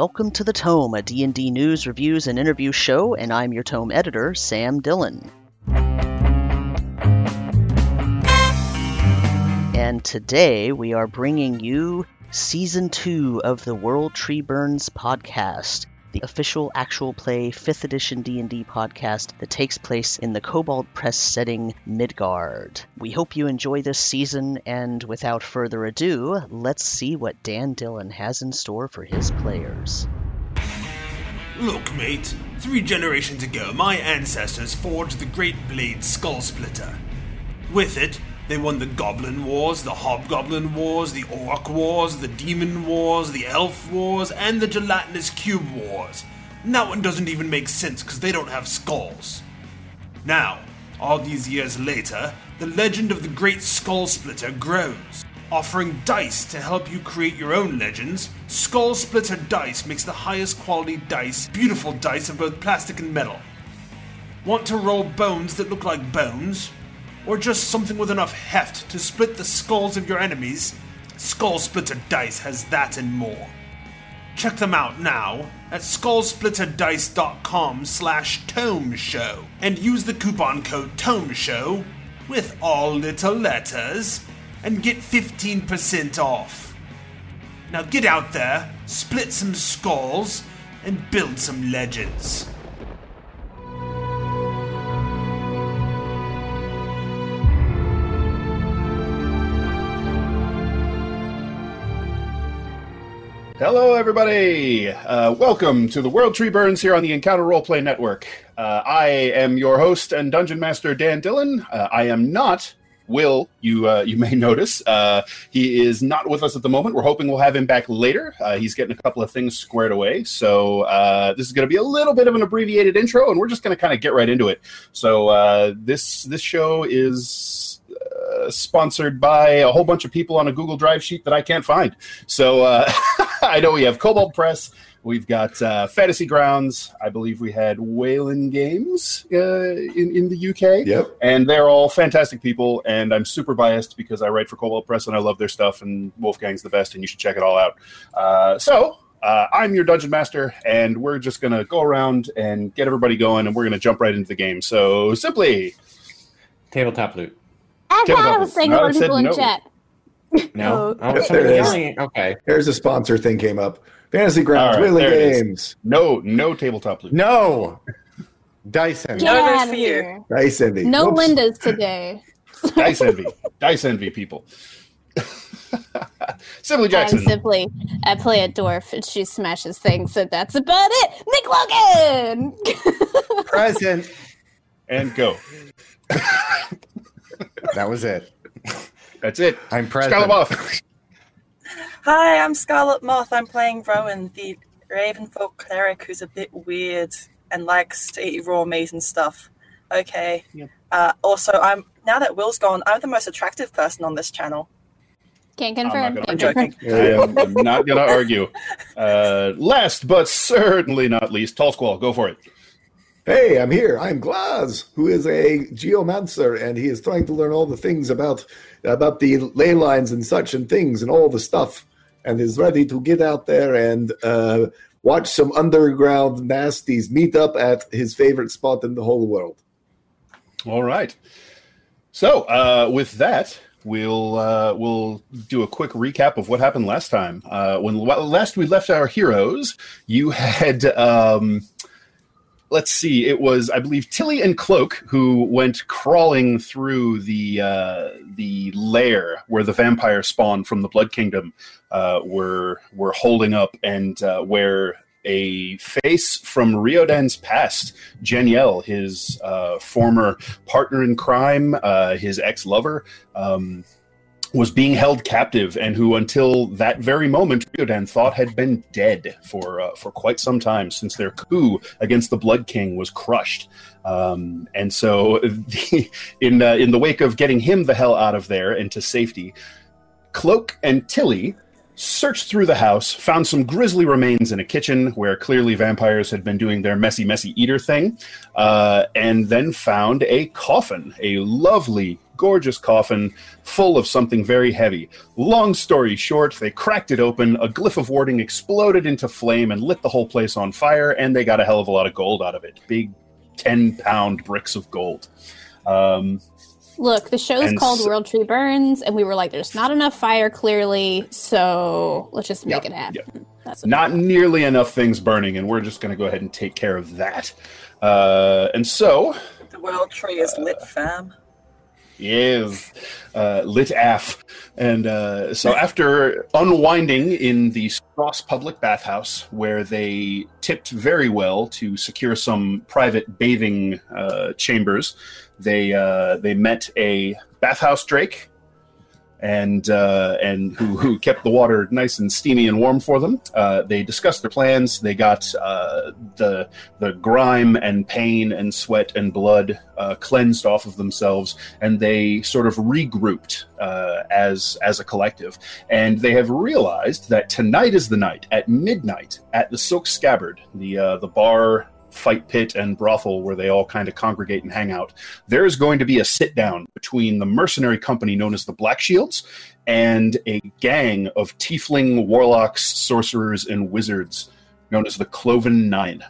Welcome to the Tome, a D&D news, reviews, and interview show, and I'm your Tome editor, Sam Dillon. And today we are bringing you Season 2 of the World Tree Burns podcast, the official actual play 5th edition D&D podcast that takes place in the Kobold Press setting Midgard. We hope you enjoy this season and without further ado, let's see what Dan Dillon has in store for his players. Look, mate, three generations ago, my ancestors forged the great blade Skull Splitter. With it, they won the Goblin Wars, the Hobgoblin Wars, the Orc Wars, the Demon Wars, the Elf Wars, and the Gelatinous Cube Wars. And that one doesn't even make sense because they don't have skulls. Now, all these years later, the legend of the Great Skull Splitter grows. Offering dice to help you create your own legends, Skull Splitter Dice makes the highest quality dice, beautiful dice of both plastic and metal. Want to roll bones that look like bones? Or just something with enough heft to split the skulls of your enemies, Skull Splitter Dice has that and more. Check them out now at skullsplitterdice.com slash tome show and use the coupon code tome show with all little letters and get 15% off. Now get out there, split some skulls, and build some legends. Hello, everybody. Uh, welcome to the World Tree Burns here on the Encounter Roleplay Network. Uh, I am your host and dungeon master, Dan Dillon. Uh, I am not Will. You uh, you may notice uh, he is not with us at the moment. We're hoping we'll have him back later. Uh, he's getting a couple of things squared away, so this is going to be a little bit of an abbreviated intro, and we're just going to kind of get right into it. So this this show is uh, sponsored by a whole bunch of people on a Google Drive sheet that I can't find. So uh, I know we have Kobold Press. We've got uh, Fantasy Grounds. I believe we had Whalen Games uh, in, in the UK. Yep. And they're all fantastic people. And I'm super biased because I write for Kobold Press and I love their stuff. And Wolfgang's the best, and you should check it all out. Uh, so uh, I'm your dungeon master, and we're just going to go around and get everybody going, and we're going to jump right into the game. So simply tabletop loot. I thought I was saying hello people in no. chat. No, Oh. There it is. Okay, Here's a sponsor thing came up. Fantasy Grounds, All right, Wheeling there it is. Games. No, no tabletop loot. No. Dyson. Get No, out of here. Nice, Envy. No Whoops. Lindas today. Dice envy. Dice envy people. Simply I'm Jackson. simply, I play a dwarf and she smashes things, and that's about it. Nick Logan! Present. and go. That was it. That's it. I'm present. Scarlet Moth. Hi, I'm Scarlet Moth. I'm playing Rowan, the Ravenfolk cleric who's a bit weird and likes to eat raw meat and stuff. Okay. Uh, also, I'm now that Will's gone, I'm the most attractive person on this channel. Can't I'm confirm. not I'm Can't confirm. joking. I am I'm not going to argue. Uh, last but certainly not least, Tall Squall, go for it. Hey, I'm here. I'm Glaz, who is a geomancer, and he is trying to learn all the things about about the ley lines and such and things and all the stuff, and is ready to get out there and uh, watch some underground nasties meet up at his favorite spot in the whole world. All right. So, uh, with that, we'll uh, we'll do a quick recap of what happened last time. Uh, when last we left our heroes, you had um, let's see, it was I believe Tilly and Cloak who went crawling through the uh, the lair where the vampire spawn from the Blood Kingdom uh, were were holding up, and uh, where a face from Riodan's past, Janielle, his uh, former partner in crime, uh, his ex lover, um, was being held captive, and who, until that very moment, Riodan thought had been dead for uh, for quite some time since their coup against the Blood King was crushed. Um, and so, in uh, in the wake of getting him the hell out of there and to safety, Cloak and Tilly searched through the house, found some grisly remains in a kitchen where clearly vampires had been doing their messy, messy eater thing, uh, and then found a coffin, a lovely, gorgeous coffin full of something very heavy. Long story short, they cracked it open, a glyph of warding exploded into flame and lit the whole place on fire, and they got a hell of a lot of gold out of it. Big 10 pound bricks of gold. Um, Look, the show's And called so- World Tree Burns, and we were like, "There's not enough fire, clearly, so let's just make Yeah, it happen." That's not nearly enough things burning, and we're just going to go ahead and take care of that. Uh, and so, The world tree is lit, fam. Yes, uh, lit af. And uh, so after unwinding in the Strauss Public Bathhouse, where they tipped very well to secure some private bathing uh, chambers, they uh, they met a bathhouse drake, and uh, and who, who kept the water nice and steamy and warm for them. Uh, they discussed their plans. They got uh, the the grime and pain and sweat and blood uh, cleansed off of themselves, and they sort of regrouped uh, as as a collective. And they have realized that tonight is the night at midnight at the Silk Scabbard, the uh, the bar. Fight pit and brothel where they all kind of congregate and hang out. There is going to be a sit down between the mercenary company known as the Black Shields and a gang of tiefling warlocks, sorcerers, and wizards known as the Cloven Nine.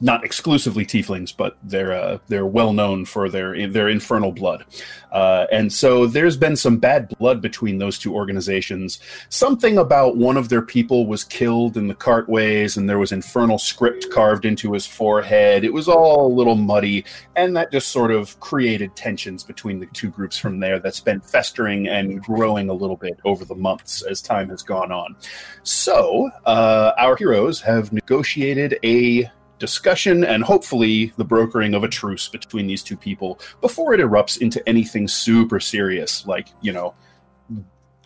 Not exclusively tieflings, but they're uh, they're well known for their their infernal blood, uh, and so there's been some bad blood between those two organizations. Something about one of their people was killed in the cartways, and there was infernal script carved into his forehead. It was all a little muddy, and that just sort of created tensions between the two groups from there. That's been festering and growing a little bit over the months as time has gone on. So, uh, our heroes have negotiated a discussion and hopefully the brokering of a truce between these two people before it erupts into anything super serious, like, you know,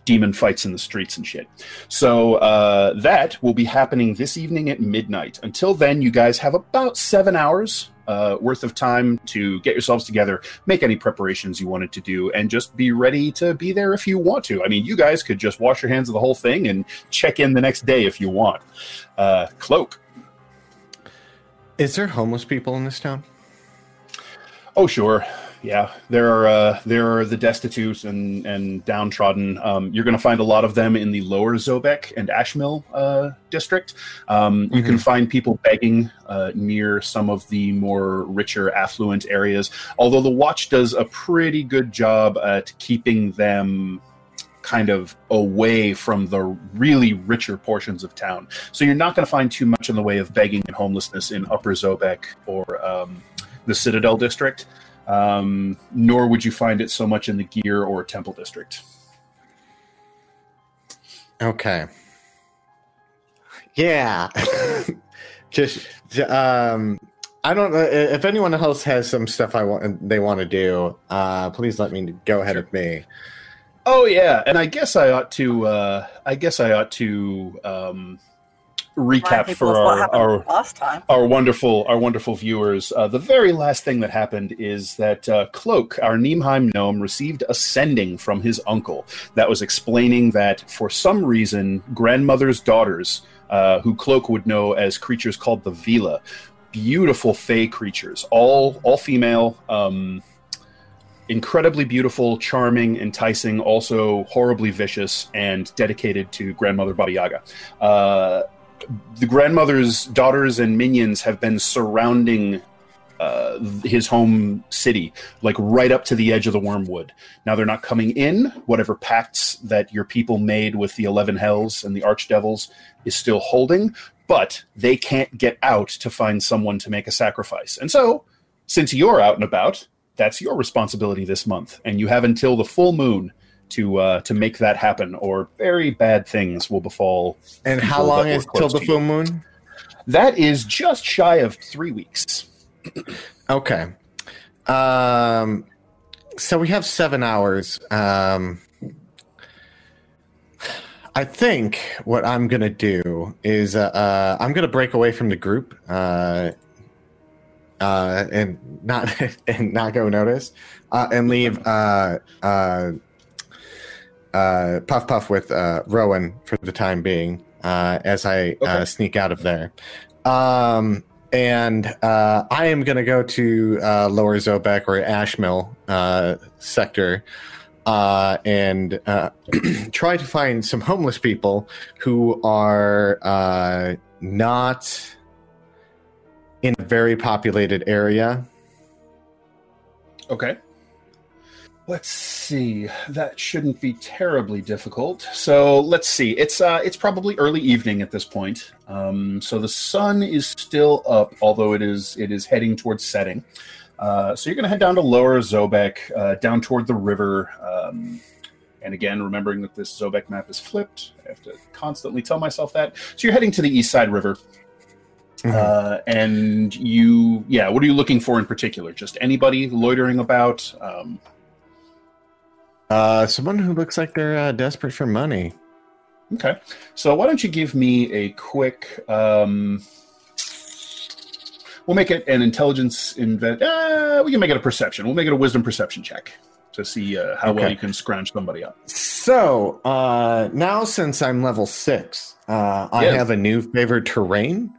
demon fights in the streets and shit. So, uh, that will be happening this evening at midnight. Until then, you guys have about seven hours. Uh, worth of time to get yourselves together, make any preparations you wanted to do, and just be ready to be there if you want to. I mean, you guys could just wash your hands of the whole thing and check in the next day if you want. Uh, Cloak. Is there homeless people in this town? Oh, sure. Yeah, there are uh, there are the destitute and and downtrodden. Um, you're going to find a lot of them in the lower Zobeck and Ashmill uh, district. Um, You can find people begging uh, near some of the more richer, affluent areas. Although the Watch does a pretty good job at keeping them kind of away from the really richer portions of town. So you're not going to find too much in the way of begging and homelessness in Upper Zobeck or um, the Citadel district. Um, nor would you find it so much in the Gear or Temple district. Okay. Yeah. Just um I don't know if anyone else has some stuff I want they want to do. Uh please let me go ahead with me. Oh yeah, and I guess I ought to. Uh, I guess I ought to um, recap for our, our last time. our wonderful our wonderful viewers. Uh, the very last thing that happened is that uh, Cloak, our Niemheim gnome, received a sending from his uncle that was explaining that for some reason, grandmother's daughters, uh, who Cloak would know as creatures called the Vila, beautiful fey creatures, all all female. Um, incredibly beautiful, charming, enticing, also horribly vicious, and dedicated to grandmother Baba Yaga. Uh, the grandmother's daughters and minions have been surrounding uh, his home city, like right up to the edge of the wormwood. Now they're not coming in. Whatever pacts that your people made with the Eleven Hells and the Archdevils is still holding, but they can't get out to find someone to make a sacrifice. And so, since you're out and about, that's your responsibility this month, and you have until the full moon to uh, to make that happen, or very bad things will befall. And how long is till the full moon? That is just shy of three weeks. Okay. Um so we have 7 hours. Um I think what I'm gonna do is uh, uh, I'm gonna break away from the group uh, uh, and not and not go notice uh, and leave uh, uh, uh, Puff Puff with uh, Rowan for the time being uh, as I uh, Okay. sneak out of there. Um, and uh, I am going to go to uh, Lower Zobeck or Ashmill uh, sector uh, and uh, try to find some homeless people who are uh, not in a very populated area. Okay. Let's see. That shouldn't be terribly difficult. So let's see. It's uh, it's probably early evening at this point. Um, so the sun is still up, although it is it is heading towards setting. Uh, so you're going to head down to Lower Zobeck, uh, down toward the river. Um, and again, remembering that this Zobeck map is flipped, I have to constantly tell myself that. So you're heading to the East Side River. Uh, and you, yeah, what are you looking for in particular? Just anybody loitering about? Um, Uh, someone who looks like they're uh, desperate for money. Okay. So why don't you give me a quick um we'll make it an intelligence invent uh, we can make it a perception. We'll make it a wisdom perception check to see uh, how well you can scrounge somebody up. So uh, now, since I'm level six, uh, I Yes. have a new favorite terrain.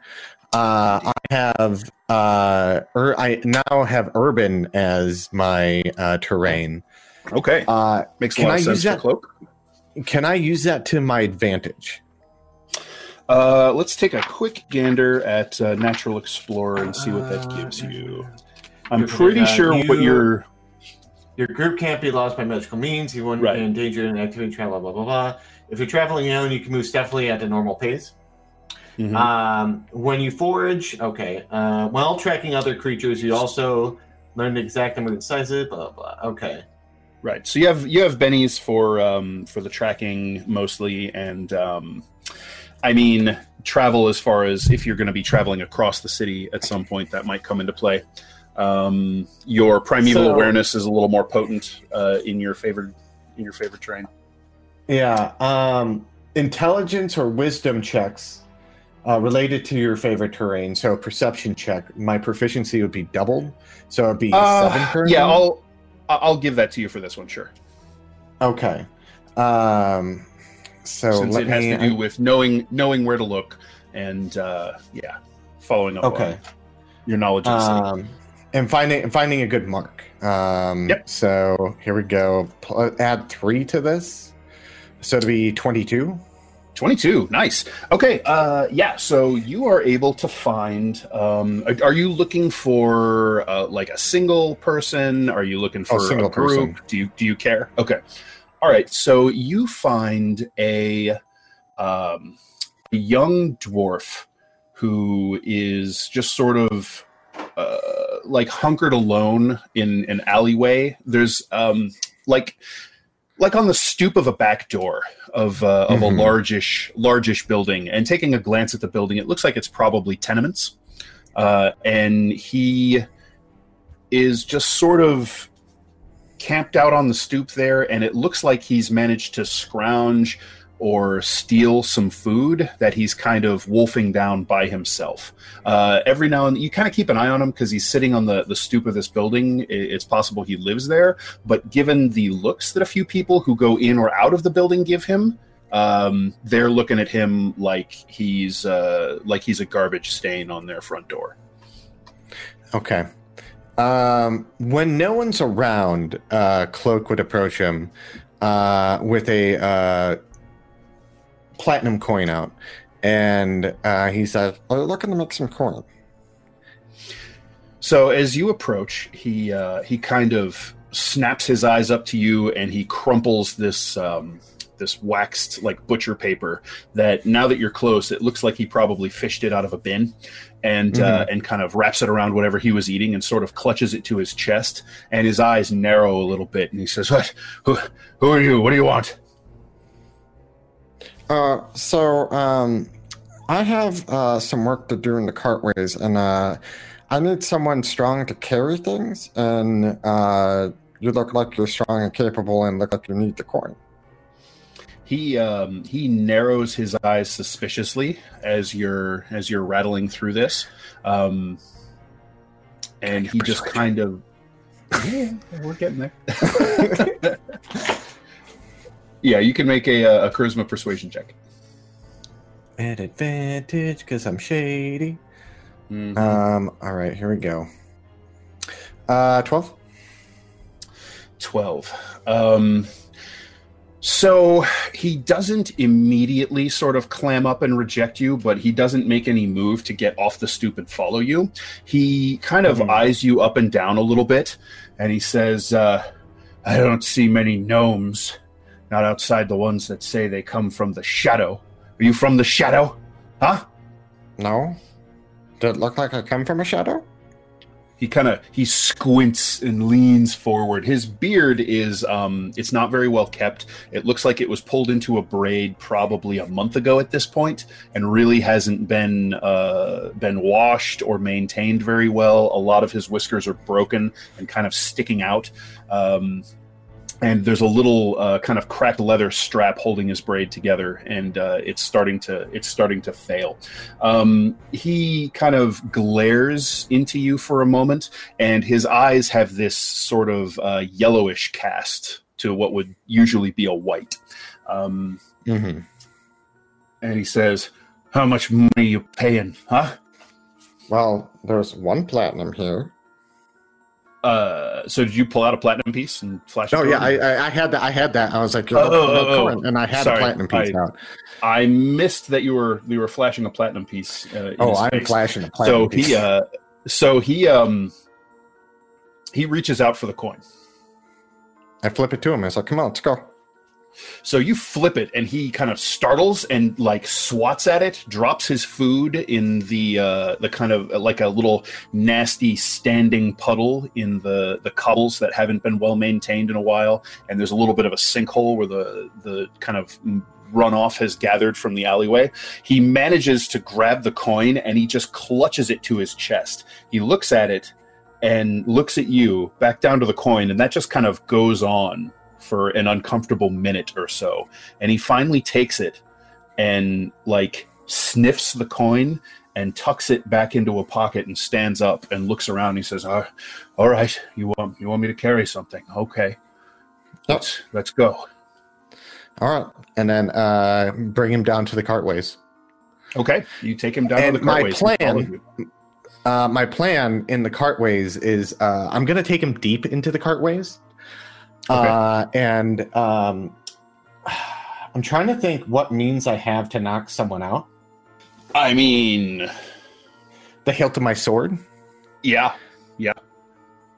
Uh, I have uh, ur- I now have urban as my uh, terrain. Okay. Uh, Makes a can lot I of sense use that- cloak. can I use that to my advantage? Uh, let's take a quick gander at uh, Natural Explorer and see what that gives you. I'm pretty uh, sure what your Your group can't be lost by magical means. You won't Right. be in danger in activity travel, blah, blah, blah. If you're traveling alone, you can move stealthily at a normal pace. Mhm. Um, when you forage, okay. Uh, while tracking other creatures, you also learn the exact number of sizes, blah, blah, blah. Okay. Right. So you have you have bennies for um, for the tracking mostly, and um, I mean travel as far as if you're going to be traveling across the city at some point, that might come into play. Um, your primeval So- awareness is a little more potent uh, in your favored in your favorite terrain. Yeah, um, intelligence or wisdom checks uh, related to your favorite terrain. So perception check, my proficiency would be doubled. So it'd be seven Uh, currently? yeah, I'll I'll give that to you for this one, sure. Okay. Um, so Since let it has me. to do with knowing knowing where to look and uh, yeah, following up Okay. on your knowledge of the city. Um, and finding and finding a good mark. Um, Yep. So here we go. Pl- add three to this, so to be twenty-two. 22 nice. Okay uh yeah so you are able to find um are- you looking for uh, like a single person? Are you looking for Oh, single a group? person. do you do you care? Okay. All right so you find a um a young dwarf who is just sort of uh, like hunkered alone in an alleyway. There's um like like on the stoop of a back door of uh, of Mhm. a largish largish building and taking a glance at the building it looks like it's probably tenements uh, and he is just sort of camped out on the stoop there and it looks like he's managed to scrounge or steal some food that he's kind of wolfing down by himself. Uh, every now and then, you kind of keep an eye on him because he's sitting on the, the stoop of this building. It's possible he lives there but given the looks that a few people who go in or out of the building give him um, they're looking at him like he's uh, like he's a garbage stain on their front door. Okay. Um, when no one's around, uh, Cloak would approach him uh, with a uh, platinum coin out, and uh, he says, "Are you looking to make some coin?" So as you approach, he uh, he kind of snaps his eyes up to you, and he crumples this um, this waxed like butcher paper. That now that you're close, it looks like he probably fished it out of a bin, and uh, and kind of wraps it around whatever he was eating, and sort of clutches it to his chest. And his eyes narrow a little bit, and he says, "What? Who? Who are you? What do you want?" Uh, so um, I have uh, some work to do in the cartways, and uh, I need someone strong to carry things. And uh, you look like you're strong and capable, and look like you need the coin. He um, he narrows his eyes suspiciously as you're as you're rattling through this, um, and he just kind of yeah, we're getting there. yeah, you can make a, uh, a charisma persuasion check. At advantage, because I'm shady. Mhm. Um. All right. Here we go. Uh, twelve. 12. Um, so he doesn't immediately sort of clam up and reject you, but he doesn't make any move to get off the stoop and follow you. He kind of Mhm. eyes you up and down a little bit, and he says, uh, I don't see many gnomes, not outside the ones that say they come from the shadow. Are you from the shadow? Huh? No. Did it look like I come from a shadow? he kind of he squints and leans forward his beard is um it's not very well kept it looks like it was pulled into a braid probably a month ago at this point and really hasn't been uh been washed or maintained very well a lot of his whiskers are broken and kind of sticking out um and there's a little uh, kind of cracked leather strap holding his braid together, and uh, it's starting to it's starting to fail. Um, he kind of glares into you for a moment, and his eyes have this sort of uh, yellowish cast to what would usually be a white. Um, Mm-hmm. and he says, "How much money you paying, huh?" Well, there's one platinum here. Uh, so did you pull out a platinum piece and flash? it Oh yeah. I, I I had that. I had that. I was like, Oh, oh, oh, oh, and I had sorry. a platinum piece I- out. I missed that you were you were flashing a platinum piece. Uh, Oh, I'm face. flashing a platinum So piece. he uh, so he um he reaches out for the coin. I flip it to him. I was like, come on, let's go. So you flip it, and he kind of startles and like swats at it, drops his food in the uh, the kind of like a little nasty standing puddle in the the cobbles that haven't been well maintained in a while, and there's a little bit of a sinkhole where the the kind of runoff has gathered from the alleyway. He manages to grab the coin and he just clutches it to his chest. He looks at it and looks at you back down to the coin, and that just kind of goes on for an uncomfortable minute or so. And he finally takes it and like sniffs the coin and tucks it back into a pocket and stands up and looks around. He says, "Ah, "All right, you want you want me to carry something? Okay, let's let's go." All right, and then uh, bring him down to the cartways. Okay, you take him down And to the cartways. He plan- Uh, my plan in the cartways is uh, I'm going to take him deep into the cartways. Okay. Uh, and um, I'm trying to think what means I have to knock someone out. I mean, The hilt of my sword. yeah, yeah.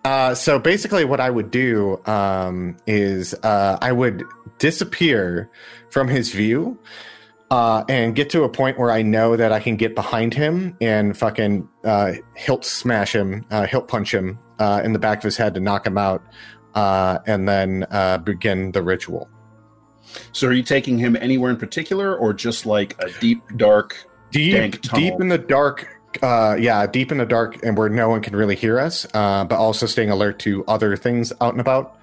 Uh, so basically, what I would do um, is uh, I would disappear from his view uh, and get to a point where I know that I can get behind him and fucking uh, hilt smash him, uh, hilt punch him uh, in the back of his head to knock him out, uh, and then uh, begin the ritual. So are you taking him anywhere in particular, or just like a deep, dark? Deep, deep in the dark. Uh, yeah, deep in the dark, and where no one can really hear us, uh, but also staying alert to other things out and about.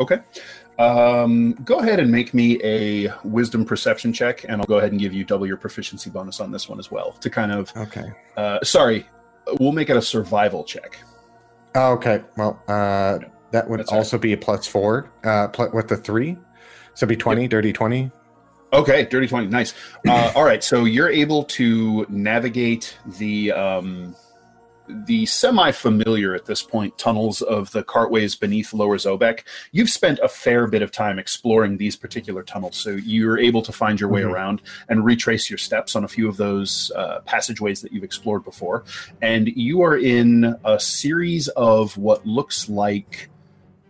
Okay. Um, go ahead and make me a wisdom perception check, and I'll go ahead and give you double your proficiency bonus on this one as well. To kind of, Okay. uh, sorry, we'll make it a survival check. Okay. Well, uh, that would That's all right. also be a plus four uh, pl- with the three. So it'd be 20, dirty 20. Okay, dirty twenty, nice. Uh, all right, so you're able to navigate the um, the semi-familiar at this point tunnels of the cartways beneath Lower Zobeck. You've spent a fair bit of time exploring these particular tunnels, so you're able to find your way Mhm. around and retrace your steps on a few of those uh, passageways that you've explored before. And you are in a series of what looks like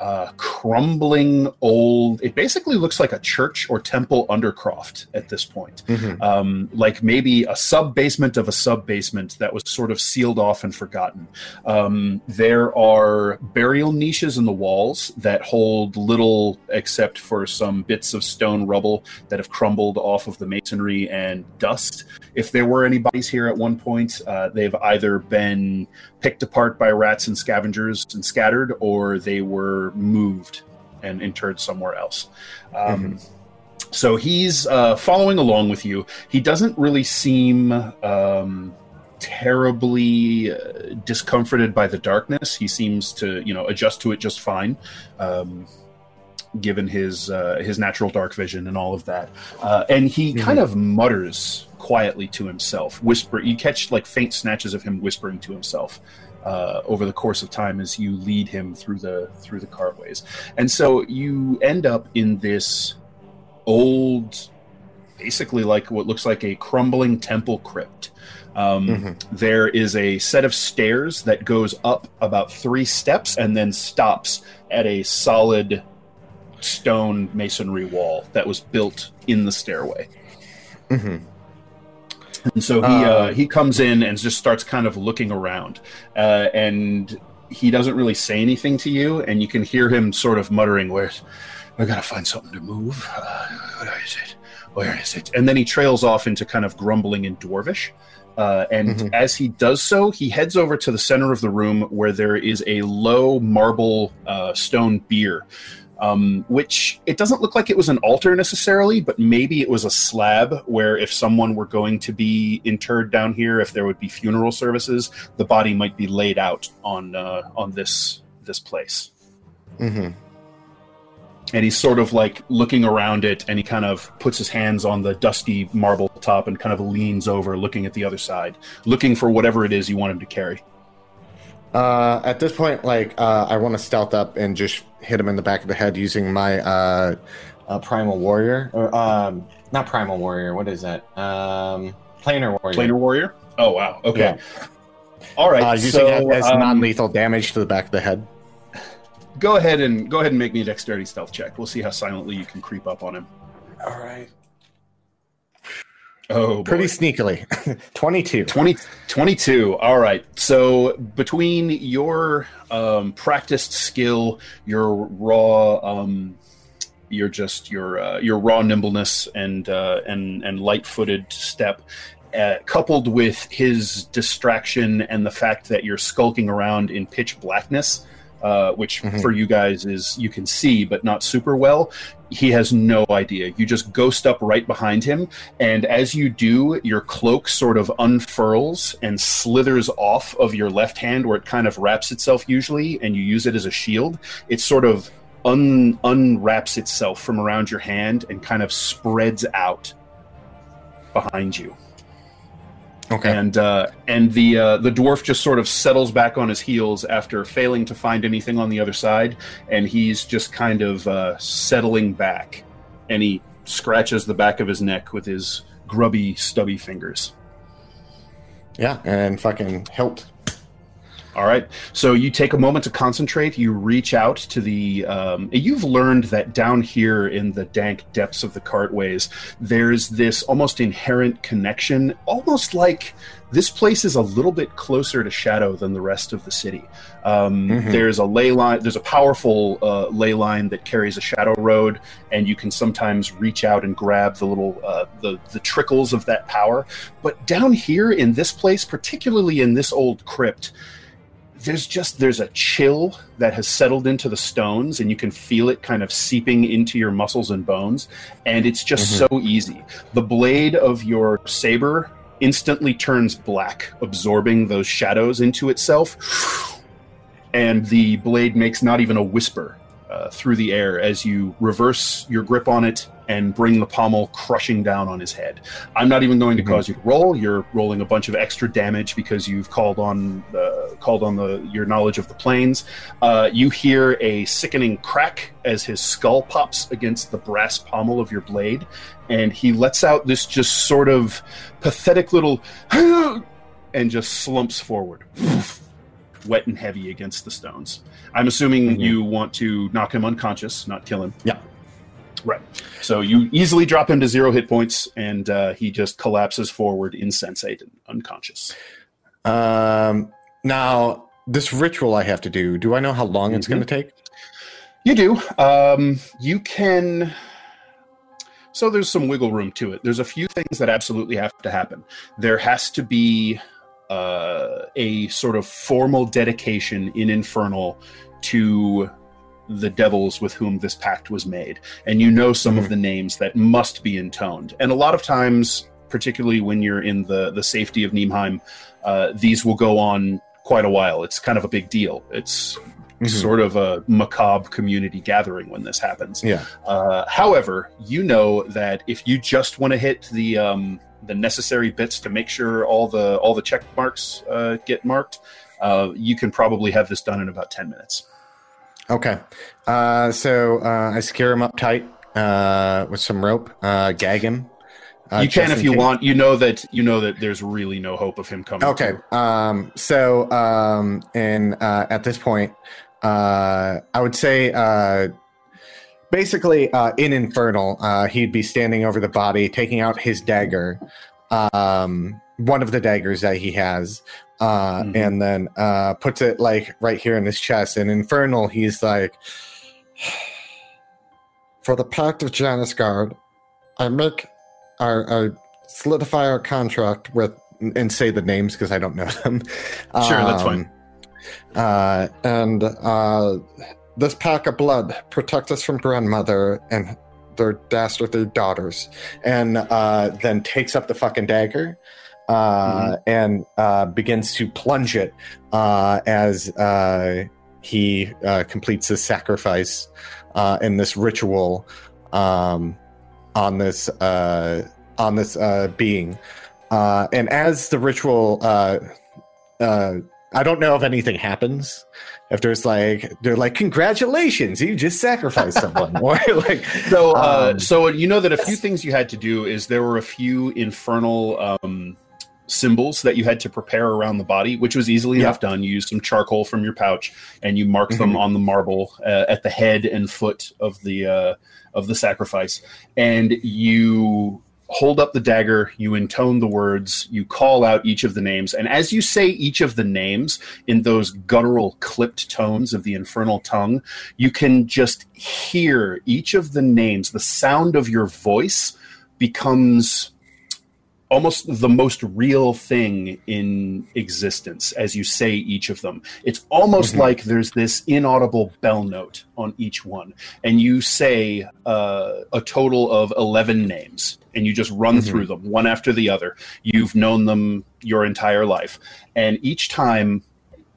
uh, crumbling old. It basically looks like a church or temple undercroft at this point. Um, like maybe a sub basement of a sub basement that was sort of sealed off and forgotten. Um, there are burial niches in the walls that hold little except for some bits of stone rubble that have crumbled off of the masonry and dust. If there were any bodies here at one point, uh, they've either been picked apart by rats and scavengers and scattered, or they were moved and interred somewhere else. Um, So he's uh, following along with you. He doesn't really seem um, terribly uh, discomforted by the darkness. He seems to, you know, adjust to it just fine. Um, given his uh, his natural dark vision and all of that, uh, and he kind of mutters quietly to himself. Whisper. You catch like faint snatches of him whispering to himself uh, over the course of time as you lead him through the through the cartways, and so you end up in this old, basically like what looks like a crumbling temple crypt. Um, Mhm. there is a set of stairs that goes up about three steps and then stops at a solid stone masonry wall that was built in the stairway. hmm And so he Uh, uh, he comes in and just starts kind of looking around, uh, and he doesn't really say anything to you, and you can hear him sort of muttering, "Where's I gotta find something to move. Uh, where is it? Where is it?" And then he trails off into kind of grumbling in Dwarvish. Uh, and Mhm. as he does so, he heads over to the center of the room where there is a low marble uh, stone bier um, which it doesn't look like it was an altar necessarily, but maybe it was a slab where if someone were going to be interred down here, if there would be funeral services, the body might be laid out on uh, on this this place. hmm And he's sort of like looking around it, and he kind of puts his hands on the dusty marble top and kind of leans over, looking at the other side, looking for whatever it is you want him to carry. Uh, at this point, like uh, I want to stealth up and just hit him in the back of the head using my uh, uh, primal warrior, or um, not primal warrior. What is that? Um, planar warrior. Planar warrior. Oh wow. Okay. Yeah. All right. Uh, using so, it as um, non-lethal damage to the back of the head. Go ahead and go ahead and make me a dexterity stealth check. We'll see how silently you can creep up on him. All right. Oh, boy. Pretty sneakily. Twenty-two. 20, 22. All right. So between your um, practiced skill, your raw, um, your just your uh, your raw nimbleness and uh, and and light-footed step, uh, coupled with his distraction and the fact that you're skulking around in pitch blackness, uh, which Mhm. for you guys is you can see but not super well. He has no idea. You just ghost up right behind him, and as you do, your cloak sort of unfurls and slithers off of your left hand where it kind of wraps itself usually, and you use it as a shield. It sort of un- unwraps itself from around your hand and kind of spreads out behind you. Okay. And uh, and the uh, the dwarf just sort of settles back on his heels after failing to find anything on the other side, and he's just kind of uh, settling back, and he scratches the back of his neck with his grubby, stubby fingers. yeah, and fucking hilt. All right. So you take a moment to concentrate. You reach out to the. Um, you've learned that down here in the dank depths of the cartways, there's this almost inherent connection, almost like this place is a little bit closer to shadow than the rest of the city. Um, Mhm. There's a ley line. There's a powerful uh, ley line that carries a shadow road, and you can sometimes reach out and grab the little uh, the the trickles of that power. But down here in this place, particularly in this old crypt there's just there's a chill that has settled into the stones and you can feel it kind of seeping into your muscles and bones. And it's just so easy. The blade of your saber instantly turns black absorbing those shadows into itself. And the blade makes not even a whisper uh, through the air as you reverse your grip on it and bring the pommel crushing down on his head. I'm not even going to Mhm. cause you to roll. You're rolling a bunch of extra damage because you've called on the called on the your knowledge of the planes. Uh, you hear a sickening crack as his skull pops against the brass pommel of your blade, and he lets out this just sort of pathetic little and just slumps forward. Wet and heavy against the stones. I'm assuming Mhm. you want to knock him unconscious, not kill him. Yeah. Right. So you easily drop him to zero hit points, and uh, he just collapses forward, insensate and unconscious. Um, now, this ritual I have to do, do I know how long it's Mhm. going to take? You do. Um, you can. So there's some wiggle room to it. There's a few things that absolutely have to happen. There has to be uh, a sort of formal dedication in Infernal to the devils with whom this pact was made. And you know some of the names that must be intoned. And a lot of times, particularly when you're in the, the safety of Niemheim, uh, these will go on quite a while. It's kind of a big deal. It's Mhm. sort of a macabre community gathering when this happens. Yeah. Uh, however, you know that if you just want to hit the um, the necessary bits to make sure all the all the check marks uh, get marked, uh, you can probably have this done in about ten minutes. Okay. Uh, so uh, I secure him up tight uh, with some rope, uh, gag him. Uh, you can if you case- want. You know that you know that there's really no hope of him coming. Okay. Um, so, um, and uh, at this point, uh, I would say, uh, basically, uh, in Infernal, uh, he'd be standing over the body, taking out his dagger, um, one of the daggers that he has, uh, Mhm. and then uh, puts it like right here in his chest. And Infernal, he's like, for the Pact of Janus Guard, I make, I, I solidify our contract with and say the names because I don't know them. Sure, that's fine. Uh, and uh, this pack of blood protect us from grandmother and their dastardly daughters, and uh, then takes up the fucking dagger. Uh, and uh, begins to plunge it uh, as uh, he uh, completes his sacrifice uh, in this ritual um, on this uh, on this uh, being. Uh, and as the ritual, uh, uh, I don't know if anything happens. If there's like, they're like, congratulations, you just sacrificed someone, or like, So, uh, Um, so you know that a few things you had to do is there were a few infernal um, symbols that you had to prepare around the body, which was easily Yeah. enough done. You used some charcoal from your pouch and you marked them Mhm. on the marble uh, at the head and foot of the uh, of the sacrifice, and you hold up the dagger, you intone the words, you call out each of the names, and as you say each of the names in those guttural clipped tones of the infernal tongue, you can just hear each of the names. The sound of your voice becomes almost the most real thing in existence as you say each of them. It's almost Mhm. like there's this inaudible bell note on each one, and you say uh, a total of 11 names, and you just run Mhm. through them one after the other. You've known them your entire life, and each time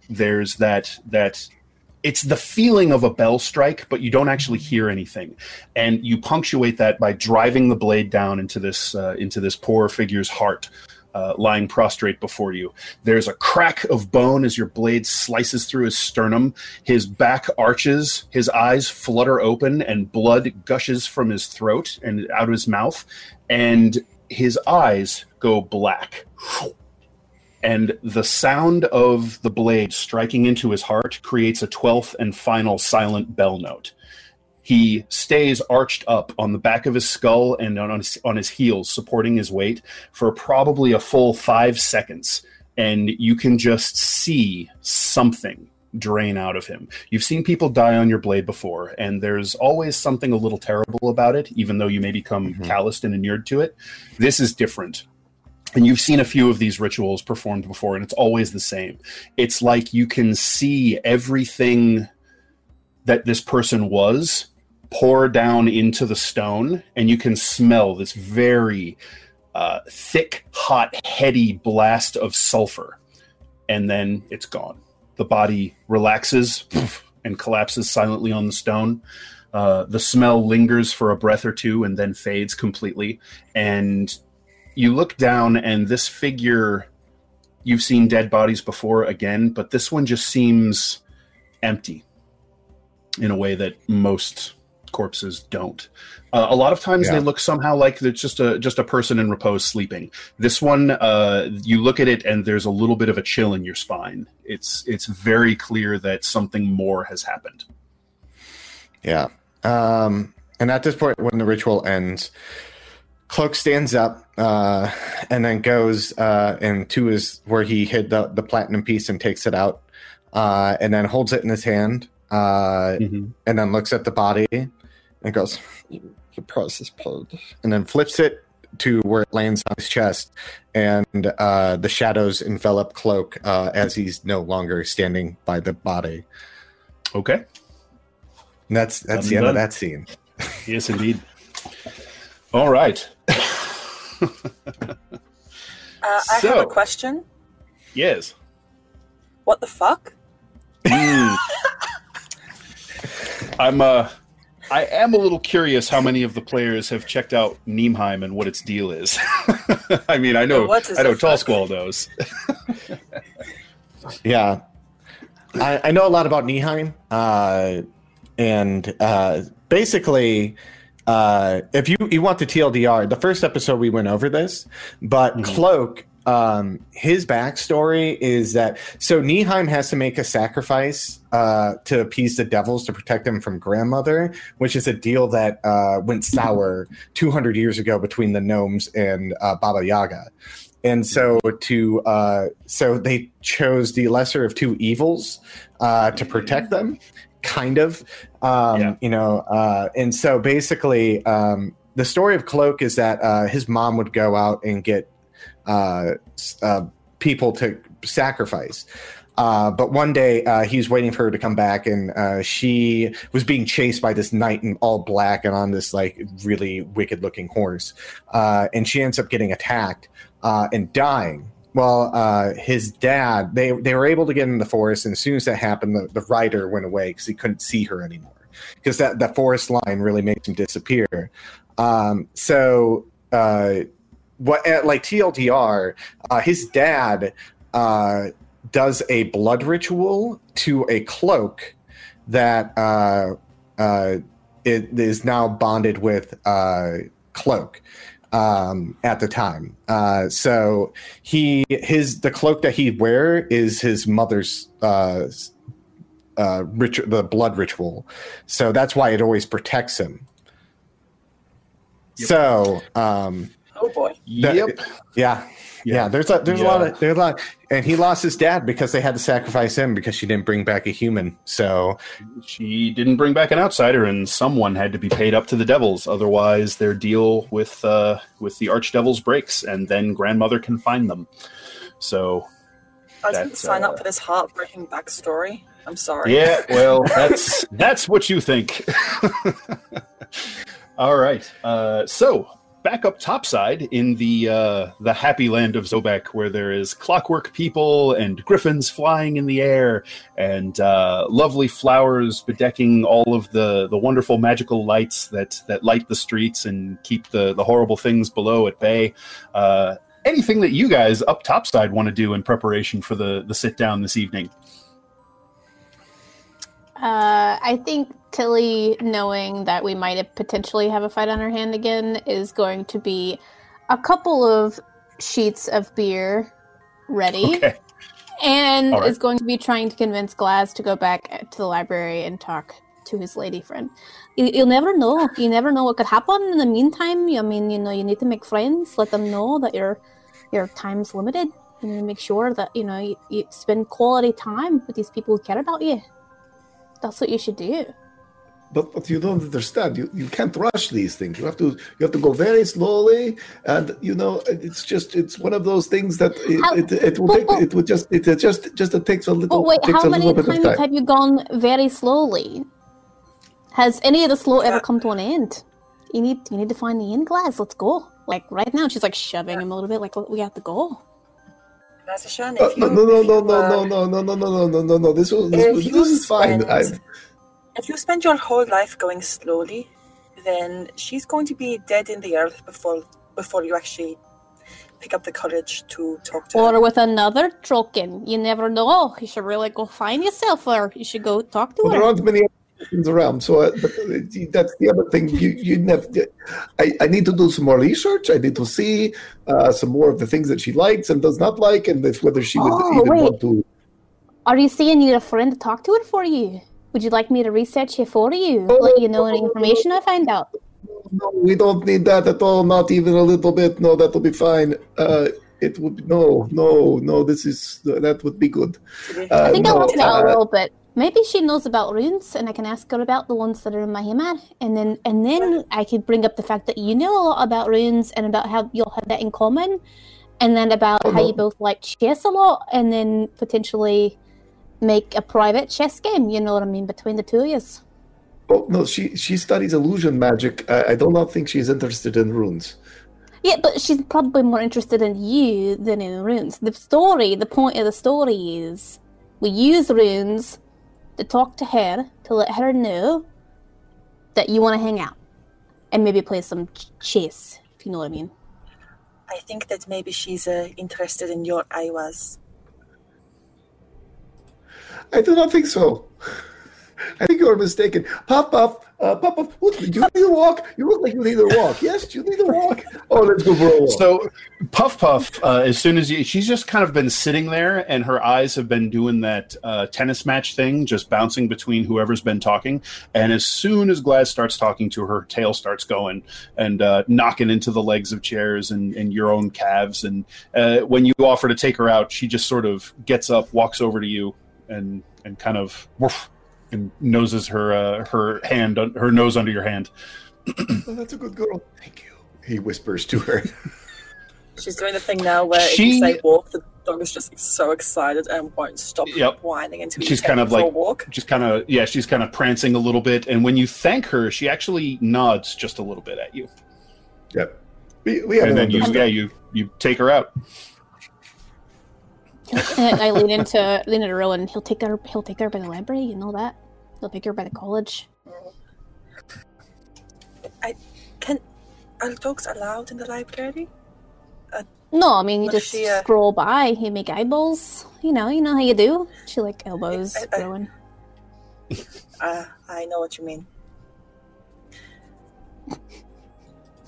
there's that that it's the feeling of a bell strike, but you don't actually hear anything, and you punctuate that by driving the blade down into this uh, into this poor figure's heart, uh, lying prostrate before you. There's a crack of bone as your blade slices through his sternum. His back arches, his eyes flutter open, and blood gushes from his throat and out of his mouth, and his eyes go black and the sound of the blade striking into his heart creates a twelfth and final silent bell note. He stays arched up on the back of his skull and on his, on his heels, supporting his weight for probably a full five seconds, and you can just see something drain out of him. You've seen people die on your blade before, and there's always something a little terrible about it, even though you may become Mhm. calloused and inured to it. This is different and you've seen a few of these rituals performed before and it's always the same. It's like you can see everything that this person was pour down into the stone and you can smell this very uh, thick hot heady blast of sulfur and then it's gone. The body relaxes and collapses silently on the stone. Uh, the smell lingers for a breath or two and then fades completely and you look down and this figure you've seen dead bodies before again but this one just seems empty in a way that most corpses don't uh, a lot of times Yeah. they look somehow like it's just a just a person in repose sleeping this one uh, you look at it and there's a little bit of a chill in your spine it's it's very clear that something more has happened Yeah. Um, and at this point, when the ritual ends, Cloak stands up uh, and then goes uh, into his where he hid the, the platinum piece and takes it out, uh, and then holds it in his hand, uh, and then looks at the body and goes, "The price is paid," and then flips it to where it lands on his chest, and uh, the shadows envelop Cloak uh, as he's no longer standing by the body. okay And that's that's Done the end of that scene. yes indeed all right Uh, I have a question. yes What the fuck? Mm. I'm uh I am a little curious how many of the players have checked out Niemheim and what its deal is. I mean, I know, What is I know, a Tall fuck? Squall knows. Yeah, I, I know a lot about Niemheim, uh, and uh, basically, uh, if you you want the TLDR, the first episode we went over this, but Cloak, um, his backstory is that so Niemheim has to make a sacrifice uh, to appease the devils to protect him from grandmother, which is a deal that uh, went sour 200 years ago between the gnomes and uh, Baba Yaga. And so to uh, so they chose the lesser of two evils uh, to protect them, kind of, um, Yeah. you know. Uh, and so basically, um, the story of Cloak is that uh, his mom would go out and get uh, uh, people to sacrifice. Uh, but one day uh, he's waiting for her to come back, and uh, she was being chased by this knight in all black and on this like really wicked looking horse. Uh, and she ends up getting attacked uh, and dying. Well, uh, his dad, they, they were able to get in the forest, and as soon as that happened, the, the rider went away because he couldn't see her anymore. Because that, that forest line really makes him disappear. Um, so, uh, what uh, like TLDR, uh, his dad uh, does a blood ritual to a cloak that uh, uh, it is now bonded with uh, cloak um, at the time. Uh, so he his the cloak that he wear is his mother's uh, uh, rit- the blood ritual. So that's why it always protects him. So um, Oh boy. that- Yep. yeah. Yeah, there's a there's a lot of there's a lot, and he lost his dad because they had to sacrifice him because she didn't bring back a human. So She didn't bring back an outsider, and someone had to be paid up to the devils. Otherwise, their deal with uh, with the archdevils breaks, and then grandmother can find them. So, I didn't sign uh, up for this heartbreaking backstory. I'm sorry. yeah, well, that's that's what you think. All right. Uh, so back up topside in the uh, the happy land of Zobeck, where there is clockwork people and griffins flying in the air, and uh, lovely flowers bedecking all of the the wonderful magical lights that that light the streets and keep the the horrible things below at bay. Uh, anything that you guys up topside want to do in preparation for the the sit down this evening? Uh, I think Tilly, knowing that we might have potentially have a fight on her hand again, is going to be a couple of sheets of beer ready, Okay. and right. is going to be trying to convince Glaz to go back to the library and talk to his lady friend. You, you'll never know. You never know what could happen. In the meantime, I mean, you know, you need to make friends. Let them know that your your time's limited. You need to make sure that you know you, you spend quality time with these people who care about you. That's what you should do. But, but you don't understand. You you can't rush these things. You have to you have to go very slowly, and you know it's just it's one of those things that it, How- it, it will but- take but- it would just it just just it takes a little But wait, takes how a many little bit of times time. have you gone very slowly? Has any of the slow ever uh, come to an end? You need you need to find the end glass. Let's go. Like right now, she's like shoving uh, him a little bit. Like we have to go. Razashan, Uh, if you, no, no, if no, you, no, uh, no, no, no, no, no, no, no, no, no. This was this, was, this is fine. I, spend- If you spend your whole life going slowly, then she's going to be dead in the earth before before you actually pick up the courage to talk to her. Or with another token. You never know. You should really go find yourself, or you should go talk to well, there her. aren't many options around, so uh, but, uh, that's the other thing. You you never. I, I need to do some more research. I need to see uh, some more of the things that she likes and does not like, and if whether she would Oh, even wait. want to. Are you saying you need a friend to talk to it for you? Would you like me to research it for you? Let you know any information I find out. No, we don't need that at all. Not even a little bit. No, that'll be fine. Uh, it would be, no, no, no. This is that would be good. Uh, I think I'll no, help you a uh, little bit. Maybe she knows about runes, and I can ask her about the ones that are in my hammer, and then and then I could bring up the fact that you know a lot about runes and about how you'll have that in common, and then about Oh, how no. you both like chess a lot, and then potentially make a private chess game. You know what I mean between the two of you. Oh no, she she studies illusion magic. I, I do not think she's interested in runes. Yeah, but she's probably more interested in you than in runes. The story, the point of the story is we use runes to talk to her to let her know that you want to hang out and maybe play some ch- chess, if you know what I mean. I think that maybe she's uh, interested in your Iwas. I do not think so. I think you are mistaken. Puff Puff, uh, Puff Puff, do you need a walk? You look like you need a walk. Yes, do you need a walk? Oh, let's go for a walk. So, Puff Puff, uh, as soon as you, she's just kind of been sitting there, and her eyes have been doing that uh, tennis match thing, just bouncing between whoever's been talking. And as soon as Glaz starts talking to her, her tail starts going and uh, knocking into the legs of chairs and, and your own calves. And uh, when you offer to take her out, she just sort of gets up, walks over to you, and and kind of woof, and noses her uh, her hand, her nose under your hand. Oh, that's a good girl. Thank you. He whispers to her. She's doing the thing now where if She- you say walk, the dog is just so excited and won't stop Yep. whining until She's kind of for a like walk. just kind of yeah she's kind of prancing a little bit and when you thank her she actually nods just a little bit at you Yep. We, we have and then you yeah you you take her out And I lean into lean into Rowan. He'll take her. He'll take her by the library. You know that. He'll take her by the college. I can are dogs allowed in the library? No, I mean you just she, uh, scroll by. You make eyeballs. You know. You know how you do. She like elbows I- I- Rowan. Uh, I know what you mean.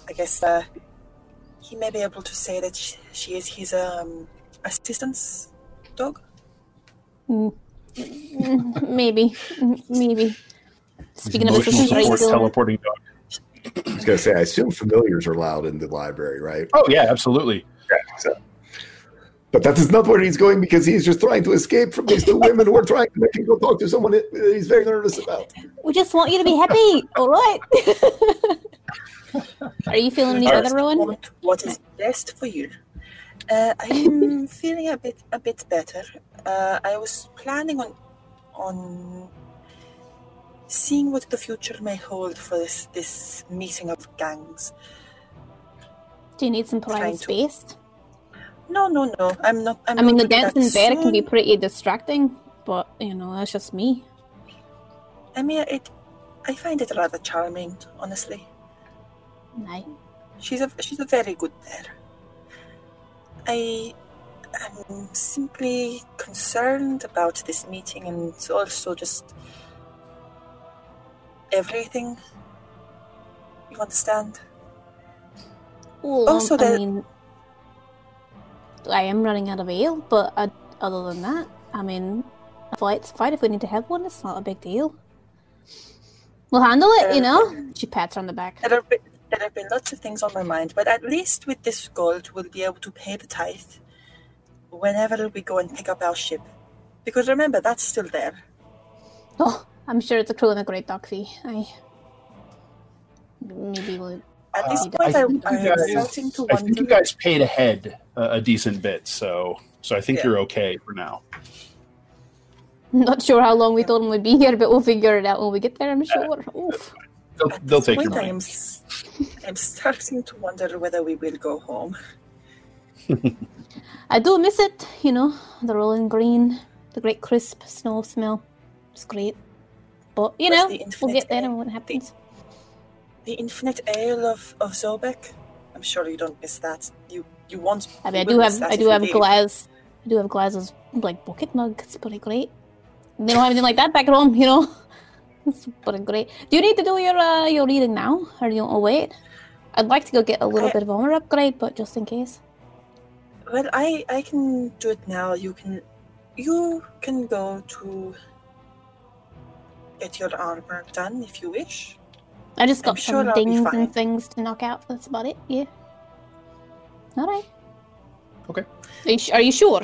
I guess uh, he may be able to say that she, she is his um, assistant's dog. Mm, maybe, maybe. Speaking of Emotional assistants, are you support still? teleporting dog I was going to say, I assume familiars are allowed in the library, right? oh yeah absolutely So. But that is not where he's going because he's just trying to escape from these two women who are trying to make him go talk to someone he's very nervous about. We just want you to be happy. All right. are you feeling any All right. better, Rowan? What is best for you? Uh, I'm feeling a bit a bit better. Uh, I was planning on on seeing what the future may hold for this this meeting of gangs. Do you need some Trying private to- space? No, no, no. I'm not. I'm I mean, the not doing that dancing bear can be pretty distracting, but you know that's just me. I mean, it. I find it rather charming, honestly. Nice. She's a she's a very good bear. I am simply concerned about this meeting and also just everything. You understand? Well, Also I mean, I am running out of ale, but uh, other than that, I mean, a flight's fine if we need to have one. It's not a big deal. We'll handle it, you know. She pats her on the back. There have been, there have been lots of things on my mind, but at least with this gold, we'll be able to pay the tithe whenever we go and pick up our ship. Because remember, that's still there. Oh, I'm sure it's a cruel and a great dog fee. I maybe we'll. At this Uh, point, I I, think I, you am guys- starting to I wonder. think you guys paid ahead a, a decent bit so so I think Yeah. you're okay for now not sure how long we told him we'd be here, but we'll figure it out when we get there. I'm sure. Oof. They'll, they'll take your point, I'm, s- I'm starting to wonder whether we will go home. I do miss it, you know, the rolling green, the great crisp snow smell. It's great. But, you know, the we'll get there air? and what happens. The infinite ale of, of Zobeck. I'm sure you don't miss that. You you want. I mean, I do have, I do have leave. glass, I do have glasses, like bucket mug. It's pretty great. They don't have anything like that back at home, you know. It's pretty great. Do you need to do your uh, your reading now, or do you want to wait? I'd like to go get a little I- bit of armor upgrade, but just in case. Well, I I can do it now. You can you can go to get your armor done if you wish. I just I'm got sure some I'll dings and things to knock out. That's about it. Yeah. All right. Okay. Are you, are you sure?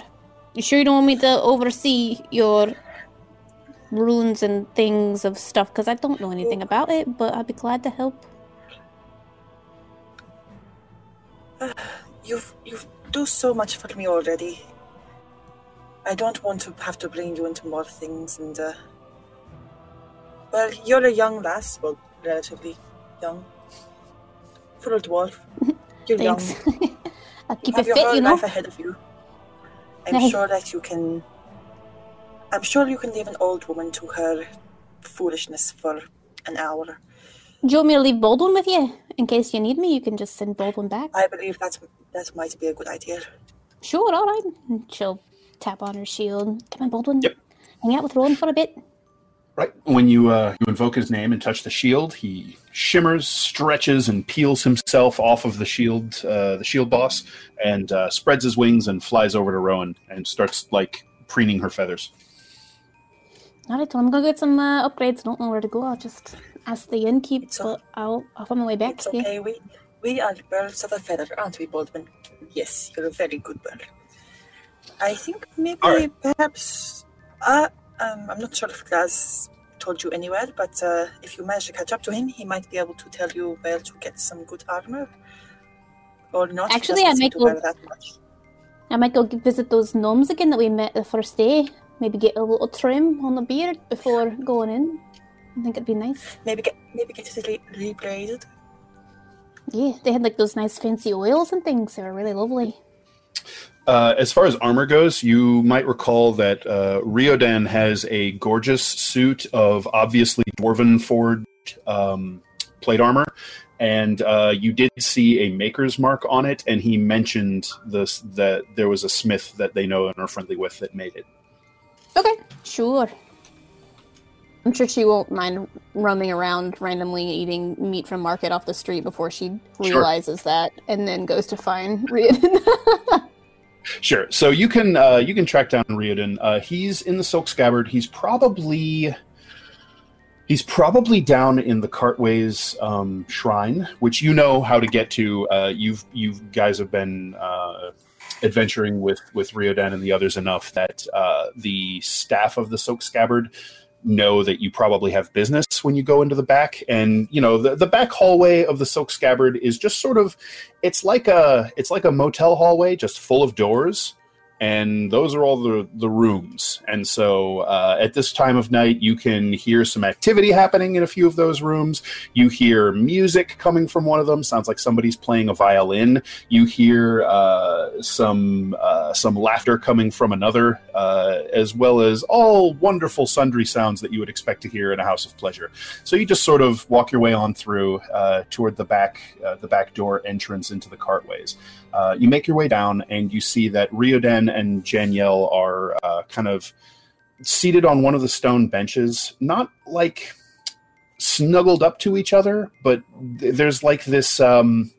You sure you don't want me to oversee your runes and things of stuff? Because I don't know anything about it, but I'd be glad to help. You've you've do so much for me already. I don't want to have to bring you into more things and uh well, you're a young lass, well, relatively young. For a dwarf. You're young. I'll You keep have it your fit, whole you know. life ahead of you. I'm sure that you can. I'm sure you can leave an old woman to her foolishness for an hour. Do you want me to leave Baldwin with you? In case you need me, you can just send Baldwin back. I believe that's that might be a good idea. Sure, all right. And she'll tap on her shield. Come on, Baldwin. Yep. Hang out with Rowan for a bit. Right when you uh, you invoke his name and touch the shield, he shimmers, stretches, and peels himself off of the shield, uh, the shield boss, and uh, spreads his wings and flies over to Rowan and starts like preening her feathers. All right, well, I'm gonna get some uh, upgrades. I don't know where to go. I'll just ask the innkeeper. It's but I'll I'll find my way back. It's Yeah. okay. We we are birds of a feather, aren't we, Baldwin? Yes, you're a very good bird. I think maybe All right. perhaps uh, um, I'm not sure if Graz told you anywhere, but uh, if you manage to catch up to him, he might be able to tell you where to get some good armor. Or not. Actually, I might to go- that much. I might go visit those gnomes again that we met the first day. Maybe get a little trim on the beard before going in. I think it'd be nice. Maybe get maybe get it re- rebladed. Yeah, they had like those nice fancy oils and things. They were really lovely. Uh, as far as armor goes, you might recall that uh, Riodan has a gorgeous suit of obviously dwarven forged um, plate armor, and uh, you did see a maker's mark on it. And he mentioned this that there was a smith that they know and are friendly with that made it. Okay, sure. I'm sure she won't mind roaming around randomly eating meat from market off the street before she Sure. realizes that and then goes to find Riordan. Sure. So you can uh, you can track down Riordan. Uh, he's in the Silk Scabbard. He's probably he's probably down in the Cartways um, shrine, which you know how to get to. Uh, you've you guys have been uh, adventuring with with Riordan and the others enough that uh, the staff of the Silk Scabbard know that you probably have business when you go into the back. And you know the, the back hallway of the silk scabbard is just sort of it's like a it's like a motel hallway just full of doors and those are all the the rooms. And so uh, at this time of night you can hear some activity happening in a few of those rooms. You hear music coming from one of them. Sounds like somebody's playing a violin. You hear uh, some uh, some laughter coming from another uh, as well as all wonderful sundry sounds that you would expect to hear in a house of pleasure. So you just sort of walk your way on through uh, toward the back uh, the back door entrance into the cartways uh, you make your way down and you see that Rioden and Janiel are uh, kind of seated on one of the stone benches, not like snuggled up to each other, but th- there's like this um,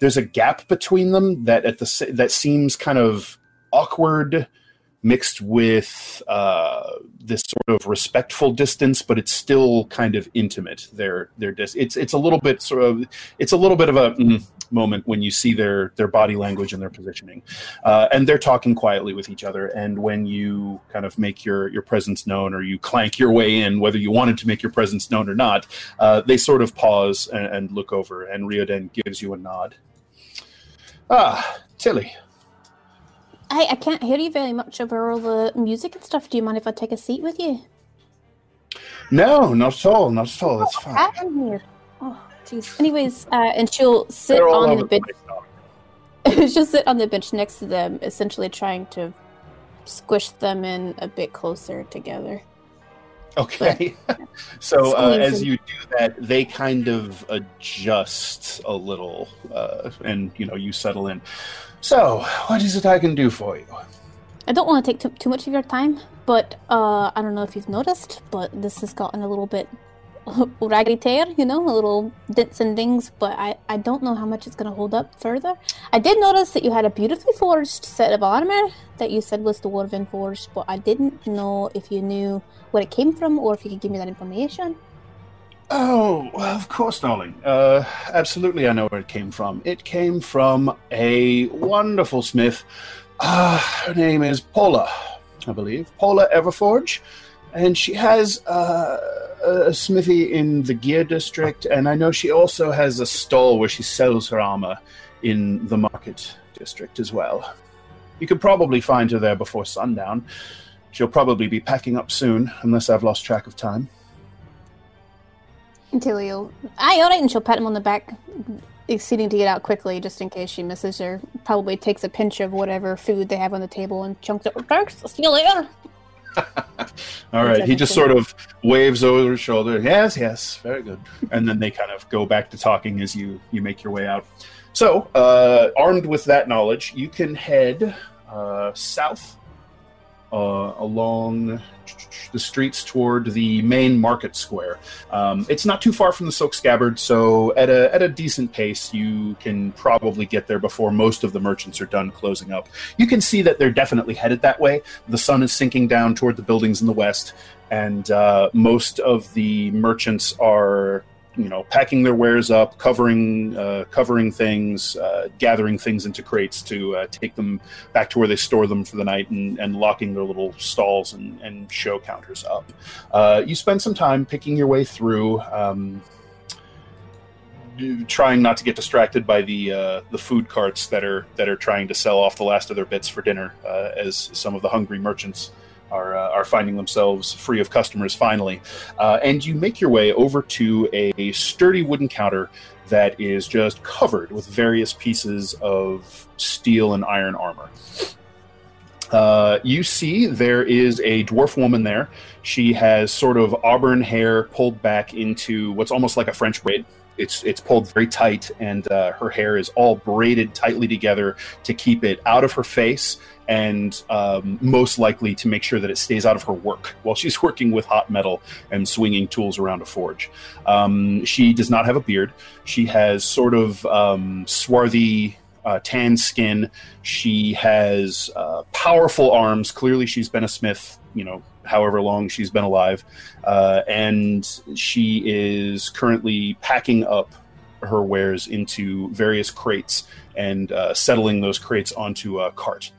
there's a gap between them that at the that seems kind of awkward mixed with uh, this sort of respectful distance, but it's still kind of intimate. Their their dis- it's it's a little bit sort of it's a little bit of a mm, moment when you see their their body language and their positioning, uh, and they're talking quietly with each other. And when you kind of make your your presence known, or you clank your way in, whether you wanted to make your presence known or not, uh, they sort of pause and, and look over, and Rioden gives you a nod. Ah, Tilly. I, I can't hear you very much over all the music and stuff. Do you mind if I take a seat with you? No, not at all, not at all. That's fine. In here. Oh, jeez. Anyways, uh, and she'll sit They're on the bench. she'll sit on the bench next to them, essentially trying to squish them in a bit closer together. Okay. so uh, as you do that, they kind of adjust a little, uh, and you know you settle in. So, what is it I can do for you? I don't want to take too, too much of your time, but uh, I don't know if you've noticed, but this has gotten a little bit raggedy tear, you know, a little dents and dings, but I, I don't know how much it's going to hold up further. I did notice that you had a beautifully forged set of armor that you said was the dwarven forged, but I didn't know if you knew where it came from or if you could give me that information. Oh, of course, darling. Uh, absolutely, I know where it came from. It came from a wonderful smith. Uh, her name is Paula, I believe. Paula Everforge. And she has uh, a smithy in the Gear District, and I know she also has a stall where she sells her armor in the Market District as well. You could probably find her there before sundown. She'll probably be packing up soon, unless I've lost track of time. Until you. Aye, alright, and she'll pat him on the back, exceeding to get out quickly just in case she misses her. Probably takes a pinch of whatever food they have on the table and chunks it. Thanks, see you later. All right. He just sort of waves over his shoulder. Yes, yes, very good. And then they kind of go back to talking as you you make your way out. So, uh, armed with that knowledge, you can head uh, south uh, along the streets toward the main market square. Um, it's not too far from the Silk Scabbard, so at a at a decent pace, you can probably get there before most of the merchants are done closing up. You can see that they're definitely headed that way. The sun is sinking down toward the buildings in the west, and uh, most of the merchants are you know packing their wares up covering uh, covering things uh, gathering things into crates to uh, take them back to where they store them for the night and, and locking their little stalls and, and show counters up. Uh, you spend some time picking your way through um, trying not to get distracted by the uh, the food carts that are that are trying to sell off the last of their bits for dinner uh, as some of the hungry merchants are, uh, are finding themselves free of customers finally. Uh, and you make your way over to a sturdy wooden counter that is just covered with various pieces of steel and iron armor. Uh, you see there is a dwarf woman there. She has sort of auburn hair pulled back into what's almost like a French braid. It's it's pulled very tight, and uh, her hair is all braided tightly together to keep it out of her face and um, most likely to make sure that it stays out of her work while she's working with hot metal and swinging tools around a forge. Um, she does not have a beard. She has sort of um, swarthy. Uh, tan skin. She has uh, powerful arms. Clearly, she's been a smith, you know, however long she's been alive. Uh, and she is currently packing up her wares into various crates and uh, settling those crates onto a cart.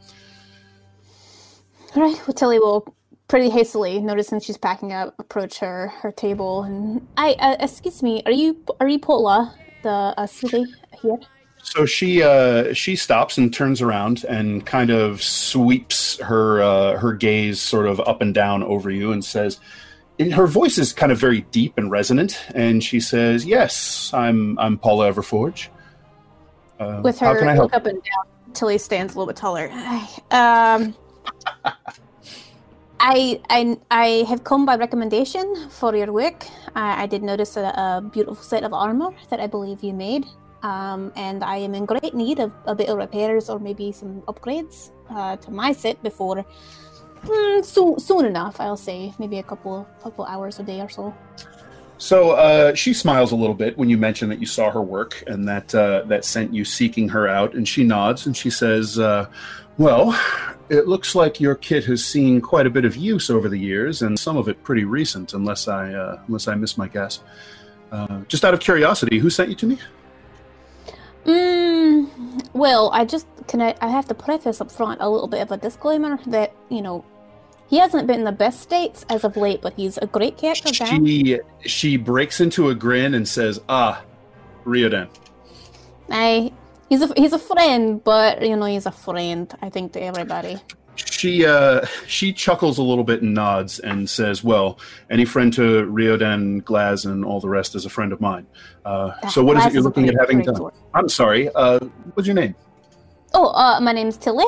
All right, well, Tilly will pretty hastily, noticing she's packing up, approach her her table and I uh, excuse me, are you are you Paula, the uh, city here? So she uh, she stops and turns around and kind of sweeps her uh, her gaze sort of up and down over you and says, and her voice is kind of very deep and resonant, and she says, "Yes, I'm I'm Paula Everforge." Uh, With her can I help? look up and down, Tilly stands a little bit taller. Um, I, I, I have come by recommendation for your work. I, I did notice a, a beautiful set of armor that I believe you made, um, and I am in great need of a bit of repairs or maybe some upgrades uh, to my set before mm, soon, soon enough. I'll say maybe a couple couple hours a day or so. So uh, she smiles a little bit when you mention that you saw her work and that uh, that sent you seeking her out, and she nods and she says, uh, "Well, it looks like your kit has seen quite a bit of use over the years, and some of it pretty recent, unless I uh, unless I miss my guess. Uh, just out of curiosity, who sent you to me?" Mm, well, I just can I, I have to preface up front a little bit of a disclaimer that you know he hasn't been in the best states as of late, but he's a great character. She she breaks into a grin and says, "Ah, Riodan." I he's a he's a friend, but you know he's a friend. I think to everybody. She uh, she chuckles a little bit and nods and says, "Well, any friend to Riodan, Glaz, and all the rest is a friend of mine. Uh, so, what is it you're looking at having done? I'm sorry. Uh, what's your name? Oh, uh, my name's Tilly.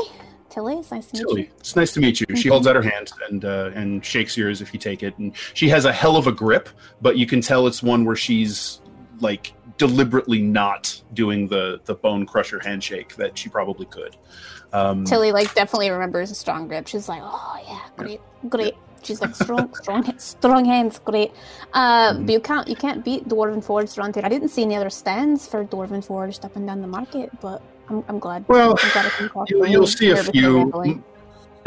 Tilly, it's nice to meet Tilly. you. It's nice to meet you. She holds out her hand and uh, and shakes yours if you take it. And she has a hell of a grip, but you can tell it's one where she's like deliberately not doing the the bone crusher handshake that she probably could. Um, Tilly like definitely remembers a strong grip. She's like, oh yeah, great, great. She's like strong, strong, strong hands, great. Uh, Mm-hmm. But you can't, you can't beat Dwarven Forge around here. I didn't see any other stands for Dwarven Forge up and down the market, but I'm, I'm glad. Well, I'm glad I came across you, you'll see a few.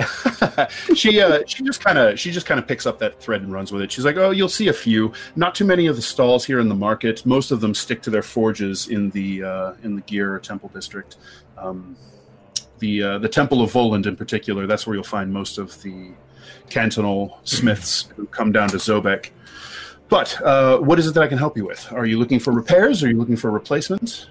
she uh, she just kind of she just kind of picks up that thread and runs with it. She's like, "Oh, you'll see a few. Not too many of the stalls here in the market. Most of them stick to their forges in the uh, in the Gear Temple district. Um, the uh, the Temple of Volund in particular. That's where you'll find most of the cantonal smiths who come down to Zobeck. But uh, what is it that I can help you with? Are you looking for repairs? Are you looking for replacements?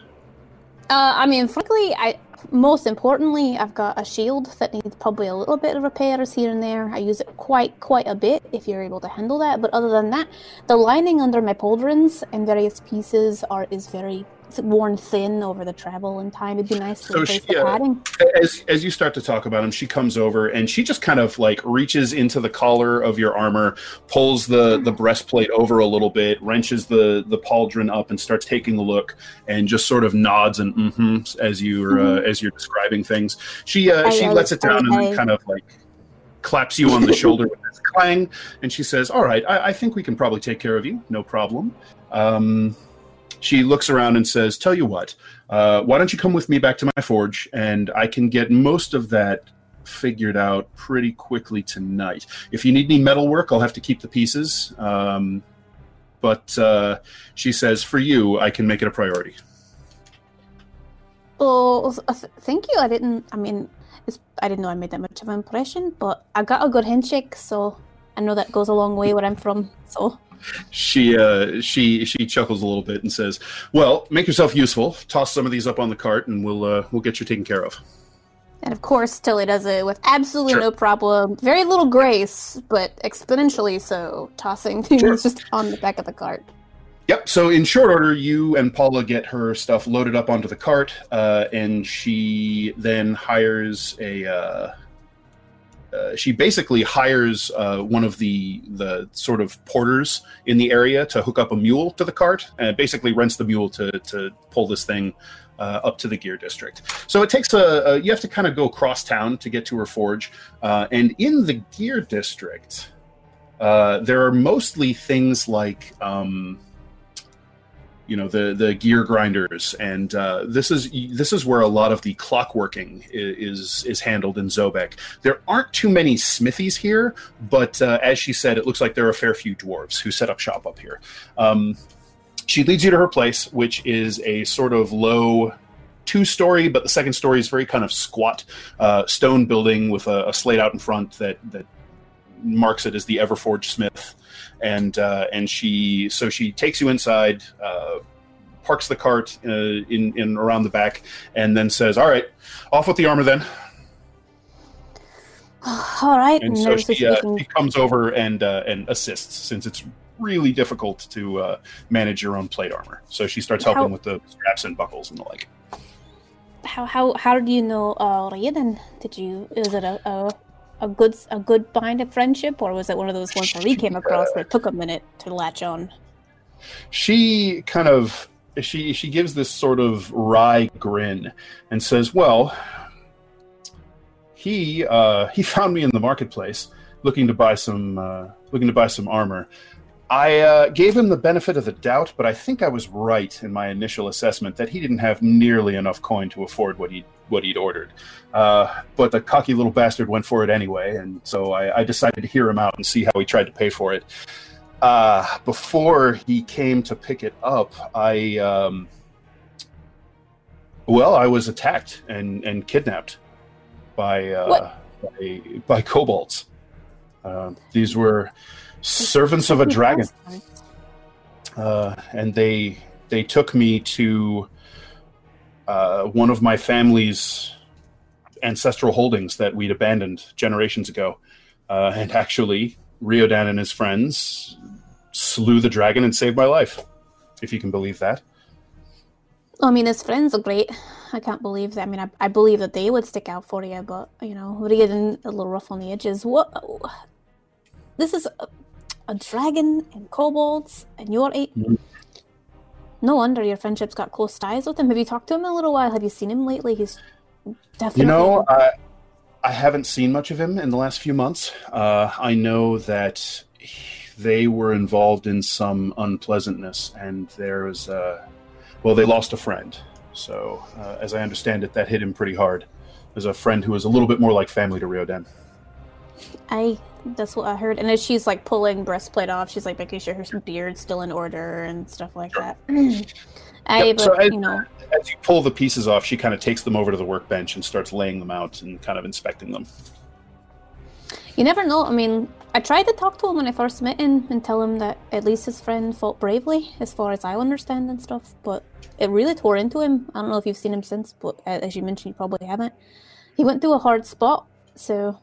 Uh, I mean, frankly, I most importantly, I've got a shield that needs probably a little bit of repairs here and there. I use it quite quite a bit if you're able to handle that. But other than that, the lining under my pauldrons and various pieces are is very worn thin over the travel and time. It'd be nice to So replace she, the uh, padding. as as you start to talk about him, she comes over and she just kind of like reaches into the collar of your armor, pulls the the breastplate over a little bit, wrenches the the pauldron up, and starts taking a look, and just sort of nods and mm-hmm as you're uh, as you're describing things. She uh, Aye, she aye, lets it down and aye, then kind of like claps you on the shoulder with this clang, and she says, "All right, I, I think we can probably take care of you, no problem." Um, she looks around and says, "Tell you what, uh, why don't you come with me back to my forge, and I can get most of that figured out pretty quickly tonight. If you need any metal work, I'll have to keep the pieces." Um, but uh, she says, "For you, I can make it a priority." Oh, th- thank you. I didn't. I mean, I didn't know I made that much of an impression, but I got a good handshake, so I know that goes a long way where I'm from. So She uh, she she chuckles a little bit and says, "Well, make yourself useful. Toss some of these up on the cart, and we'll uh, we'll get you taken care of." And of course, Tilly does it with absolutely Sure. no problem. Very little grace, but exponentially so, tossing things Sure. just on the back of the cart. Yep. So in short order, you and Paula get her stuff loaded up onto the cart, uh, and she then hires a. Uh, uh, she basically hires uh, one of the the sort of porters in the area to hook up a mule to the cart, and basically rents the mule to to pull this thing uh, up to the gear district. So it takes a, a you have to kind of go across town to get to her forge, uh, and in the gear district, uh, there are mostly things like. Um, you know the the gear grinders and uh, this is this is where a lot of the clockworking is is handled in Zobeck. There aren't too many smithies here, but uh, as she said, it looks like there are a fair few dwarves who set up shop up here. Um, she leads you to her place, which is a sort of low two story, but the second story is very kind of squat uh, stone building with a, a slate out in front that that marks it as the Everforge Smith and uh, and she so she takes you inside, uh, parks the cart uh, in in around the back, and then says, "All right, off with the armor then." All right, And so she, uh, she comes over and uh, and assists since it's really difficult to uh, manage your own plate armor. So she starts helping How- with the straps and buckles and the like. How how how did you know uh, Raiden? Did you is it a, a a good a good bind of friendship, or was it one of those ones that we came across where it took a minute to latch on? she kind of she she gives this sort of wry grin and says, "Well, he uh, he found me in the marketplace looking to buy some uh, looking to buy some armor. I uh, gave him the benefit of the doubt, but I think I was right in my initial assessment that he didn't have nearly enough coin to afford what he what he'd ordered. Uh, but the cocky little bastard went for it anyway, and so I, I decided to hear him out and see how he tried to pay for it." uh, before he came to pick it up, I um, well, I was attacked and and kidnapped by uh, by, by kobolds. Uh, these were servants of a dragon, uh, and they they took me to uh, one of my family's ancestral holdings that we'd abandoned generations ago, uh, and actually Riodan and his friends slew the dragon and saved my life, if you can believe that. I mean, his friends are great. I can't believe that. I mean, I, I believe that they would stick out for you, but you know, Raiden a little rough on the edges. What? This is a, a dragon and kobolds, and you're eight. Mhm. No wonder your friendship's got close ties with him. Have you talked to him in a little while? Have you seen him lately? He's definitely. You know, I, I haven't seen much of him in the last few months. Uh, I know that he- they were involved in some unpleasantness, and there was, uh, well, they lost a friend. So, uh, as I understand it, that hit him pretty hard. As a friend who was a little bit more like family to Riodan. I. That's what I heard. And as she's like pulling breastplate off, she's like making sure her beard's still in order and stuff like that. I, Yep, but so I- you know, As you pull the pieces off, she kind of takes them over to the workbench and starts laying them out and kind of inspecting them. You never know. I mean, I tried to talk to him when I first met him and tell him that at least his friend fought bravely, as far as I understand and stuff. But it really tore into him. I don't know if you've seen him since, but as you mentioned, you probably haven't. He went through a hard spot, so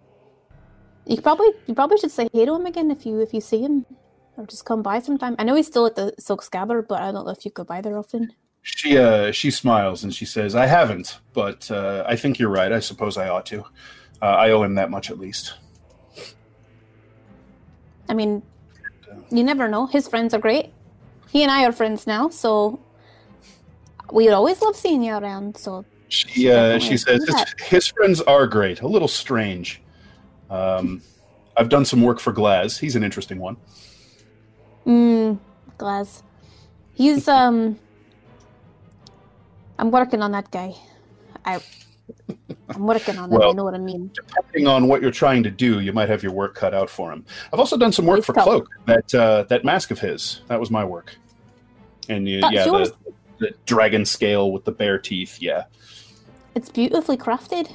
you probably you probably should say hey to him again if you if you see him, or just come by sometime. I know he's still at the Silk Scabbard, but I don't know if you go by there often. She uh, she smiles and she says, "I haven't, but uh, I think you're right. I suppose I ought to. Uh, I owe him that much at least." I mean, you never know. His friends are great. He and I are friends now, so we'd always love seeing you around. So She uh, she says his, his friends are great. A little strange. Um, I've done some work for Glaz. He's an interesting one. Mm, Glaz. He's um. I'm working on that guy. I. I'm working on it. Well- you know what I mean. Depending on what you're trying to do, you might have your work cut out for him. I've also done some work He's for tough. Cloak. That uh, that mask of his. That was my work. And you, That's yeah, the, the dragon scale with the bear teeth. Yeah. It's beautifully crafted.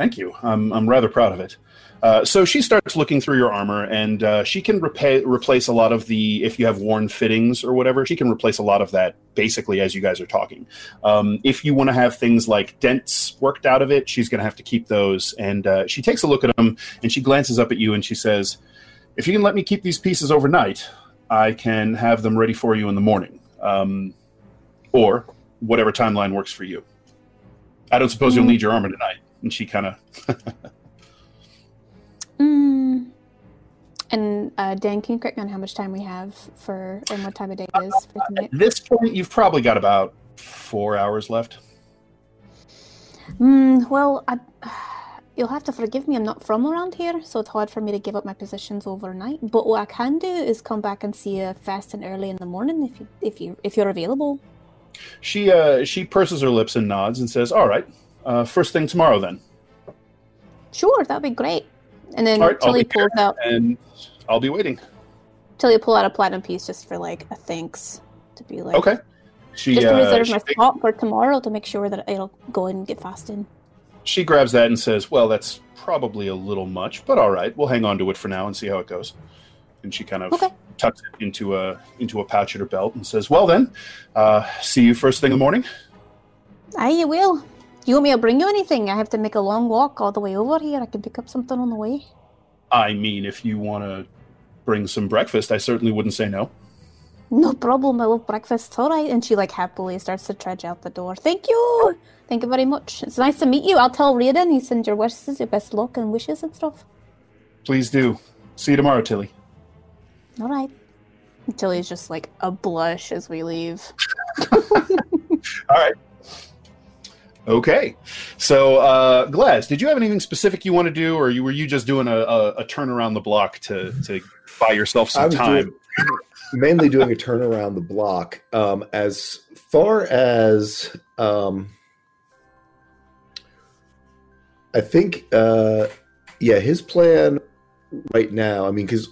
Thank you. I'm, I'm rather proud of it. Uh, so she starts looking through your armor, and uh, she can repa- replace a lot of the, if you have worn fittings or whatever, she can replace a lot of that basically as you guys are talking. Um, if you want to have things like dents worked out of it, she's going to have to keep those. And uh, she takes a look at them, and she glances up at you, and she says, If you can let me keep these pieces overnight, I can have them ready for you in the morning. Um, or whatever timeline works for you. I don't suppose you'll Mm. need your armor tonight. And she kind of Mm. And uh, Dan, can you correct me on how much time we have for and what time of day it is for tonight? At this point, you've probably got about four hours left. Mm, well, I, you'll have to forgive me. I'm not from around here, so it's hard for me to give up my positions overnight. But what I can do is come back and see you fast and early in the morning if you if you if you're available. She uh, she purses her lips and nods and says, "All right, uh, first thing tomorrow then." Sure, that'd be great. And then right, I'll Tilly pulls out and I'll be waiting. Tilly pull out a platinum piece just for like a thanks to be like Okay. She just to uh, reserve she, my spot for tomorrow to make sure that it'll go and get fast in. she grabs that and says, "Well, that's probably a little much, but all right, we'll hang on to it for now and see how it goes." And she kind of Okay. tucks it into a into a pouch at her belt and says, "Well then, uh, see you first thing in the morning." You will. You want me to bring you anything? I have to make a long walk all the way over here. I can pick up something on the way. I mean, if you want to bring some breakfast, I certainly wouldn't say no. No problem. I love breakfast. All right. And she like happily starts to trudge out the door. Thank you. Thank you very much. It's nice to meet you. I'll tell Raiden you send your wishes, your best luck and wishes and stuff. Please do. See you tomorrow, Tilly. All right. Tilly's just like a blush as we leave. All right. Okay. So, uh, Glaz, did you have anything specific you want to do, or you, were you just doing a, a, a turn around the block to, to buy yourself some time? doing- mainly doing a turn around the block. Um, as far as um, I think, uh, yeah, his plan right now. I mean, because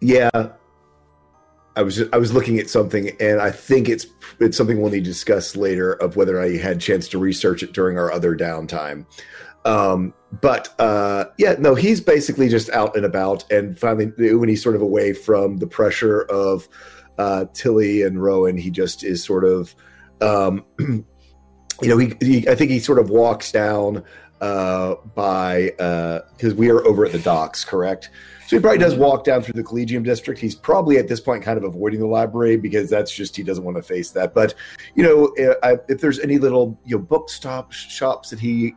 yeah, I was I was looking at something, and I think it's it's something we'll need to discuss later of whether I had a chance to research it during our other downtime. Um, but uh, yeah, no, he's basically just out and about, and finally, when he's sort of away from the pressure of uh, Tilly and Rowan, he just is sort of, um, you know, he, he I think he sort of walks down uh, by because we are over at the docks, correct? So he probably does walk down through the Collegium district. He's probably at this point kind of avoiding the library because that's just he doesn't want to face that. But you know, uh, if there's any little you know book stop shops that he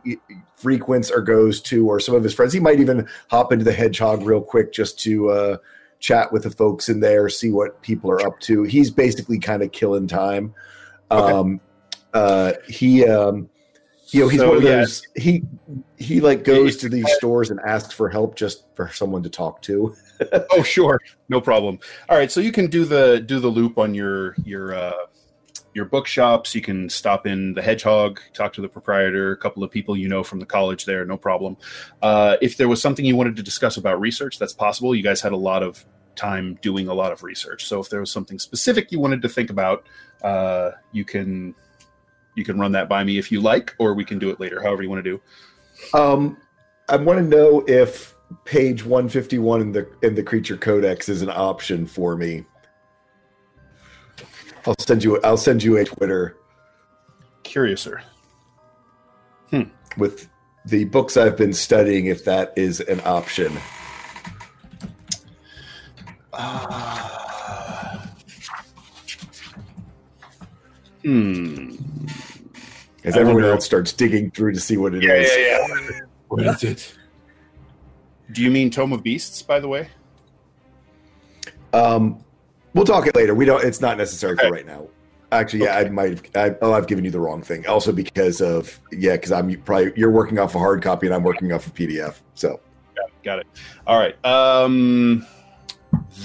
frequents or goes to, or some of his friends, he might even hop into the Hedgehog real quick just to uh, chat with the folks in there, see what people are up to. He's basically kind of killing time. Okay. Um, uh, he. Um, you know, he's So, one of those. He he like goes to these stores and asks for help just for someone to talk to. Oh, sure, no problem. All right, so you can do the do the loop on your your uh, your bookshops. You can stop in the Hedgehog, talk to the proprietor, a couple of people you know from the college there, no problem. Uh, if there was something you wanted to discuss about research, that's possible. You guys had a lot of time doing a lot of research, so if there was something specific you wanted to think about, uh, you can you can run that by me if you like, or we can do it later, however you want to do. Um, I want to know if page one fifty one in the in the creature codex is an option for me. I'll send you. I'll send you a Twitter Curiouser. Hmm. with the books I've been studying. If that is an option. Uh, Hmm. As I everyone else starts digging through to see what it is. Yeah, yeah, yeah. What is it? Do you mean Tome of Beasts, by the way? Um, we'll talk it later. We don't. It's not necessary Okay. for right now. Actually, yeah, I might. Have, I, oh, I've given you the wrong thing. Also, because of yeah, because I'm probably you're working off a hard copy and I'm working off a PDF. So, Got it. Got it. All right. Um,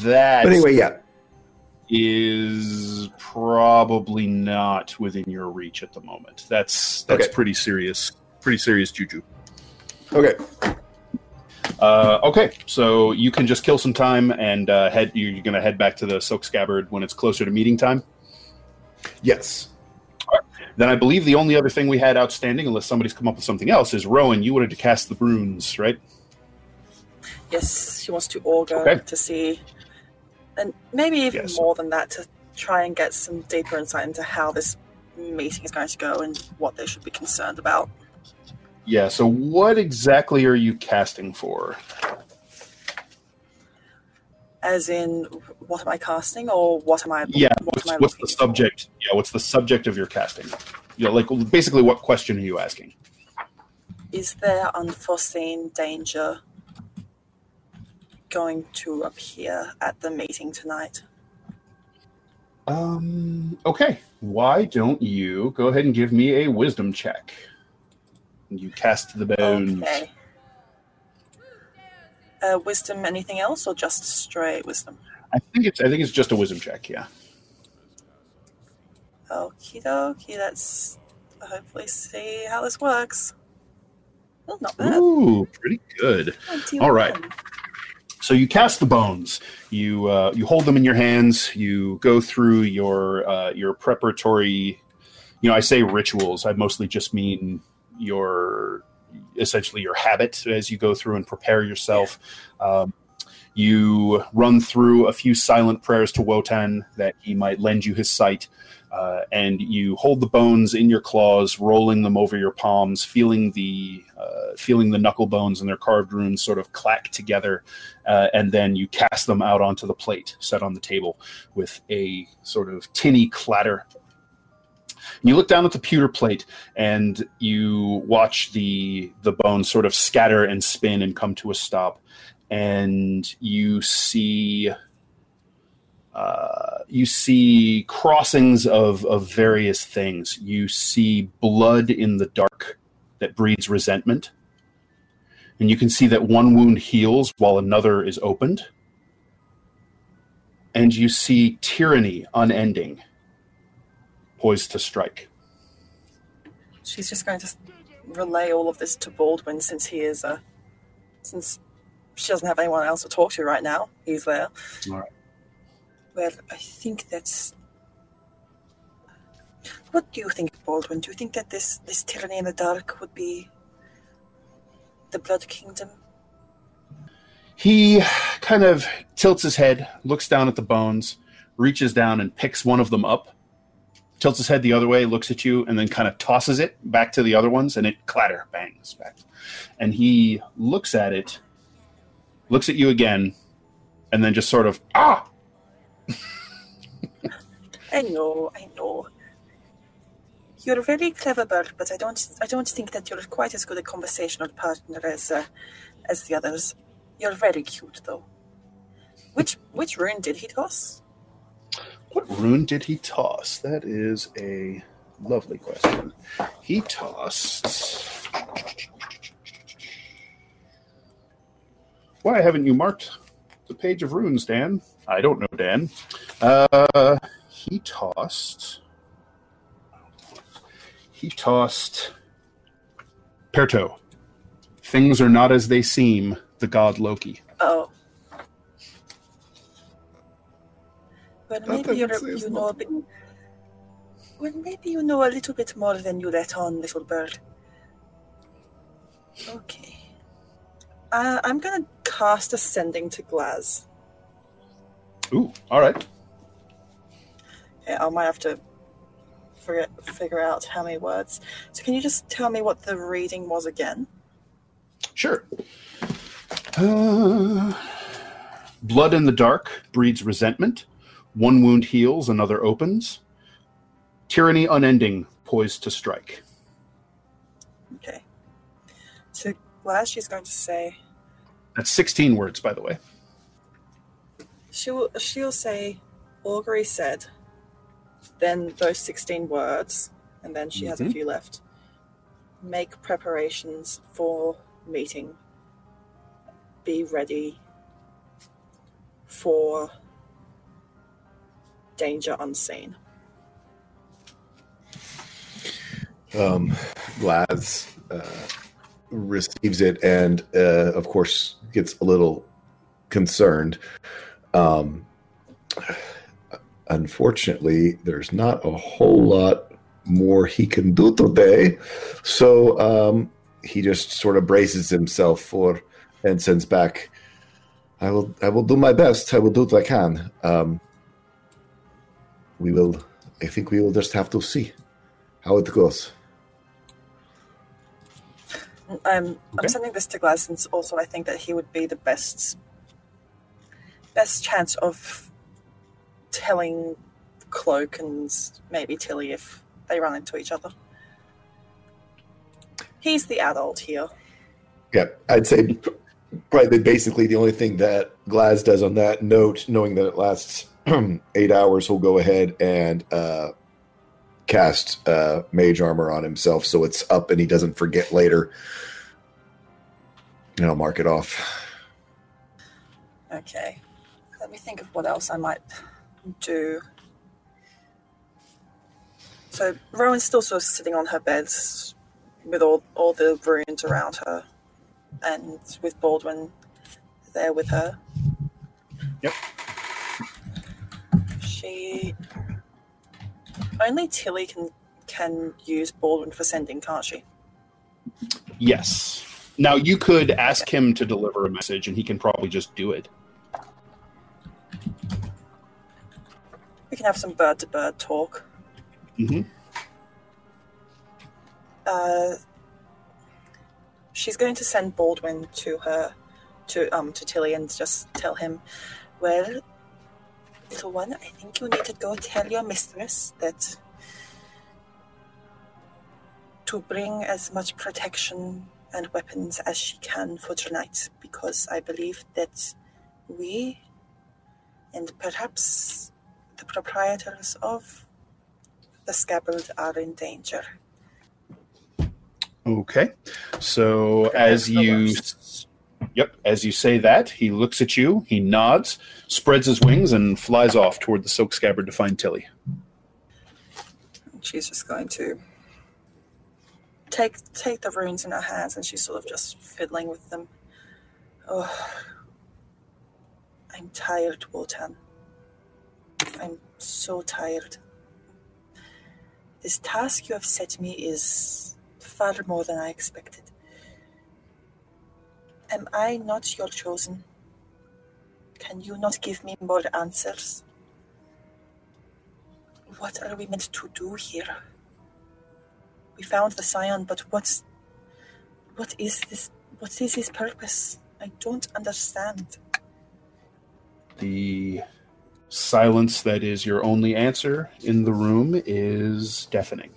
that but anyway, yeah. Is probably not within your reach at the moment. That's that's Okay. pretty serious. Pretty serious juju. Okay. Uh, okay, so you can just kill some time and uh, head. You're going to head back to the silk scabbard when it's closer to meeting time. Yes. Then I believe the only other thing we had outstanding, unless somebody's come up with something else, is Rowan. You wanted to cast the runes, right? Yes, she wants to augur Okay. to see, and maybe even Yes. more than that, to try and get some deeper insight into how this meeting is going to go and what they should be concerned about. Yeah. So what exactly are you casting for? As in, what am I casting, or what am I? Yeah. what What's, I what's the subject? Yeah. What's the subject of your casting? You know, like basically, what question are you asking? Is there unforeseen danger going to appear at the meeting tonight? Um. Okay. Why don't you go ahead and give me a wisdom check? You cast the bones. Okay. Uh, wisdom, anything else, or just straight wisdom? I think it's. I think it's just a wisdom check. Yeah. Okie dokie, let's hopefully see how this works. Well, not bad. Ooh, pretty good. 21. all right. So you cast the bones. You uh, you hold them in your hands. You go through your uh, your preparatory. You know, I say rituals. I mostly just mean your essentially your habit as you go through and prepare yourself. Um, you run through a few silent prayers to Wotan that he might lend you his sight. Uh, and you hold the bones in your claws, rolling them over your palms, feeling the uh, feeling the knuckle bones and their carved runes sort of clack together, uh, and then you cast them out onto the plate set on the table with a sort of tinny clatter. You look down at the pewter plate and you watch the the bones sort of scatter and spin and come to a stop, and you see uh, you see crossings of, of various things. You see blood in the dark that breeds resentment. And you can see that one wound heals while another is opened. And you see tyranny unending, poised to strike. She's just going to relay all of this to Baldwin since he is uh, since she doesn't have anyone else to talk to right now. He's there. All right. Well, I think that's. What do you think, Baldwin? Do you think that this this tyranny in the dark would be the Blood Kingdom? He kind of tilts his head, looks down at the bones, reaches down and picks one of them up, tilts his head the other way, looks at you, and then kind of tosses it back to the other ones, and it clatter bangs back. And he looks at it, looks at you again, and then just sort of ah. I know, I know. You're a very clever bird, but I don't, I don't think that you're quite as good a conversational partner as, uh, as the others. You're very cute, though. Which, which rune did he toss? What rune did he toss? That is a lovely question. He tossed. Why haven't you marked the page of runes, Dan? I don't know, Dan. Uh, he tossed. He tossed. Perto. Things are not as they seem. The god Loki. Oh. Well, maybe you're, doesn't you know a bit. Well, maybe you know a little bit more than you let on, little bird. Okay. Uh, I'm gonna cast Ascending to Glaz. Ooh, all right. Yeah, I might have to figure, figure out how many words. So, can you just tell me what the reading was again? Sure. Uh, blood in the dark breeds resentment. One wound heals, another opens. tyranny unending, poised to strike. Okay. To Glaz, she's going to say, That's 16 words, by the way. She'll, she'll say, Augury said, then those 16 words, and then she has a Mhm. few left. Make preparations for meeting. Be ready for danger unseen. Um, Glaz uh, receives it and, uh, of course, gets a little concerned. Um, unfortunately, there's not a whole lot more he can do today, so um, he just sort of braces himself for and sends back. I will. I will do my best. I will do what I can. Um, we will. I think we will just have to see how it goes. Um, Okay. I'm sending this to Glaz since also I think that he would be the best best chance of telling Cloak and maybe Tilly if they run into each other. He's the adult here. Yeah, I'd say probably basically the only thing that Glaz does on that note, knowing that it lasts eight hours, he'll go ahead and uh, cast uh, mage armor on himself so it's up and he doesn't forget later. And I'll mark it off. Okay. Let me think of what else I might do. So Rowan's still sort of sitting on her bed with all, all the runes around her and with Baldwin there with her. Yep. She only Tilly can can use Baldwin for sending, can't she? Yes. Now you could ask him to deliver a message, and he can probably just do it. We can have some bird to bird talk. hmm uh, she's going to send Baldwin to her, to um to Tilly, and just tell him, well, little one, I think you need to go tell your mistress that to bring as much protection and weapons as she can for tonight, because I believe that we and perhaps the proprietors of the scabbard are in danger. Okay. So as you, worst. yep, as you say that, he looks at you, he nods, spreads his wings, and flies off toward the silk scabbard to find Tilly. she's just going to take take the runes in her hands and she's sort of just fiddling with them. Oh, I'm tired, Wotan. I'm so tired. This task you have set me is far more than I expected. Am I not your chosen? Can you not give me more answers? What are we meant to do here? We found the scion, but what's what is this what is his purpose? I don't understand. The silence that is your only answer in the room is deafening.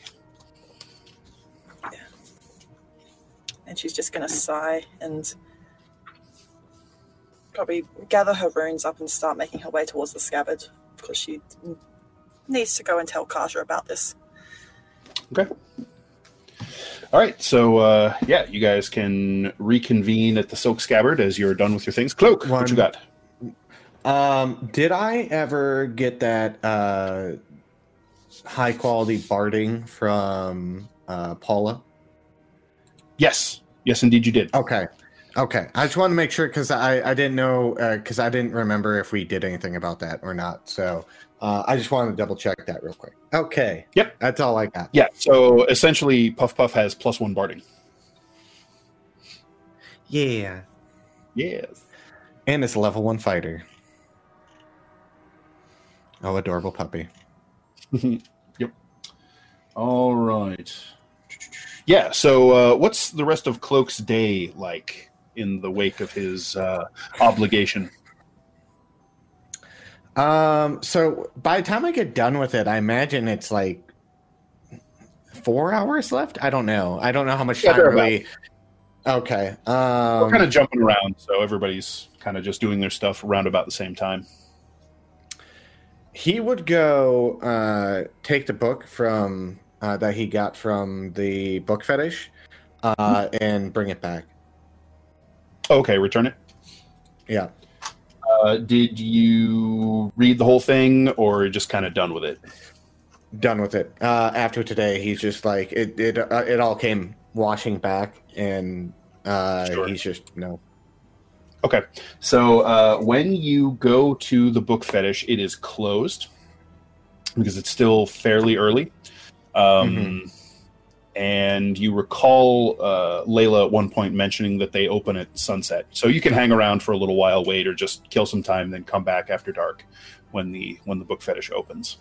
And she's just gonna sigh and probably gather her runes up and start making her way towards the scabbard because she needs to go and tell Carter about this. Okay. All right. So uh, yeah, you guys can reconvene at the silk scabbard as you're done with your things. Cloak, what you got? Um, did I ever get that uh, high quality barding from uh, Paula? Yes. Yes, indeed, you did. Okay. Okay. I just want to make sure because I, I didn't know because I didn't remember if we did anything about that or not. So uh, I just wanted to double check that real quick. Okay. Yep. That's all I got. Yeah. So essentially, Puff Puff has plus one barding. Yeah. Yes. And it's a level one fighter. Oh, adorable puppy. yep. All right. Yeah. So, uh, what's the rest of Cloak's day like in the wake of his uh, obligation? Um, so by the time I get done with it, I imagine it's like four hours left. I don't know. I don't know how much Yeah, time they're really. Okay. Um, We're kind of jumping around, so everybody's kind of just doing their stuff around about the same time. He would go uh, take the book from uh, that he got from the book fetish uh, and bring it back. Okay, return it. Yeah. Uh, did you read the whole thing, or just kind of done with it? done with it. Uh, after today, he's just like it. It uh, it all came washing back, and uh, Sure. he's just no. Okay, so uh, when you go to the book fetish, it is closed because it's still fairly early. Um, And you recall uh, Layla at one point mentioning that they open at sunset, so you can hang around for a little while, wait, or just kill some time, then come back after dark when the when the book fetish opens.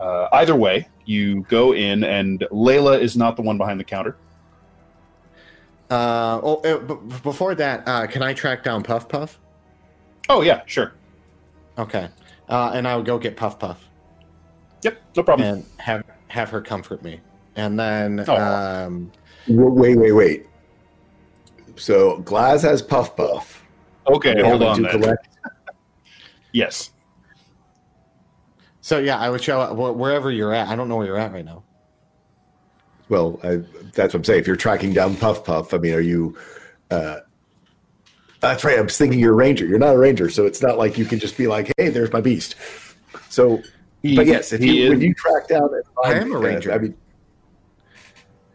Uh, either way, you go in, and Layla is not the one behind the counter. Uh, oh, uh, b- before that, uh, can I track down Puff Puff? Oh yeah, sure. Okay. Uh, and I would go get Puff Puff Yep, no problem. and have have her comfort me, and then Oh. um, Wait, wait, wait. So Glaz has Puff Puff. Okay, We hold on. Then. collect- Yes. so yeah, I would show up wherever you're at. I don't know where you're at right now. Well, I, that's what I'm saying. If you're tracking down Puff Puff, I mean, are you? Uh, that's right. I'm thinking you're a ranger. You're not a ranger, so it's not like you can just be like, "Hey, there's my beast." So, He- but yes, if he you is- when you track down, I am a uh, ranger. I mean,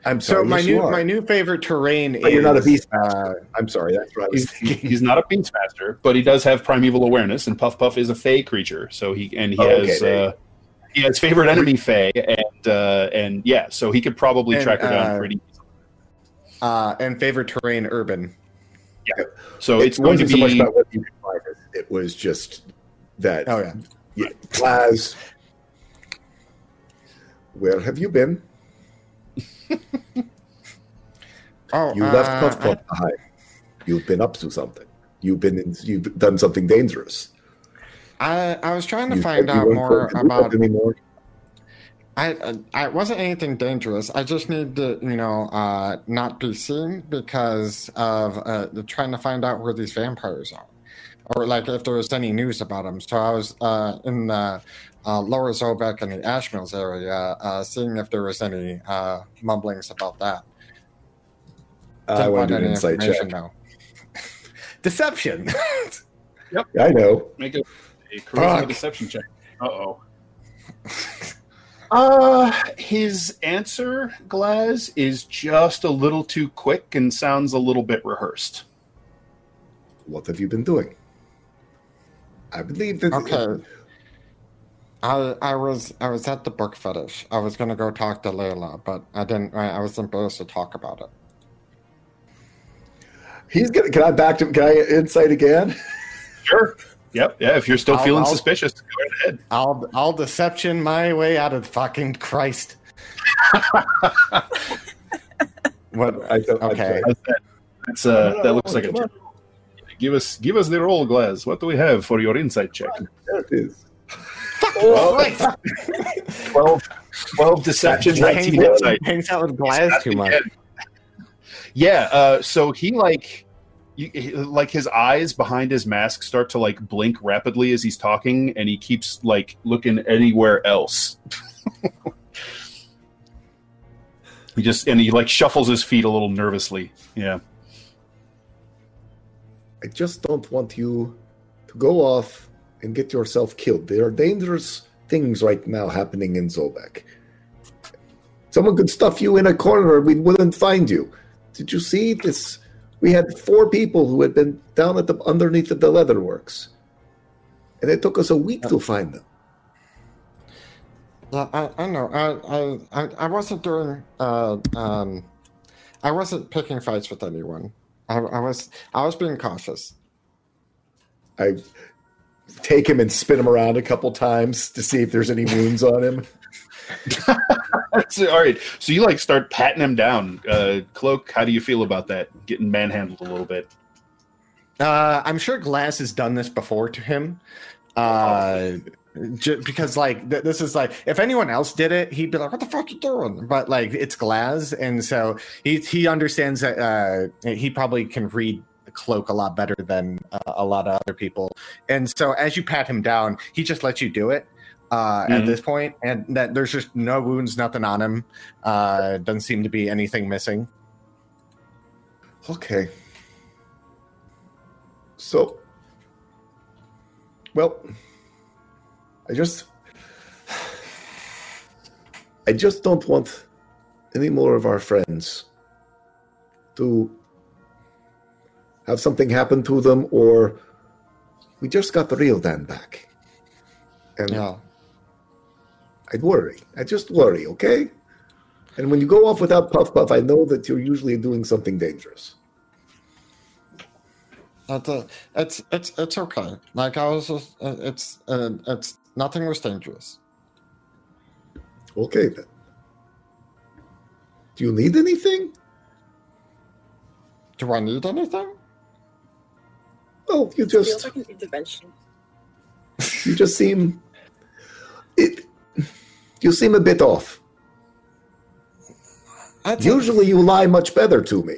I'm So sorry. my yes, new my new favorite terrain But is you're not a beast Uh. I'm sorry. That's right. He's, he's not a beastmaster, but he does have primeval awareness, and Puff Puff is a Fey creature. So he and he Oh, has you uh, he has favorite enemy Fey, and uh, and yeah, so he could probably And, track her down uh, pretty. uh, and favorite terrain urban. Yeah. So it it's going to wasn't so much about what you could find. It, it was just that. Oh yeah. yeah, Glaz, where have you been? Oh, You left uh, Puff Puff behind. You've been up to something. You've been. In, you've done something dangerous. I I was trying to You find out more going to do about that anymore. I, uh, I wasn't anything dangerous. I just need to, you know, uh, not be seen because of uh, the- trying to find out where these vampires are, or like if there was any news about them. So I was uh, in the uh, Lower Zobeck and the Ash Mills area, uh, seeing if there was any uh, mumblings about that. I Didn't want to do an insight check. though. Deception. Yep, I know. make a, a charisma Fuck. deception check. Uh oh. Uh, his answer, Glaz, is just a little too quick and sounds a little bit rehearsed. What have you been doing? I believe that. Okay. I I was I was at the book fetish. I was gonna go talk to Layla, but I didn't. I, I was embarrassed to talk about it. He's gonna. Can I back to? Can I insight again? Sure. Yep. Yeah. If you're still I'll- feeling I'll- suspicious, go right ahead. I'll I'll deception my way out of fucking Christ. what? I don't, I'm Okay. That's that. That's uh. That looks like a. Come on. Give us, give us the roll, Glaz. What do we have for your insight check? There it is. Christ. 12, 12 deception, hangs, insight. hangs out with Glaz too much. Yeah, uh, so he like, you, like his eyes behind his mask start to like blink rapidly as he's talking, and he keeps like looking anywhere else. he just and he like shuffles his feet a little nervously. Yeah, I just don't want you to go off and get yourself killed. There are dangerous things right now happening in Zobeck. Someone could stuff you in a corner we wouldn't find you. Did you see this? We had four people who had been down at the underneath of the leatherworks. And it took us a week to find them. Yeah, I, I know. I, I I wasn't doing. Uh, um, I wasn't picking fights with anyone. I, I was I was being cautious. I take him and spin him around a couple times to see if there's any wounds on him. So, all right. So you like start patting him down. Uh, Cloak, how do you feel about that? Getting manhandled a little bit. Uh, I'm sure Glaz has done this before to him, Uh, because like th- this is like if anyone else did it, he'd be like, "What the fuck you doing?" But like it's Glaz, and so he he understands that uh, he probably can read cloak a lot better than uh, a lot of other people. And so as you pat him down, he just lets you do it. Uh, At Mhm. this point, and that there's just no wounds, nothing on him. Uh, doesn't seem to be anything missing. Okay. So, well, I just, I just don't want any more of our friends to have something happen to them, or we just got the real Dan back, and Yeah. I'd worry. I just worry, okay? And when you go off without puff puff, I know that you're usually doing something dangerous. It's uh, it's it's it's okay. Like I was just, uh, it's uh, it's nothing was dangerous. Okay then. Do you need anything? Do I need anything? Oh, you Feels just like an intervention. you just seem it you seem a bit off. Usually you lie much better to me.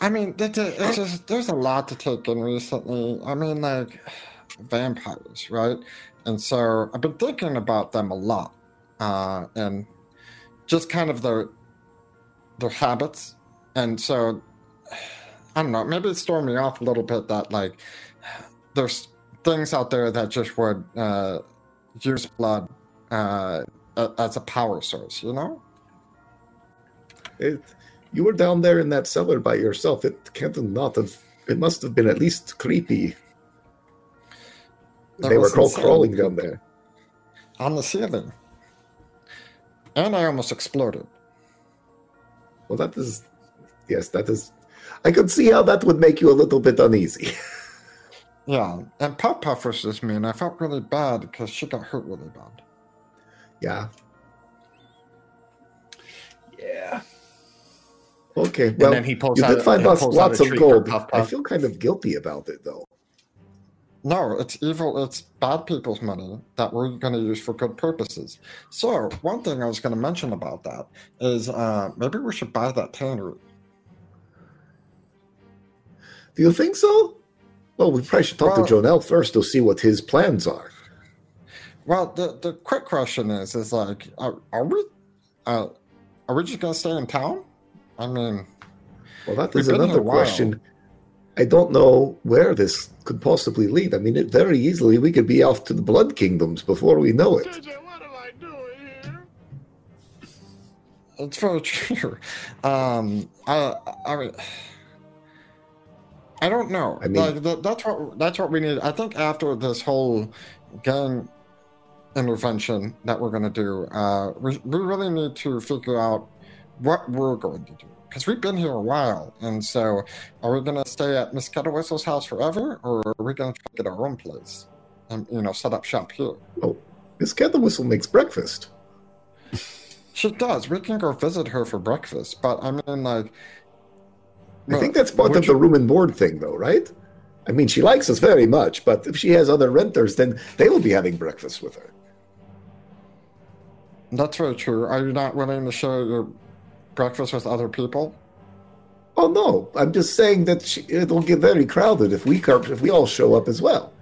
I mean, it's, a, it's just there's a lot to take in recently. I mean, like vampires, right? And so I've been thinking about them a lot, uh, and just kind of their their habits. And so I don't know. Maybe it's throwing me off a little bit that like there's things out there that just would uh, use blood uh, as a power source. You know? It, you were down there in that cellar by yourself. It can't not have it must have been at least creepy. That they were crawl, crawling down there. on the ceiling. And I almost exploded. Well that is yes, that is I could see how that would make you a little bit uneasy. Yeah, and Puff Puff was just me, and I felt really bad because she got hurt really bad. Yeah. Yeah. Okay. Well, then he pulls you out- did find he lots, pulls out lots a of gold. Puff I feel kind of guilty about it, though. No, it's evil. It's bad people's money that we're going to use for good purposes. So, one thing I was going to mention about that is uh, maybe we should buy that tannery. Do you think so? Well, we probably should talk Well- to Jonel first to see what his plans are. Well, the the quick question is, is like, are, are we, uh, are we just going to stay in town? I mean, Well, that We've is been here another question. I don't know where this could possibly lead. I mean, it, very easily we could be off to the Blood Kingdoms before we know it. It's very true. Um, I, I mean, I don't know. I mean- like that, that's what that's what we need. I think after this whole gang intervention that we're going to do, uh, we we really need to figure out what we're going to do because we've been here a while, and so are we going to stay at Miss Kettlewizzle's house forever, or are we going to get our own place and you know set up shop here? Oh, Miss Whistle makes breakfast. She does. We can go visit her for breakfast, but I mean, like. I think that's part of you- the room and board thing, though, right? I mean, she likes us very much, but if she has other renters, then they will be having breakfast with her. That's very true. Are you not willing to share your breakfast with other people? Oh no, I'm just saying that she, it'll get very crowded if we if we all show up as well.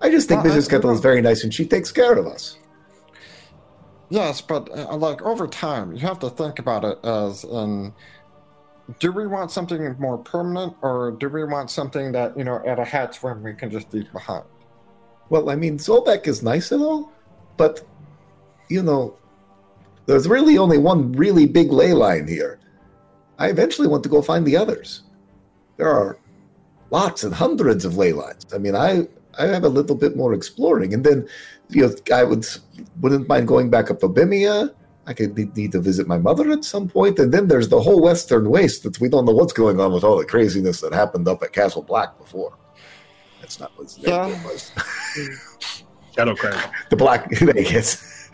I just think Well, Mrs. Kettle is very nice and she takes care of us. Yes, but uh, like over time, you have to think about it as in do we want something more permanent or do we want something that, you know, at a hat's whim we can just leave behind? Well, I mean, Zobeck is nice and all, but you know, there's really only one really big ley line here. I eventually want to go find the others. There are lots and hundreds of ley lines. I mean, I I have a little bit more exploring, and then you know, I would wouldn't mind going back up to Bemmea. I could need, need to visit my mother at some point, and then there's the whole Western Waste that we don't know what's going on with all the craziness that happened up at Castle Black before. That's not what his name Yeah. was. Shadow Crack. The Black Vegas.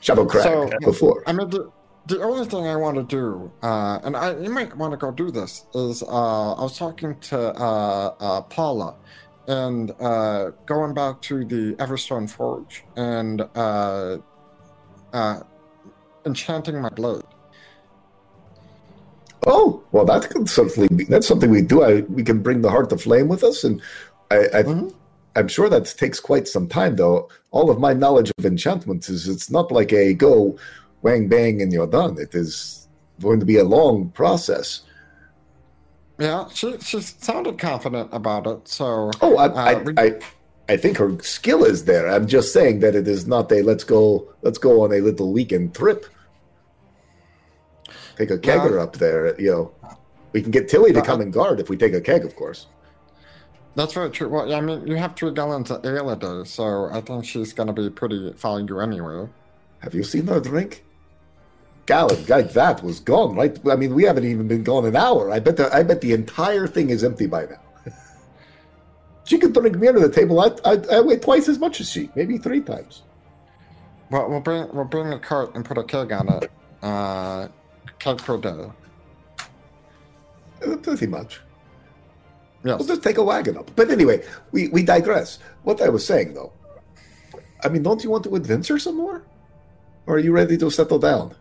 Shadow Crack So- before. I mean, the, the only thing I want to do, uh, and I you might want to go do this, is uh, I was talking to uh, uh, Paula, and uh, going back to the Everstone Forge and uh, uh, enchanting my blade. Oh, well, that could certainly be. That's something we do. I, we can bring the heart of flame with us, and I, I Mhm. I'm sure that takes quite some time, though. All of my knowledge of enchantments is it's not like a go, wang bang, and you're done. It is going to be a long process. Yeah, she she sounded confident about it. So Oh, I, Uh, I, I, I think her skill is there. I'm just saying that it is not a let's go, let's go on a little weekend trip. Take a kegger Well- up there, you know. We can get Tilly to Uh, come and guard if we take a keg, of course. That's very true. Well, I mean, you have three gallons of ale a day, so I think she's gonna be pretty following you anyway. Have you seen her drink? Gallon, like that was gone, right? I mean, we haven't even been gone an hour. I bet the, I bet the entire thing is empty by now. she could drink me under the table. I, I, I weigh twice as much as she, maybe three times. Well, we'll bring we'll bring a cart and put a keg on it. Uh, keg per day. Uh, Pretty much. Yes. We'll just take a wagon up. But anyway, we, we digress. What I was saying, though, I mean, don't you want to adventure some more? Or are you ready to settle down?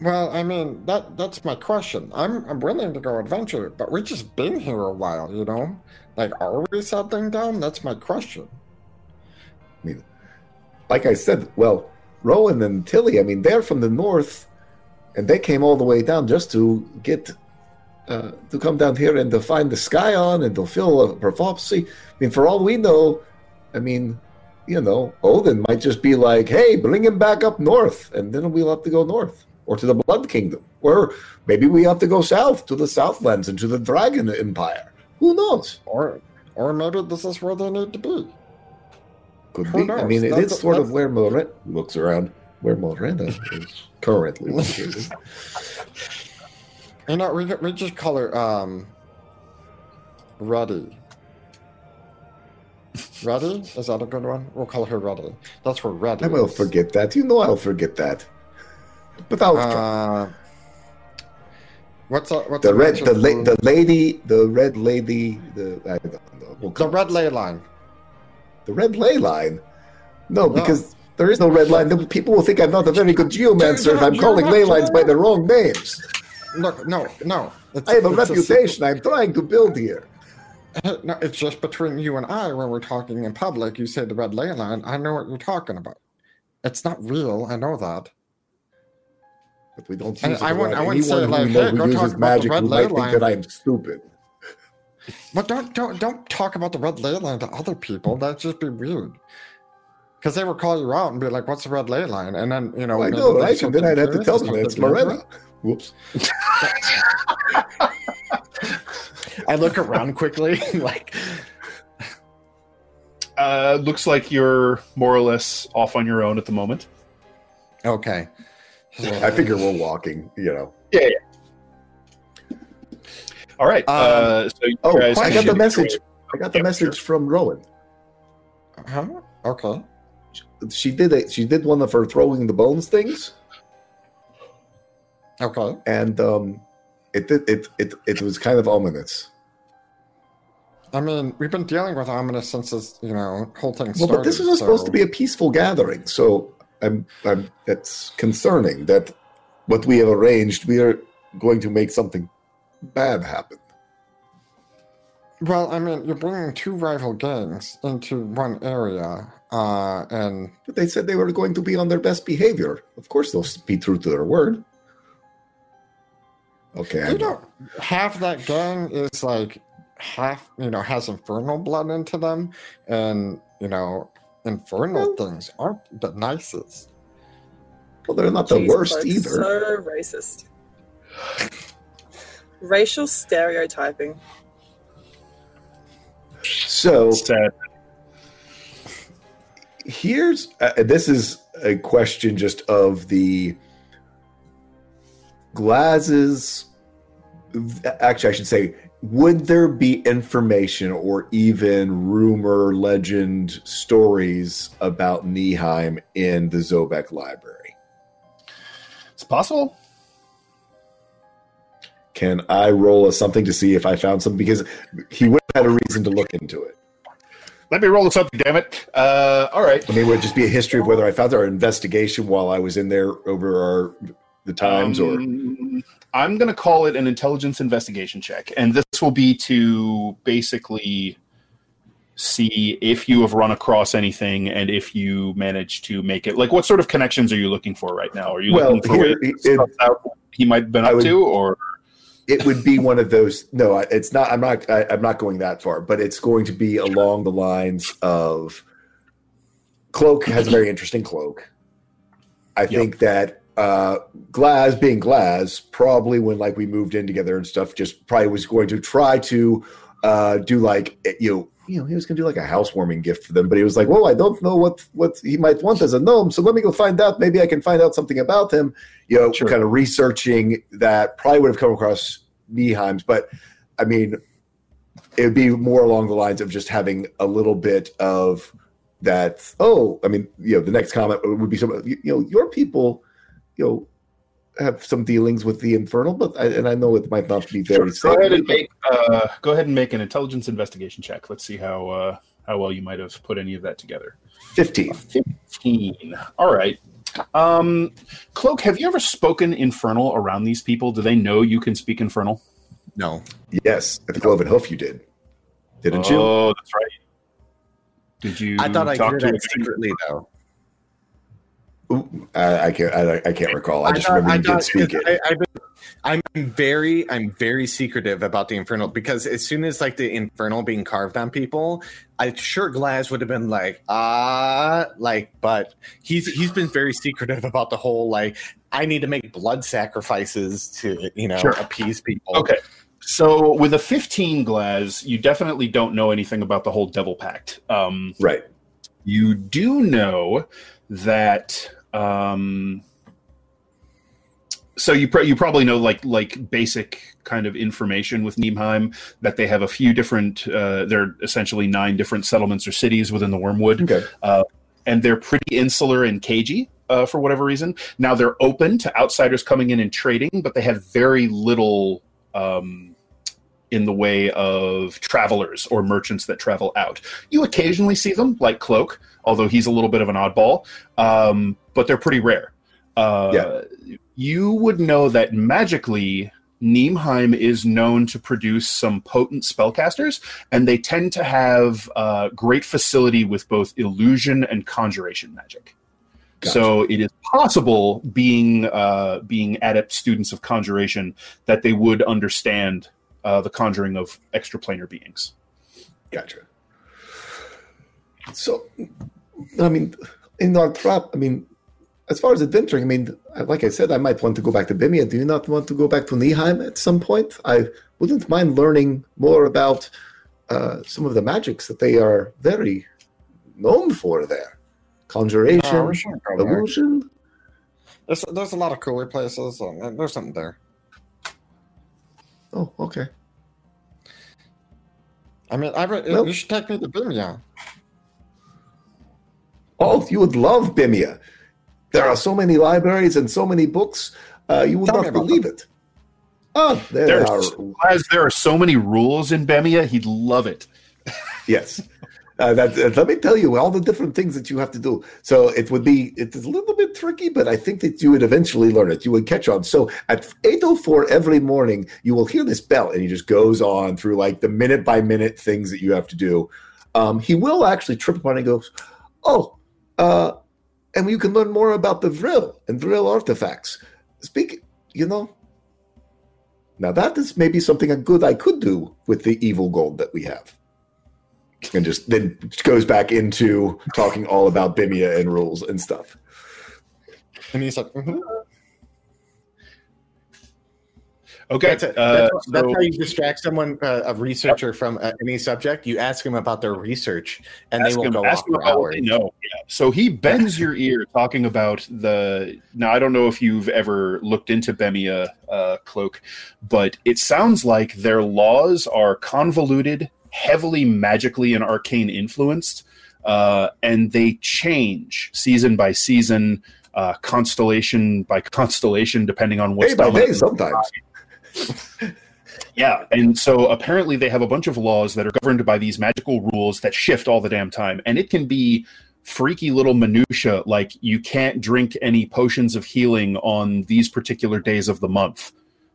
Well, I mean that that's my question. I'm I'm willing to go adventure, but we've just been here a while, you know. Like, are we settling down? That's my question. I mean, like I said, well, Rowan and Tilly, I mean, they're from the north, and they came all the way down just to get uh, to come down here and to find the scion and to fill a prophecy. I mean, for all we know, I mean, you know, Odin might just be like, "Hey, bring him back up north," and then we'll have to go north or to the Blood Kingdom, or maybe we have to go south to the Southlands and to the Dragon Empire. Who knows? Or or maybe this is where they need to be. Could Who be. I mean, it That's- is sort of where Miranda looks around, where Miranda is currently located. You know, we we just call her um. Ruddy. Ruddy? Is that a good one? We'll call her Ruddy. That's where Ruddy I will is. forget that. You know I'll forget that. But I'll. Uh, what's a, what's the a red, the, la- the lady, the red lady, the I don't know. We'll the red it- ley line. the red ley line. No, No. because there is no red line. People will think I'm not a very good geomancer if I'm calling not ley lines by the wrong names. Look, no, no. It's, I have a reputation I'm trying to build here. No, it's just between you and I when we're talking in public. You say the red ley line. I know what you're talking about. It's not real. I know that. But we don't use it I wouldn't- I wouldn't say, like, hey, go talk about the red ley might think that I'm stupid. But don't don't don't talk about the red ley line to other people. That'd just be weird. Because they would call you out and be like, "What's the red ley line?" And then you know, Well, I know, right? And then I'd have to tell them it's. Morena. Whoops. I look around quickly, like, Uh, looks like you're more or less off on your own at the moment. okay. I figure we're walking, you know. Yeah. All right. Um, uh, so you Oh, guys I got the message. your- I got the Yep, message from Rowan. Huh? Okay. She did it. she did one of her throwing the bones things, Okay. and um, it did it it it was kind of ominous. I mean, we've been dealing with ominous since this, you know, whole thing Well, but this is supposed to be a peaceful gathering, so I'm I'm it's concerning that what we have arranged we are going to make something bad happen. Well, I mean, you're bringing two rival gangs into one area, uh, and But they said they were going to be on their best behavior. Of course, they'll be true to their word. Okay, I you know. know, half that gang is like half, you know, has infernal blood into them, and you know, infernal things aren't the nicest. Well, they're not the Jeez, worst either. So racist. Racial stereotyping. So Sad. here's uh, this is a question just of the glasses actually i should say would there be information or even rumor legend stories about Niemheim in the Zobeck library It's possible. can i roll a something to see if i found something because he would have had a reason to look into it Let me roll something, damn it. Uh, all right. I mean, would it just be a history of whether I found our investigation while I was in there over our the times, or Um, I'm going to call it an intelligence investigation check, and this will be to basically see if you have run across anything and if you manage to make it. Like, what sort of connections are you looking for right now? Are you Well, looking for here, it- to suss what he might have been I up would- to, or it would be one of those. No, it's not. I'm not. I, I'm not going that far, but it's going to be along the lines of Cloak has a very interesting cloak. I think that uh Glaz, being Glaz, probably when like we moved in together and stuff, just probably was going to try to uh do like you know. You know, he was going to do like a housewarming gift for them, but he was like, "Well, I don't know what what he might want as a gnome, so let me go find out. Maybe I can find out something about him." You know, Sure. kind of researching that probably would have come across Niemheim's, but I mean, it would be more along the lines of just having a little bit of that. Oh, I mean, you know, the next comment would be some, you know, your people, you know, have some dealings with the infernal, but I, and I know it might not be very Sure. Go ahead and make uh, go ahead and make an intelligence investigation check. Let's see how uh, how well you might have put any of that together. 15. Fifteen. All right. Um, Cloak, have you ever spoken Infernal around these people? Do they know you can speak Infernal? No. Yes, at the Cloven Hoof you did. Didn't you? Oh, that's right. Did you? I thought I heard to that secretly though. Ooh, I, I can't. I, I can't recall. I just thought- remember you thought- did speak it. I, I've been- I'm very, I'm very secretive about the infernal because as soon as like the infernal being carved on people, I'm sure Glaz would have been like, ah, like, but he's he's been very secretive about the whole like, I need to make blood sacrifices to you know Sure. appease people. Okay. So with a 15 Glaz, you definitely don't know anything about the whole Devil Pact. Um, Right. you do know that. Um, so you pro- you probably know like like basic kind of information with Niemheim that they have a few different. Uh, they're essentially nine different settlements or cities within the Wormwood. Okay. and they're pretty insular and cagey uh, for whatever reason. Now they're open to outsiders coming in and trading, but they have very little um, in the way of travelers or merchants that travel out. You occasionally see them, like Cloak, although he's a little bit of an oddball, um, but they're pretty rare. Uh, Yeah. You would know that magically. Niemheim is known to produce some potent spellcasters, and they tend to have uh, great facility with both illusion and conjuration magic. So it is possible, being uh, being adept students of conjuration, that they would understand uh, the conjuring of extraplanar beings. Gotcha. So, I mean, in our trap, I mean, as far as adventuring, I mean, like I said, I might want to go back to Bemmea. Do you not want to go back to Niemheim at some point? I wouldn't mind learning more about uh, some of the magics that they are very known for there. Conjuration, we should there. illusion. There's, there's a lot of cooler places. uh, There's something there. Oh, okay. I mean, I, re- Well- you should take me to Bemmea. Oh, you would love Bemmea. There are so many libraries and so many books. Uh, you would Tell not about believe it. Oh, there There's, are as there are so many rules in Bemmea, he'd love it. Yes. Uh, that, uh, let me tell you all the different things that you have to do. So it would be it is a little bit tricky, but I think that you would eventually learn it. You would catch on. So at eight oh four every morning, you will hear this bell, and he just goes on through like the minute by minute things that you have to do. Um, he will actually trip upon and goes, "Oh, uh, and you can learn more about the Vril and Vril artifacts. Speak, you know." Now that is maybe something a good I could do with the evil gold that we have and just then goes back into talking all about Bemmea and rules and stuff. And he's like, mhm. Okay, That's, it. uh, that's, that's so- how you distract someone, uh, a researcher from uh, any subject. You ask them about their research, and they will him, go ask off him for about hours. they know. Yeah. So he bends your ear talking about the. Now I don't know if you've ever looked into Bemmea uh, cloak, but it sounds like their laws are convoluted, heavily magically and arcane influenced, uh, and they change season by season, uh, constellation by constellation, depending on what's Day by day, sometimes. Yeah, and so apparently they have a bunch of laws that are governed by these magical rules that shift all the damn time, and it can be freaky little minutia like you can't drink any potions of healing on these particular days of the month.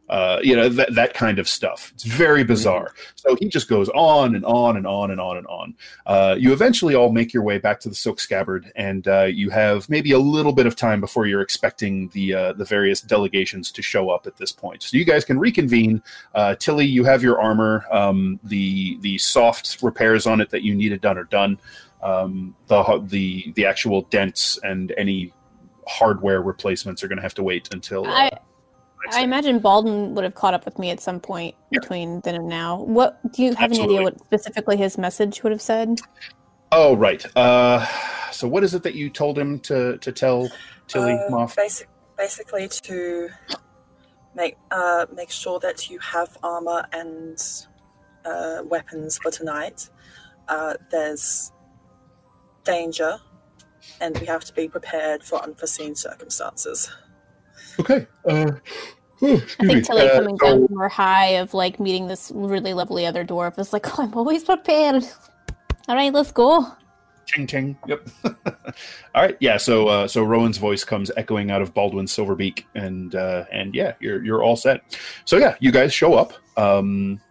Uh, you know that that kind of stuff. It's very bizarre. So he just goes on and on and on and on and on. Uh, you eventually all make your way back to the silk scabbard, and uh, you have maybe a little bit of time before you're expecting the uh, the various delegations to show up at this point. So you guys can reconvene. Uh, Tilly, you have your armor. Um, the the soft repairs on it that you needed done are done. Um, the the the actual dents and any hardware replacements are going to have to wait until. uh, I next I day. imagine Baldwin would have caught up with me at some point Yeah. between then and now. What do you have any idea what specifically his message would have said? Oh right. Uh, so what is it that you told him to to tell Tilly Uh, Moth? Basic, basically to make uh, make sure that you have armor and uh, weapons for tonight. Uh, there's danger, and we have to be prepared for unforeseen circumstances. Okay. Uh, I think Tilly Uh, coming so- down from her high of like meeting this really lovely other dwarf is like, oh, I'm always prepared. All right, let's go. Ching ching. Yep. All right. Yeah. So uh, so Rowan's voice comes echoing out of Baldwin's silver beak, and uh, and yeah, you're you're all set. So yeah, you guys show up. Um,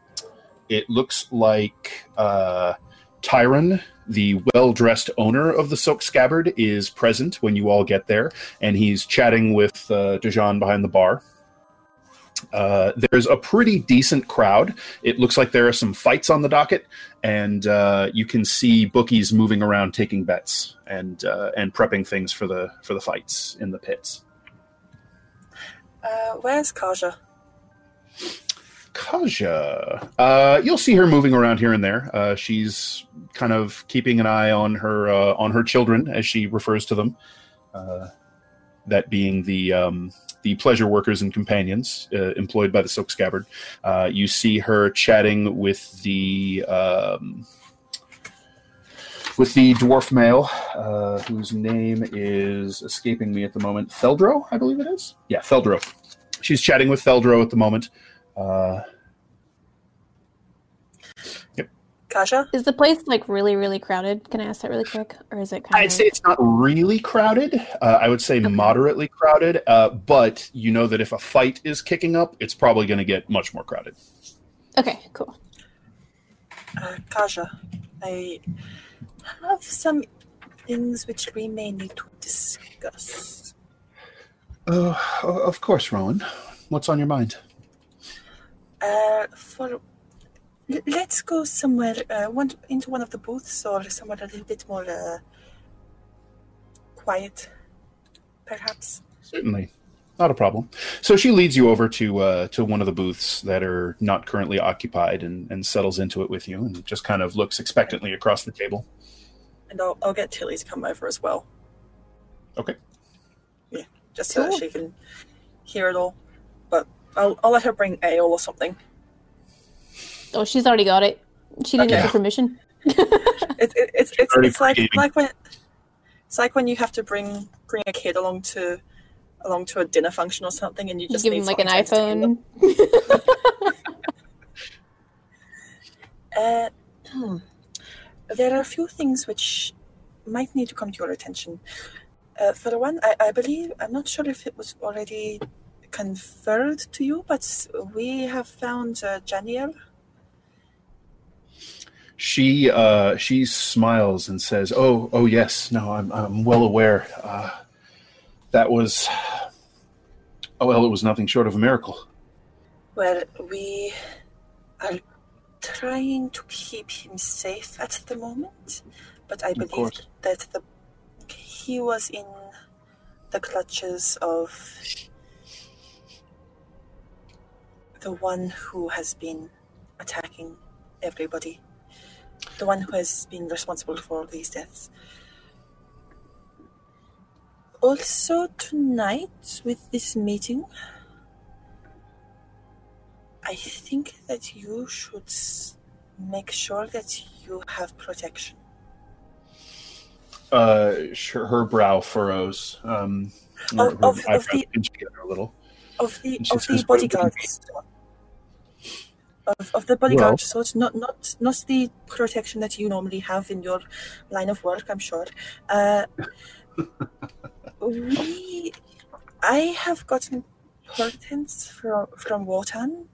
it looks like uh, Tyron, the well dressed owner of the Silk Scabbard, is present when you all get there, and he's chatting with uh, Dejan behind the bar. Uh, there's a pretty decent crowd. It looks like there are some fights on the docket, and uh, you can see bookies moving around taking bets and uh, and prepping things for the for the fights in the pits. Uh, where's Kaja? Kaja, uh, you'll see her moving around here and there. Uh, she's kind of keeping an eye on her uh, on her children, as she refers to them. Uh, that being the um, the pleasure workers and companions uh, employed by the Silk Scabbard. Uh, you see her chatting with the um, with the dwarf male, whose name is escaping me at the moment. Feldro, I believe it is. Yeah, Feldro. She's chatting with Feldro at the moment. Uh, Kaja, Is the place like really, really crowded? Can I ask that really quick, or is it kind I'd of? say it's not really crowded. Uh, I would say moderately crowded, uh, but you know that if a fight is kicking up, it's probably going to get much more crowded. Okay, cool. Uh, Kaja, I have some things which we may need to discuss. Uh, of course, Rowan. What's on your mind? Uh, for l- let's go somewhere, uh, one into one of the booths or somewhere a little bit more uh, quiet, perhaps. Certainly, not a problem. So she leads you over to uh, to one of the booths that are not currently occupied, and, and settles into it with you, and just kind of looks expectantly across the table. And I'll, I'll get Tilly to come over as well, Okay. Yeah just so Cool. that she can hear it all. But I'll, I'll let her bring ale or something. Oh, she's already got it. She didn't Okay. need your permission. It's it, it's it's, it's like like when it's like when you have to bring bring a kid along to along to a dinner function or something, and you You just give need him like an something to entertain them. iPhone. Uh, hmm. There are a few things which might need to come to your attention. Uh, for the one, I, I believe, I'm not sure if it was already conferred to you, but we have found uh, Janiel. She uh, she smiles and says, "Oh, oh yes, no, I'm I'm well aware. Uh, that was, oh well, it was nothing short of a miracle." Well, we are trying to keep him safe at the moment, but I believe that the he was in the clutches of the one who has been attacking everybody, the one who has been responsible for these deaths. Also, tonight with this meeting, I think that you should make sure that you have protection. Uh, sure, her brow furrows. Um, Of- her of- of the- a little. Of the of the "What do you bodyguards. Of, of the bodyguard Well- sort, not not not the protection that you normally have in your line of work. I'm sure. Uh, we, I have gotten portents from from Wotan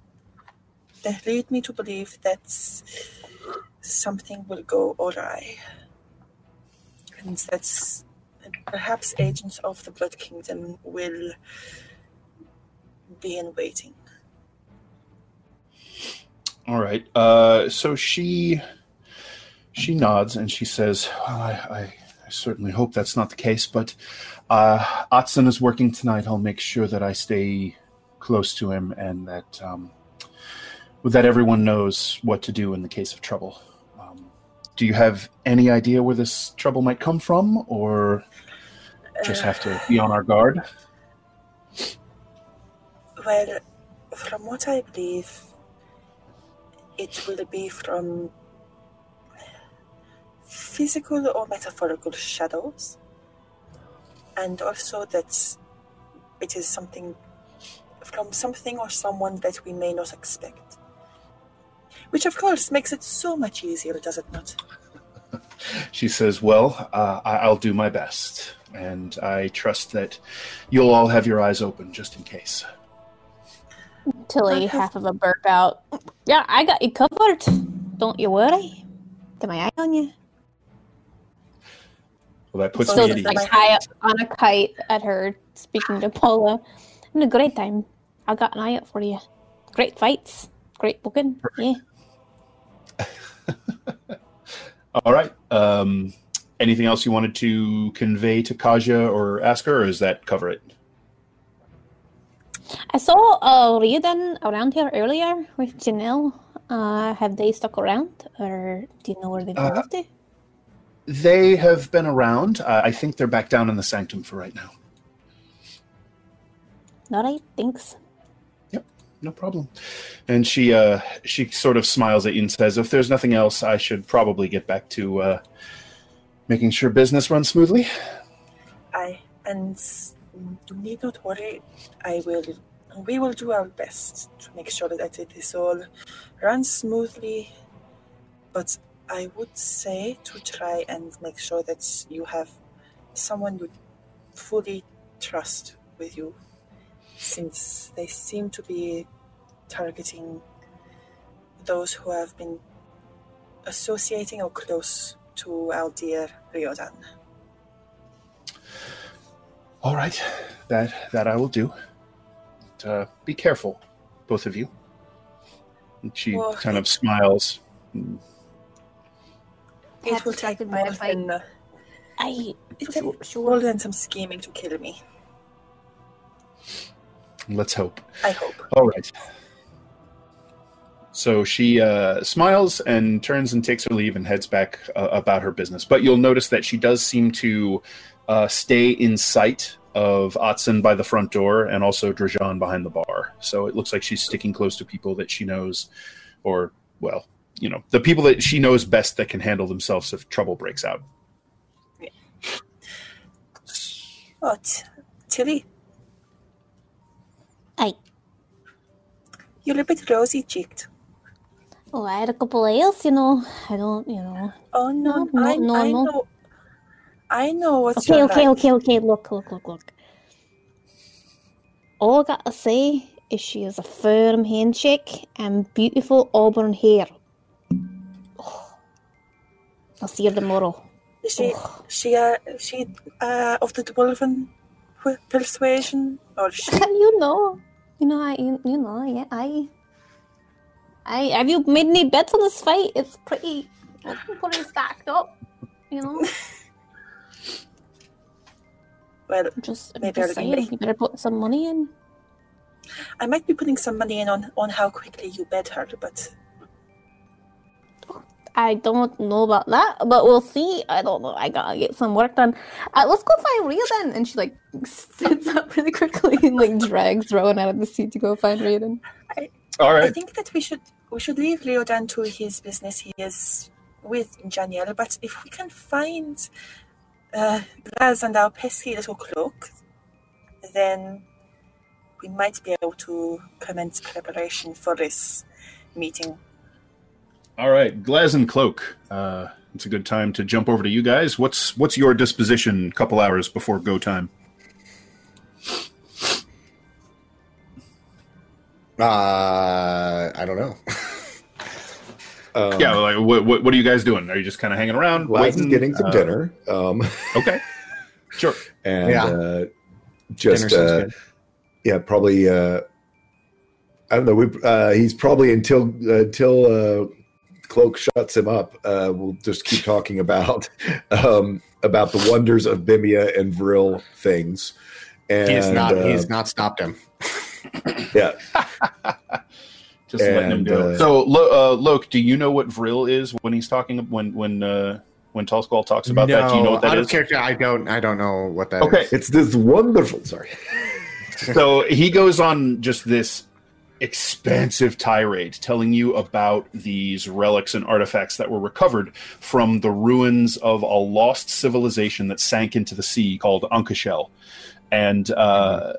that lead me to believe that something will go awry, and that's perhaps agents of the Blood Kingdom will be in waiting. All right. Uh, so she she nods and she says, well, I, I, I certainly hope that's not the case, but uh, is working tonight. I'll make sure that I stay close to him and that um, that everyone knows what to do in the case of trouble. Um, do you have any idea where this trouble might come from, or just have to be on our guard? Well, from what I believe, it will be from physical or metaphorical shadows, and also that it is something from something or someone that we may not expect. Which, of course, makes it so much easier, does it not? She says, Well, uh, I'll do my best. And I trust that you'll all have your eyes open just in case. Tilly, Okay. half of a burp out. Yeah, I got you covered. Don't you worry. Got my eye on you. Well, that puts Still me at just ease. like high up on a kite at her, speaking to Paula. Having a great time. I got an eye out for you. Great fights. Great booking. Yeah. All right. Um, anything else you wanted to convey to Kaja or ask her, or does that cover it? I saw uh, Riordan around here earlier with Janelle. Uh, have they stuck around, or do you know where they've Uh, moved to? They have been around. Uh, I think they're back down in the sanctum for right now. All right, thanks. Yep, no problem. And she uh, she sort of smiles at you and says, "If there's nothing else, I should probably get back to uh, making sure business runs smoothly." I and you need not worry. I will. We will do our best to make sure that it is all runs smoothly. But I would say to try and make sure that you have someone you fully trust with you, since they seem to be targeting those who have been associating or close to our dear Ryodan. All right, that that I will do. But, uh, be careful, both of you. And she Well, kind of smiles. It will take more than uh, I it Sure, will sure. more than some scheming to kill me. Let's hope. I hope. All right. So she uh, smiles and turns and takes her leave and heads back uh, about her business. But you'll notice that she does seem to uh, stay in sight of Atsun by the front door and also Drajan behind the bar. So it looks like she's sticking close to people that she knows, or, well, you know, the people that she knows best that can handle themselves if trouble breaks out. Oh, T- Tilly, I you're a bit rosy cheeked. oh, I had a couple of ales, you know. I don't, you know. Oh no, No, I, no, I no. know. I know what's Okay, okay, okay, okay. Look, look, look, look. All I gotta say is she has a firm handshake and beautiful auburn hair. Oh. I'll see her tomorrow. Is she she uh she uh of the dwarven persuasion or she? you know, you know, I, you, you know, yeah, I, I. Have you made any bets on this fight? It's pretty, pretty stacked up. You know, Well, just, I'm Maybe just I'll saying, make- you better put some money in. I might be putting some money in on on how quickly you bet her, but I don't know about that, but we'll see. I don't know. I gotta get some work done. Uh, let's go find Rhea then. And she like sits up really quickly and like drags Rowan out of the seat to go find Rhea. Then. All I think that we should we should leave Ryodan to his business. He is with Janiel, but if we can find uh, Glaz and our pesky little cloak, then we might be able to commence preparation for this meeting. All right, Glaz and Cloak. Uh, it's a good time to jump over to you guys. What's what's your disposition? A couple hours before go time. Uh, I don't know. Um, yeah, like what, what what are you guys doing? Are you just kind of hanging around, Glaz is waiting? getting some Uh, dinner. Um, Okay, sure. and Yeah. uh, just uh, good. yeah, probably. Uh, I don't know. We uh, he's probably until uh, until uh, Cloak shuts him up. Uh, we'll just keep talking about um, about the wonders of Bemmea and Vril things. And He's not. uh, he's not stopped him. yeah. Just letting him And, go. uh, so, Lo- uh, Loke, do you know what Vril is when he's talking when when uh, when Tall Skull talks about that? Do you know what that out is? of character, I don't. I don't know what that Okay. It's this wonderful. Sorry. so he goes on just this expansive tirade telling you about these relics and artifacts that were recovered from the ruins of a lost civilization that sank into the sea called Ankeshel. And uh,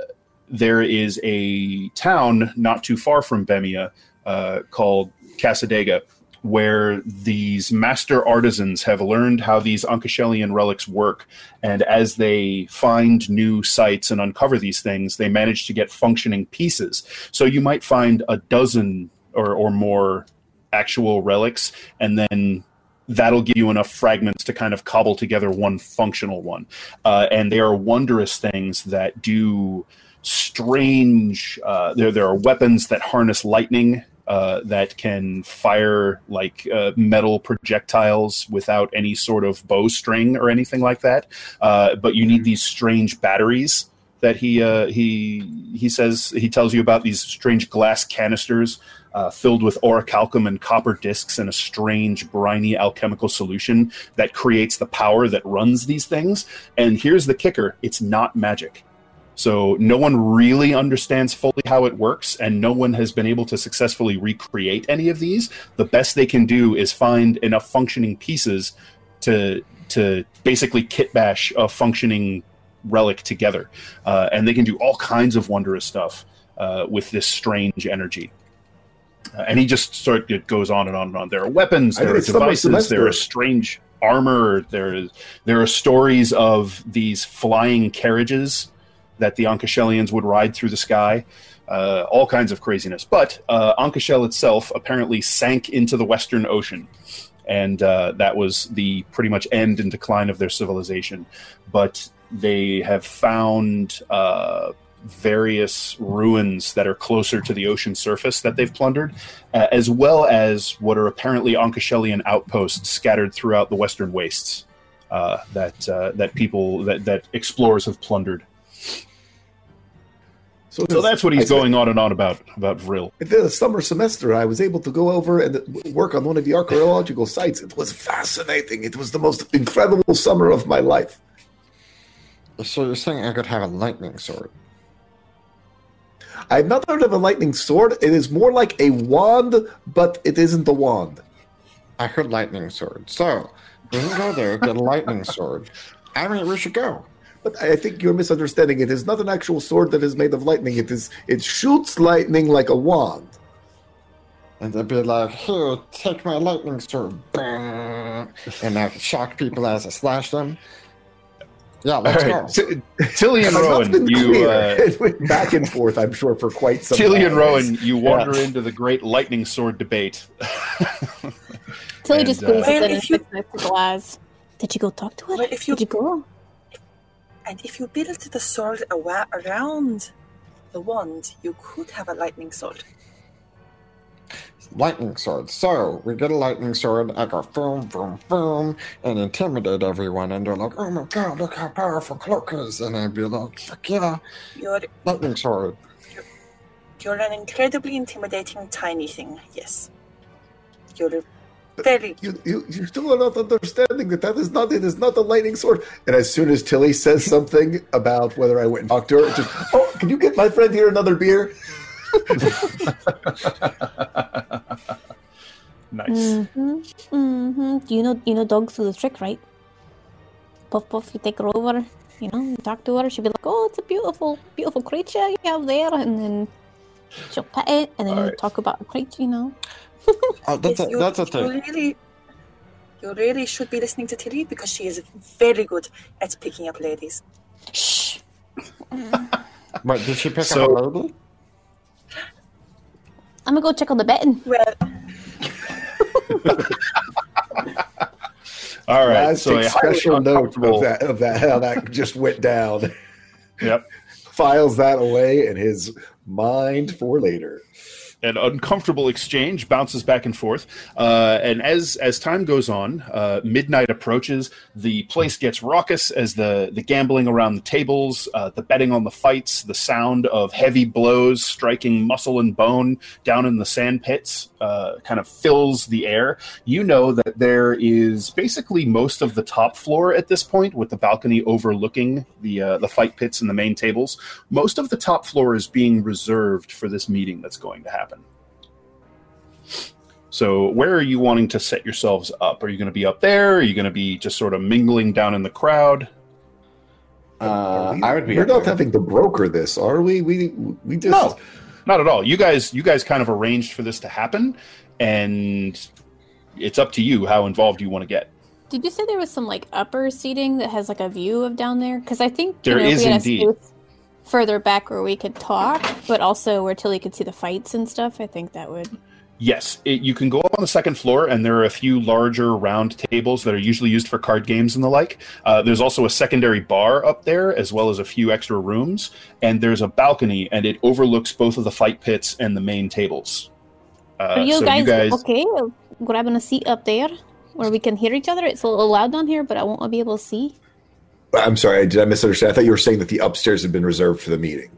there is a town not too far from Bemmea uh, called Casadega, where these master artisans have learned how these Ankeshelian relics work and as they find new sites and uncover these things, they manage to get functioning pieces. So you might find a dozen or, or more actual relics, and then that'll give you enough fragments to kind of cobble together one functional one. Uh, and they are wondrous things that do strange. Uh, there, there are weapons that harness lightning uh, that can fire like uh, metal projectiles without any sort of bowstring or anything like that. Uh, but you need these strange batteries that he uh, he he says he tells you about these strange glass canisters uh, filled with orichalcum and copper discs and a strange briny alchemical solution that creates the power that runs these things. And here's the kicker: it's not magic. So no one really understands fully how it works, and no one has been able to successfully recreate any of these. The best they can do is find enough functioning pieces to to basically kit bash a functioning relic together, uh, and they can do all kinds of wondrous stuff uh, with this strange energy. Uh, and he just sort of goes on and on and on. There are weapons, there are devices, there are strange armor. There is there are stories of these flying carriages that the Ankeshelians would ride through the sky. Uh, all kinds of craziness. But uh, Ankeshel itself apparently sank into the Western Ocean, and uh, that was the pretty much end and decline of their civilization. But they have found uh, various ruins that are closer to the ocean surface that they've plundered, uh, as well as what are apparently Ankeshelian outposts scattered throughout the Western wastes uh, that uh, that people that, that explorers have plundered. So that's what he's I going on and on about about Vril. spent- The summer semester, I was able to go over and work on one of the archaeological sites. It was fascinating. It was the most incredible summer of my life. So you're saying I could have a lightning sword? I've not heard of a lightning sword. It is more like a wand, but it isn't a wand. I heard lightning sword. So we can go there, get a lightning sword. I mean, we should go. But I think you're misunderstanding. It is not an actual sword that is made of lightning. It is it shoots lightning like a wand. And they'd be like, here, take my lightning sword. Bang. And I could shock people as I slash them. Yeah, All let's right, go. T- Tillian I've Rowan, you uh, it went back and forth. I'm sure for quite some Tillian time. Rowan, you wander into the great lightning sword debate. Tilly And, just uh, squeezes Well, in and you- sticks glass. Did you go talk to her? Well, if you- Did you go? And if you build the sword awa- around the wand, you could have a lightning sword. Lightning sword. So we get a lightning sword. I go boom, boom, boom, and intimidate everyone. And they're like, oh my god, look how powerful Cloak is. And I'd be like, fuck yeah, You're lightning sword. you're an incredibly intimidating tiny thing. Yes. You're very You, you, you still are not understanding that that is not it is not a lightning sword. And as soon as Tilly says something about whether I went and talked to her, just oh, can you get my friend here another beer? nice. Mm-hmm. Mm-hmm. You know, you know, dogs do the trick, right? Puff, puff. You take her over. You know, you talk to her. She'll be like, "Oh, it's a beautiful, beautiful creature you have there," and then She'll pet it, and then you Alright. talk about the creature. you know. Oh, that's a, you- that's a You thing. really, you really should be listening to Tilly because she is very good at picking up ladies. Shh. But did she pick So- up a lady? I'm gonna go check on the betting. Well, All right. Laz so a special note of that, of that, how that just went down. Yep. Files that away in his mind for later. An uncomfortable exchange bounces back and forth uh, and as as time goes on uh, midnight approaches the place gets raucous as the the gambling around the tables uh, the betting on the fights the sound of heavy blows striking muscle and bone down in the sand pits uh, kind of fills the air. You know that there is basically most of the top floor at this point with the balcony overlooking the uh, the fight pits and the main tables. Most of the top floor is being reserved for this meeting that's going to happen so, where are you wanting to set yourselves up? Are you going to be up there? Are you going to be just sort of mingling down in the crowd? Uh, Are we- I would be. We're not there. having to broker this, are we? We we just No, not at all. You guys, you guys kind of arranged for this to happen, and it's up to you how involved you want to get. Did you say there was some like upper seating that has like a view of down there? Because I think There you know, is we had indeed. a further back where we could talk, but also where Tilly could see the fights and stuff. I think that would. Yes, it, you can go up on the second floor, and there are a few larger round tables that are usually used for card games and the like. Uh, there's also a secondary bar up there, as well as a few extra rooms, and there's a balcony, and it overlooks both of the fight pits and the main tables. Uh, Are you, so guys you guys, okay? Grabbing a seat up there where we can hear each other. It's a little loud down here, but I won't be able to see. I'm sorry, did I misunderstand? I thought you were saying that the upstairs had been reserved for the meeting.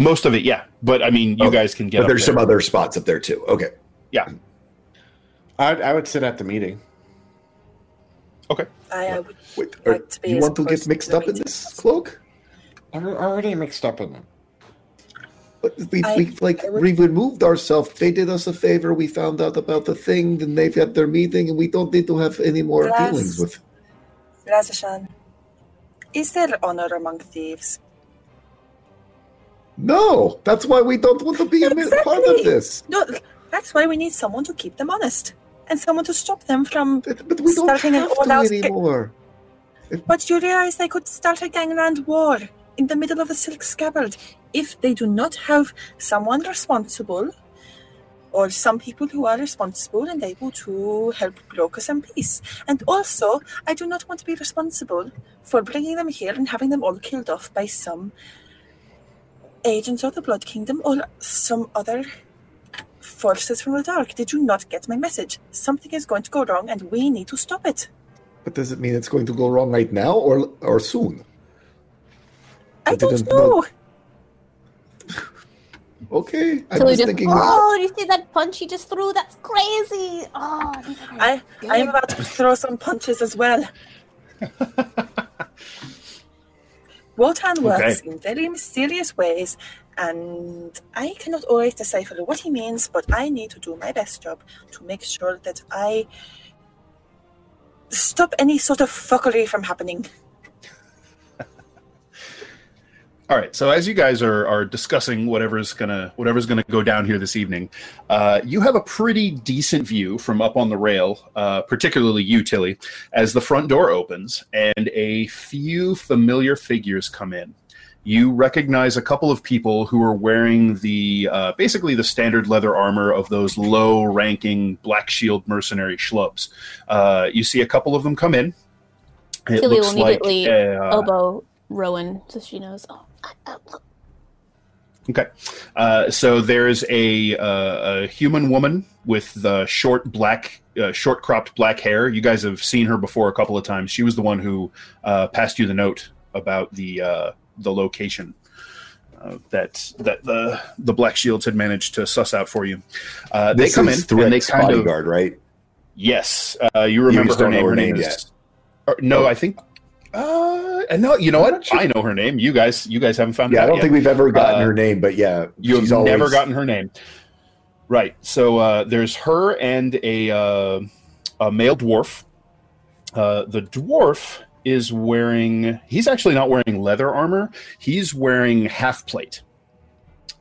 Most of it, yeah. But I mean, you Okay. guys can get But up there's there. some other spots up there too. Okay. yeah. I'd, I would sit at the meeting. Okay. I, I would Wait, are, to be you want to get mixed the up in this as cloak? I'm already mixed up in it. But we, I- we like would- we removed ourselves. They did us a favor. We found out about the thing. Then they've had their meeting, and we don't need to have any more Glass. dealings with. Razashan, is there honor among thieves? No, that's why we don't want to be a part of this. No, that's why we need someone to keep them honest and someone to stop them from. But, but we don't Starting an all-out to anymore. But you realize they could start a gangland war in the middle of the Silk Scabbard if they do not have someone responsible or some people who are responsible and able to help broker some peace. And also, I do not want to be responsible for bringing them here and having them all killed off by some agents of the Blood Kingdom or some other forces from the dark. Did you not get my message? Something is going to go wrong and we need to stop it. But does it mean it's going to go wrong right now or or soon? I I don't know. know. Okay, I Tilly was just, thinking. oh, you see that punch he just threw? That's crazy. Oh, these are I I am about to throw some punches as well. Wotan works in very mysterious ways, and I cannot always decipher what he means, but I need to do my best job to make sure that I stop any sort of fuckery from happening. All right. So as you guys are are discussing whatever's gonna whatever's gonna go down here this evening, uh, you have a pretty decent view from up on the rail, uh, particularly you, Tilly, as the front door opens and a few familiar figures come in. You recognize a couple of people who are wearing the uh, basically the standard leather armor of those low-ranking Black Shield mercenary schlubs. Uh, you see a couple of them come in. It Tilly looks will like immediately uh, elbow Rowan so she knows. Oh, Okay. Uh, so there's a, uh, a human woman with the short black, uh, short cropped black hair. You guys have seen her before a couple of times. She was the one who uh, passed you the note about the uh, the location uh, that that the the Black Shields had managed to suss out for you. Uh, they come in is and they kind of right? yes. Uh, you remember just her name? her name is. or- no, Oh. I think. Uh, and no, you know I'm what? sure. I know her name. You guys, you guys haven't found it Yeah, I don't yet. think we've ever gotten Uh, her name, but yeah, You have she's never gotten her name. Right. So uh, there's her and a, uh, a male dwarf. Uh, the dwarf is wearing, he's actually not wearing leather armor, he's wearing half plate.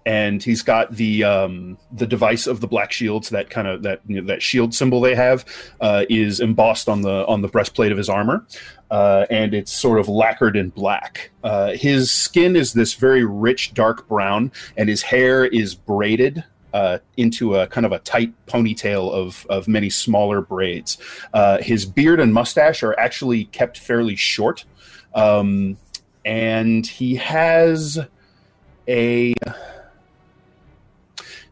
And he's got the um, the device of the Black Shields. That kind of that you know, that shield symbol they have uh, is embossed on the on the breastplate of his armor, uh, and it's sort of lacquered in black. Uh, his skin is this very rich dark brown, and his hair is braided uh, into a kind of a tight ponytail of, of many smaller braids. Uh, his beard and mustache are actually kept fairly short. Um, and he has a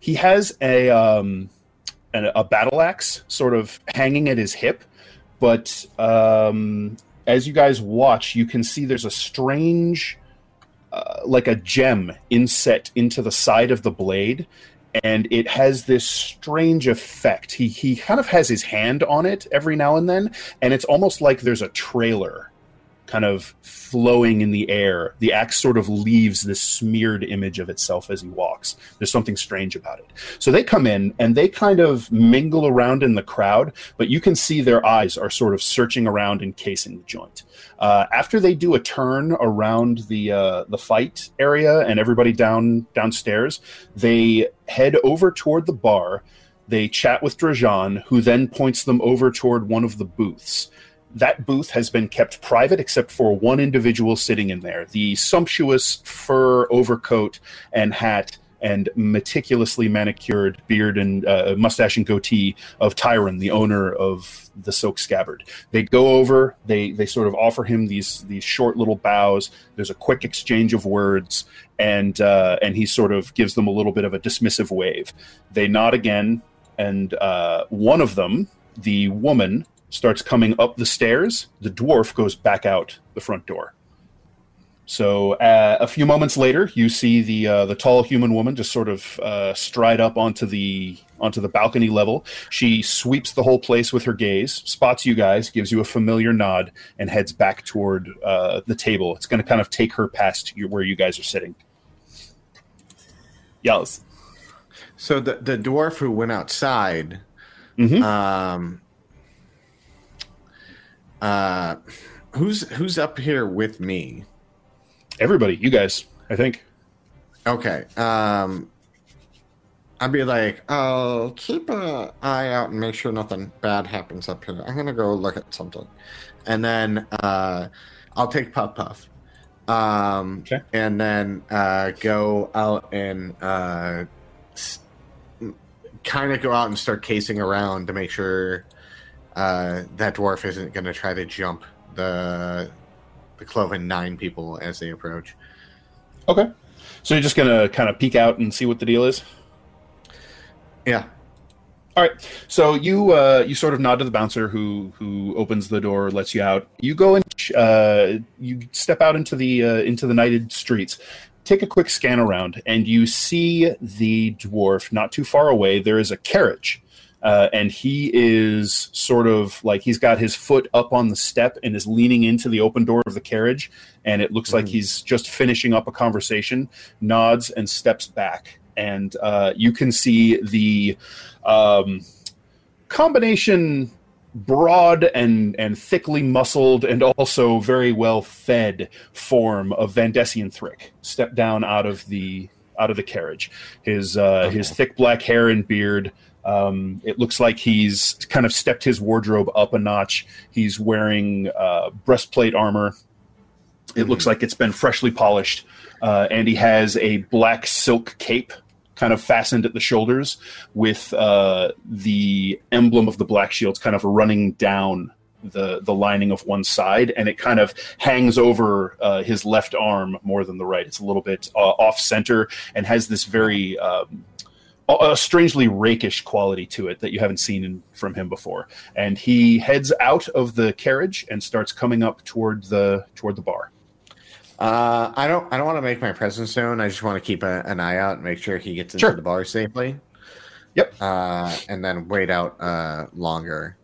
he has a um, an, a battle axe sort of hanging at his hip, but um, as you guys watch, you can see there's a strange, uh, like a gem inset into the side of the blade, and it has this strange effect. He he kind of has his hand on it every now and then, and it's almost like there's a trailer kind of flowing in the air. The axe sort of leaves this smeared image of itself as he walks. There's something strange about it. So they come in and they kind of mingle around in the crowd, but you can see their eyes are sort of searching around and casing the joint. Uh, after they do a turn around the uh, the fight area and everybody down downstairs, they head over toward the bar. They chat with Drajan, who then points them over toward one of the booths that booth has been kept private except for one individual sitting in there. The sumptuous fur overcoat and hat and meticulously manicured beard and uh, mustache and goatee of Tyron, the owner of the Silk Scabbard. They go over, they they sort of offer him these these short little bows. There's a quick exchange of words, and uh, and he sort of gives them a little bit of a dismissive wave. They nod again, and uh, one of them, the woman, starts coming up the stairs. The dwarf goes back out the front door. So uh, a few moments later, you see the uh, the tall human woman just sort of uh, stride up onto the onto the balcony level. She sweeps the whole place with her gaze, spots you guys, gives you a familiar nod, and heads back toward uh, the table. It's going to kind of take her past you, where you guys are sitting. Yes. So the the dwarf who went outside, Mhm. um, uh, who's who's up here with me? Everybody, you guys, I think. Okay. Um, I'd be like, I'll keep an eye out and make sure nothing bad happens up here. I'm gonna go look at something, and then uh, I'll take Puff Puff, um, Okay. and then uh, go out and uh, s- kind of go out and start casing around to make sure uh, that dwarf isn't gonna try to jump the the cloven nine people as they approach. Okay. So you're just going to kind of peek out and see what the deal is? Yeah. All right. So you uh, you sort of nod to the bouncer who who opens the door, lets you out. You go and uh, you step out into the uh, into the nighted streets. Take a quick scan around, and you see the dwarf not too far away. There is a carriage, uh, and he is sort of like he's got his foot up on the step and is leaning into the open door of the carriage. And it looks like Mhm. he's just finishing up a conversation. Nods and steps back, and uh, you can see the um, combination broad and and thickly muscled and also very well fed form of Vandessian Thrick step down out of the out of the carriage. His uh, his thick black hair and beard. Um, it looks like he's kind of stepped his wardrobe up a notch. He's wearing uh, breastplate armor. It looks like it's been freshly polished, uh, and he has a black silk cape kind of fastened at the shoulders with uh, the emblem of the Black Shields kind of running down the the lining of one side, and it kind of hangs over uh, his left arm more than the right. It's a little bit uh, off center and has this very um, a strangely rakish quality to it that you haven't seen in, from him before. And he heads out of the carriage and starts coming up toward the toward the bar. Uh, I don't. I don't want to make my presence known. I just want to keep a, an eye out and make sure he gets into Sure. the bar safely. Yep. Uh, and then wait out uh, longer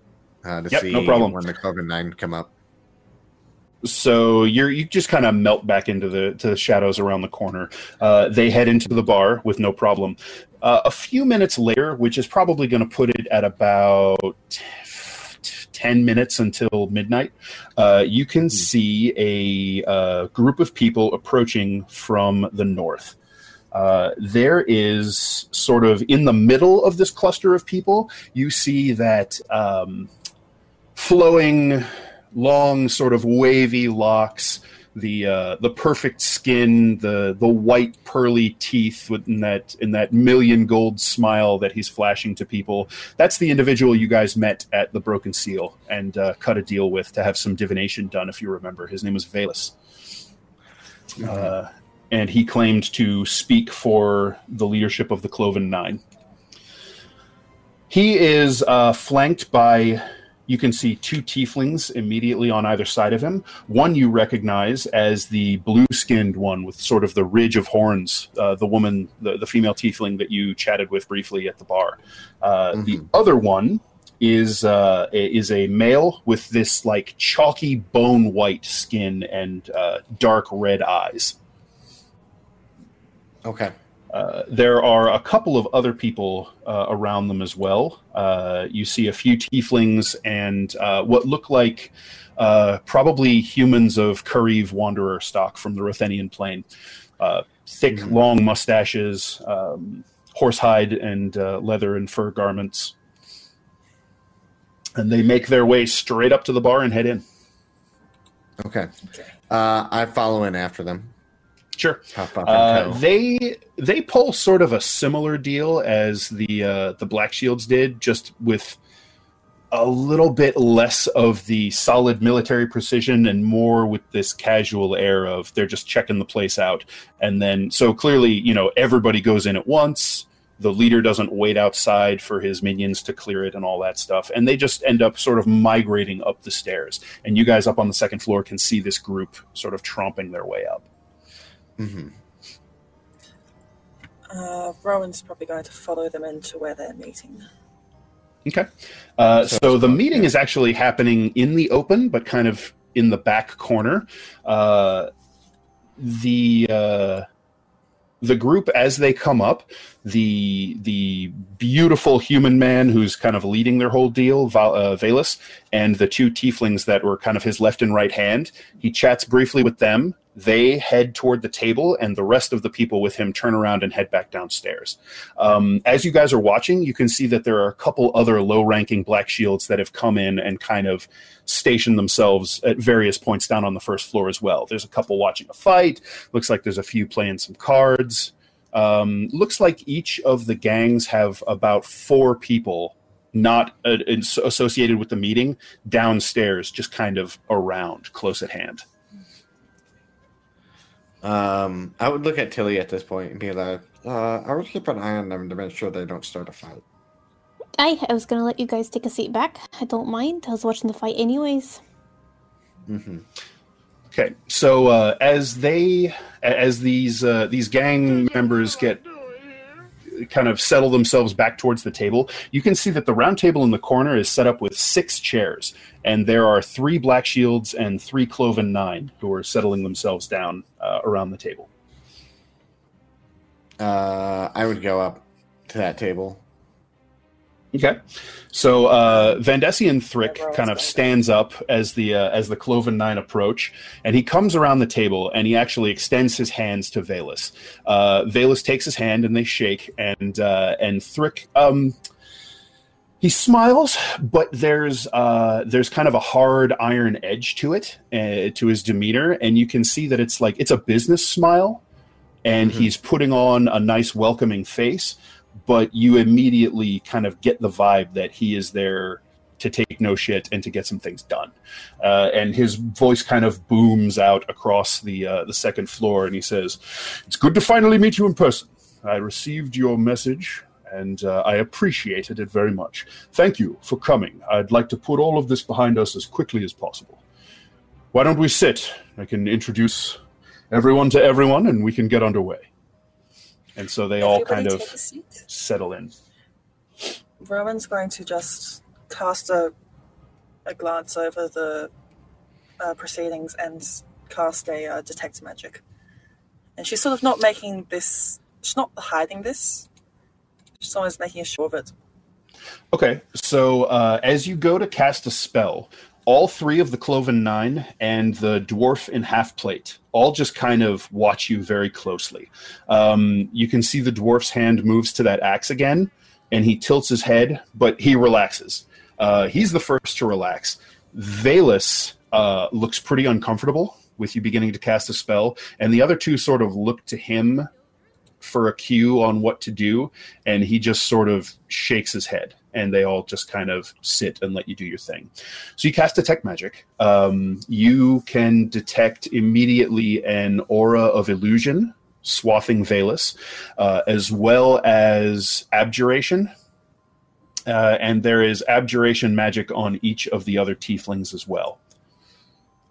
uh, to Yep, see no problem. when the Cloven Nine come up. so you're you just kind of melt back into the to the shadows around the corner. Uh, they head into the bar with no problem. Uh, a few minutes later, which is probably going to put it at about t- ten minutes until midnight, uh, you can see a uh, group of people approaching from the north. Uh, there is sort of in the middle of this cluster of people, you see that um, flowing, long, sort of wavy locks, the uh, the perfect skin, the the white pearly teeth in that in that million gold smile that he's flashing to people. That's the individual you guys met at the Broken Seal and uh, cut a deal with to have some divination done. If you remember, his name was Valus. Uh, and he claimed to speak for the leadership of the Cloven Nine. He is uh, flanked by, you can see two tieflings immediately on either side of him. One you recognize as the blue skinned one with sort of the ridge of horns, uh, the woman, the, the female tiefling that you chatted with briefly at the bar. Uh, The other one is uh, a- is a male with this like chalky bone white skin and uh, dark red eyes. Okay. Uh, there are a couple of other people uh, around them as well. Uh, you see a few tieflings and uh, what look like uh, probably humans of Kariv Wanderer stock from the Rothenian plain. Uh, thick, long mustaches, um, horsehide and uh, leather and fur garments. And they make their way straight up to the bar and head in. Okay. Uh, I follow in after them. Sure. Uh, they they pull sort of a similar deal as the uh, the Black Shields did, just with a little bit less of the solid military precision and more with this casual air of they're just checking the place out. And then so clearly, you know, everybody goes in at once. The leader doesn't wait outside for his minions to clear it and all that stuff. And they just end up sort of migrating up the stairs. And you guys up on the second floor can see this group sort of tromping their way up. Hmm Uh, Rowan's probably going to follow them into where they're meeting. Okay. Uh, So so, the meeting is actually happening in the open, but kind of in the back corner. Uh, the uh, the group as they come up, the the beautiful human man who's kind of leading their whole deal, Val, uh, Valus, and the two tieflings that were kind of his left and right hand. He chats briefly with them. They head toward the table, and the rest of the people with him turn around and head back downstairs. Um, as you guys are watching, you can see that there are a couple other low-ranking Black Shields that have come in and kind of stationed themselves at various points down on the first floor as well. There's a couple watching a fight. Looks like there's a few playing some cards. Um, looks like each of the gangs have about four people not uh, associated with the meeting downstairs, just kind of around, close at hand. Um, I would look at Tilly at this point and be like, uh, I would keep an eye on them to make sure they don't start a fight. I, I was gonna let you guys take a seat back. I don't mind. I was watching the fight anyways. hmm Okay, so uh, as they, as these uh, these gang members get kind of settle themselves back towards the table, you can see that the round table in the corner is set up with six chairs, and there are three black shields and three cloven nine who are settling themselves down uh, around the table. Uh, I would go up to that table. Okay, so uh, Vandesian Thrick Yeah, we're all kind of stands up as the uh, as the Cloven Nine approach, and he comes around the table and he actually extends his hands to Valus. Uh, Valus takes his hand and they shake, and uh, and Thrick um, he smiles, but there's uh, there's kind of a hard iron edge to it, uh, to his demeanor, and you can see that it's like it's a business smile, and Mhm. he's putting on a nice welcoming face but you immediately kind of get the vibe that he is there to take no shit and to get some things done. Uh, and his voice kind of booms out across the uh, the second floor, and he says, "It's good to finally meet you in person. I received your message." And uh, I appreciated it very much. Thank you for coming. I'd like to put all of this behind us as quickly as possible. Why don't we sit? I can introduce everyone to everyone, and we can get underway. And so they all kind of take a seat. settle in. Rowan's going to just cast a, a glance over the uh, proceedings and cast a uh, detect magic. And she's sort of not making this. She's not hiding this. She's always making a show of it. Okay, so uh, as you go to cast a spell, all three of the Cloven Nine and the dwarf in half plate all just kind of watch you very closely. Um, you can see the dwarf's hand moves to that axe again, and he tilts his head, but he relaxes. Uh, he's the first to relax. Valus uh, looks pretty uncomfortable with you beginning to cast a spell, and the other two sort of look to him for a cue on what to do, and he just sort of shakes his head, and they all just kind of sit and let you do your thing. So you cast detect magic. Um, you can detect immediately an aura of illusion swathing Valus, uh, as well as abjuration. Uh, and there is abjuration magic on each of the other tieflings as well.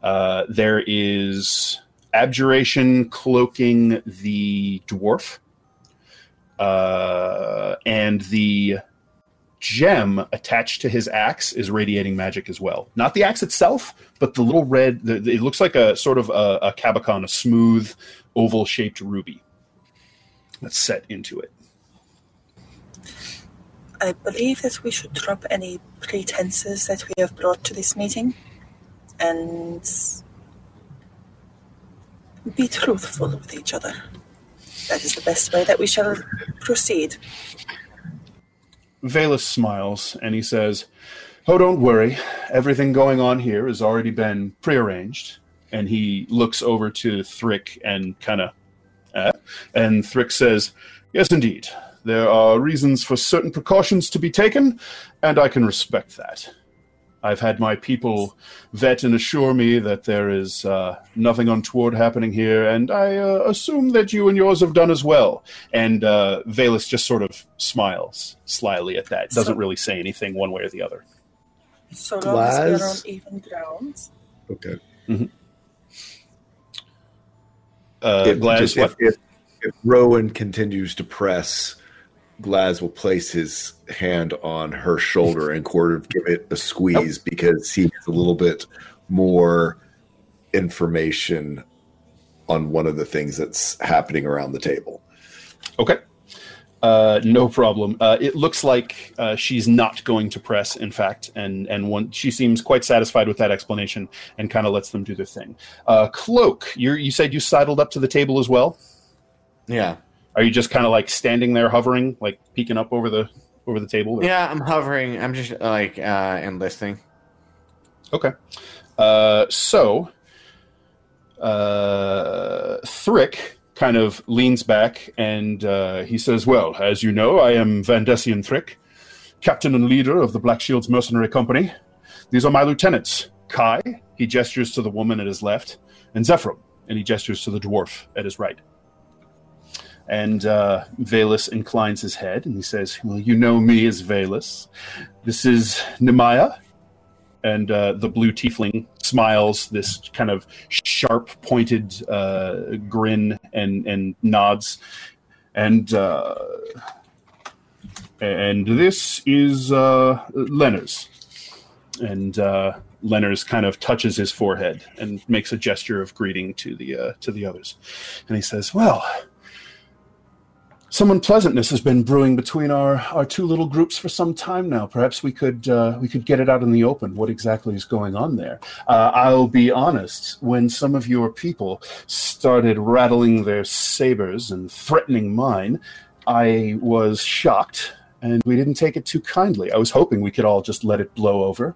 Uh, there is abjuration cloaking the dwarf, uh, and the gem attached to his axe is radiating magic as well. Not the axe itself, but the little red. The, the- it looks like a sort of a, a cabochon, a smooth oval-shaped ruby that's set into it. I believe that we should drop any pretenses that we have brought to this meeting and be truthful with each other. That is the best way that we shall proceed. Valus smiles and he says, Oh, don't worry. Everything going on here has already been prearranged. And he looks over to Thrick and kind of, uh, and Thrick says, Yes, indeed. There are reasons for certain precautions to be taken, and I can respect that. I've had my people vet and assure me that there is uh, nothing untoward happening here, and I uh, assume that you and yours have done as well. And uh, Valus just sort of smiles slyly at that. Doesn't So- really say anything one way or the other. So long as we are on even ground. Okay. Uh, If, Glaz, just what? if, if, if Rowan continues to press, Glaz will place his hand on her shoulder and sort of give it a squeeze because he has a little bit more information on one of the things that's happening around the table. Okay. Uh, no problem. Uh, it looks like uh, she's not going to press, in fact, and and one, she seems quite satisfied with that explanation and kind of lets them do their thing. Uh, Cloak, you you said you sidled up to the table as well. Yeah. Are you just kind of like standing there, hovering, like peeking up over the over the table? or- Yeah, I'm hovering. I'm just like uh and listening. Okay. Uh, so, uh, Thrick kind of leans back and uh, he says, Well, as you know, I am Vandesian Thrick, captain and leader of the Black Shields Mercenary Company. These are my lieutenants Kai, he gestures to the woman at his left, and Zephyr, and he gestures to the dwarf at his right. And uh, Valus inclines his head and he says, Well, you know me as Valus. This is Nemaya, and uh, the blue tiefling smiles this kind of sharp pointed uh, grin and and nods. And uh, and this is uh, Lenners and uh, Lenners kind of touches his forehead and makes a gesture of greeting to the uh, to the others. And he says well some unpleasantness has been brewing between our, our two little groups for some time now. Perhaps we could uh, we could get it out in the open. What exactly is going on there? Uh, I'll be honest. When some of your people started rattling their sabers and threatening mine, I was shocked, and we didn't take it too kindly. I was hoping we could all just let it blow over,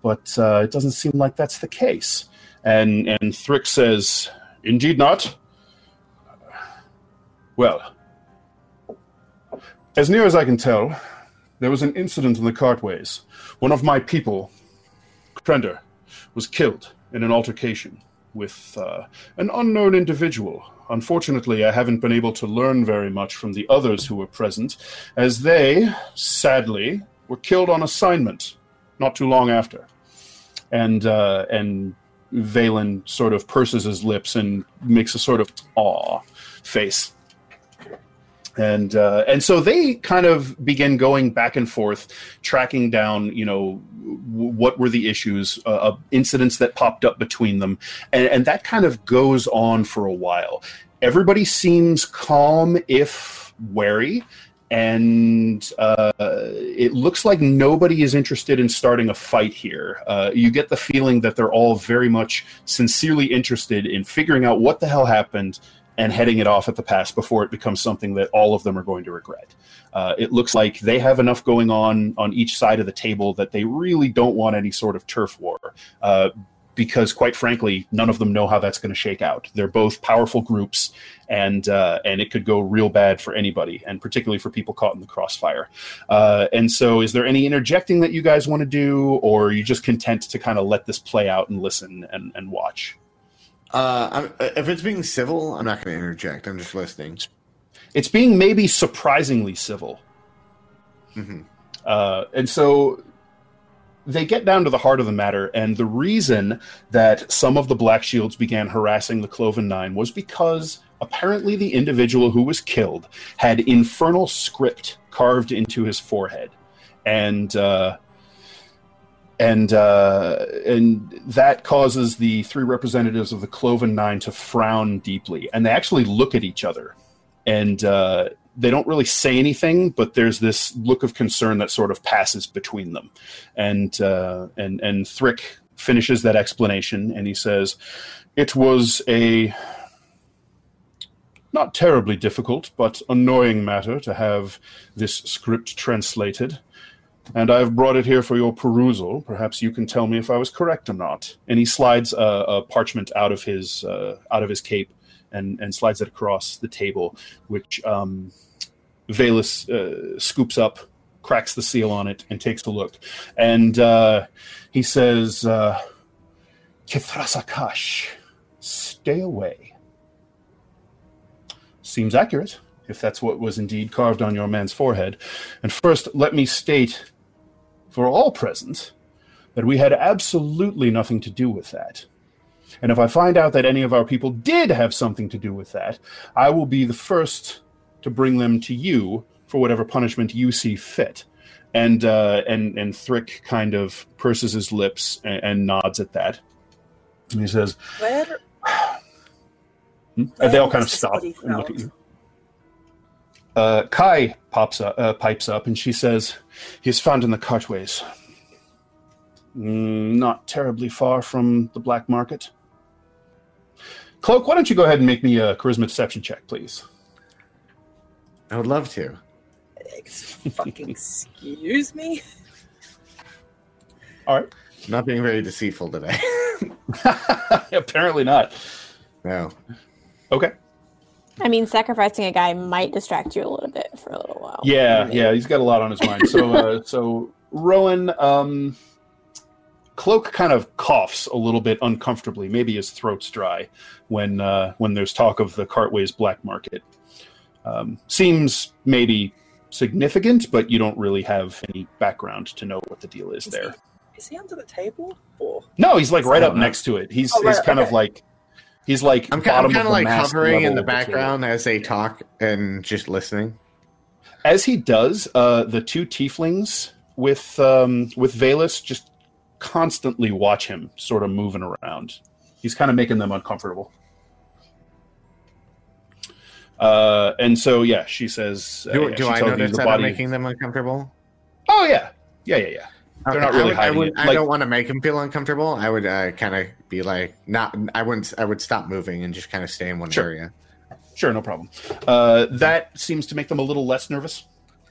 but uh, it doesn't seem like that's the case. And and Thrick says, "Indeed not." Well. As near as I can tell, there was an incident in the cartways. One of my people, Krender, was killed in an altercation with uh, an unknown individual. Unfortunately, I haven't been able to learn very much from the others who were present, as they, sadly, were killed on assignment not too long after. And uh, and Valen sort of purses his lips and makes a sort of awe face and uh, and so they kind of begin going back and forth, tracking down, you know, w- what were the issues, uh, incidents that popped up between them, and, and that kind of goes on for a while. Everybody seems calm, if wary, and uh, it looks like nobody is interested in starting a fight here. Uh, you get the feeling that they're all very much sincerely interested in figuring out what the hell happened and heading it off at the pass before it becomes something that all of them are going to regret. Uh, it looks like they have enough going on on each side of the table that they really don't want any sort of turf war. Uh, because quite frankly, none of them know how that's going to shake out. They're both powerful groups, and uh, and it could go real bad for anybody, and particularly for people caught in the crossfire. Uh, and so, is there any interjecting that you guys want to do, or are you just content to kind of let this play out and listen and, and watch? Uh, I'm, if it's being civil, I'm not going to interject. I'm just listening. It's being maybe surprisingly civil. hmm Uh, and so they get down to the heart of the matter, and the reason that some of the Black Shields began harassing the Cloven Nine was because apparently the individual who was killed had infernal script carved into his forehead, and uh, and uh, and that causes the three representatives of the Cloven Nine to frown deeply, and they actually look at each other, and uh, they don't really say anything, but there's this look of concern that sort of passes between them, and uh, and and Thrick finishes that explanation, and he says, "It was a." Not terribly difficult, but annoying matter to have this script translated and I've brought it here for your perusal. Perhaps you can tell me if I was correct or not. And he slides a, a parchment out of his uh, out of his cape and, and slides it across the table, which um, Valus uh, scoops up, cracks the seal on it, and takes a look. And uh, he says, uh, "Kithrasakash, stay away." Seems accurate, if that's what was indeed carved on your man's forehead. And first, let me state for all present that we had absolutely nothing to do with that. And if I find out that any of our people did have something to do with that, I will be the first to bring them to you for whatever punishment you see fit. And uh, and and Thrick kind of purses his lips and, and nods at that. And he says, Where? Hmm? And they all kind of stop and look at you. Uh, Kai pops up, uh, pipes up, and she says, "He's found in the cartways, Mm, not terribly far from the black market." Cloak, why don't you go ahead and make me a charisma deception check, please? I would love to. Fucking excuse me. All right. Not being very deceitful today. Apparently not. no. Okay. I mean, sacrificing a guy might distract you a little bit for a little while. Yeah, Maybe. yeah, he's got a lot on his mind. So, uh, so Rowan, um, Cloak kind of coughs a little bit uncomfortably. Maybe his throat's dry when uh, when there's talk of the Cartway's black market. Um, seems maybe significant, but you don't really have any background to know what the deal is Is there. he, is he under the table? Or No, he's like right up know. next to it. He's Oh, he's right, kind of like he's like I'm, ki- bottom I'm kind of like hovering in the background as they talk and just listening. as he does, uh, the two tieflings with um, with Valus just constantly watch him, sort of moving around. He's kind of making them uncomfortable. Uh, and so, yeah, she says, uh, Do, yeah, do I notice that body- I'm making them uncomfortable? Oh yeah, yeah, yeah, yeah. They're not I really would- I, would. I Like- don't want to make them feel uncomfortable. I would uh, kind of be like, not. I wouldn't. I would stop moving and just kind of stay in one Sure. area. Sure, no problem. Uh, that seems to make them a little less nervous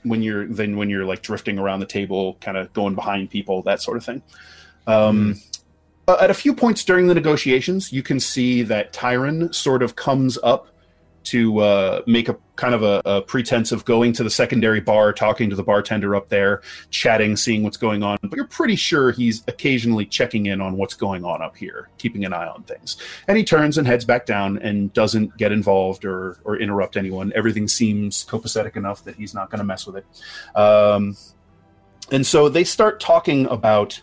when you're than when you're like drifting around the table, kind of going behind people, that sort of thing. Um, uh, at a few points during the negotiations, you can see that Tyron sort of comes up to uh, make a kind of a, a pretense of going to the secondary bar, talking to the bartender up there, chatting, seeing what's going on. But you're pretty sure he's occasionally checking in on what's going on up here, keeping an eye on things. And he turns and heads back down and doesn't get involved or, or interrupt anyone. Everything seems copacetic enough that he's not going to mess with it. Um, and so they start talking about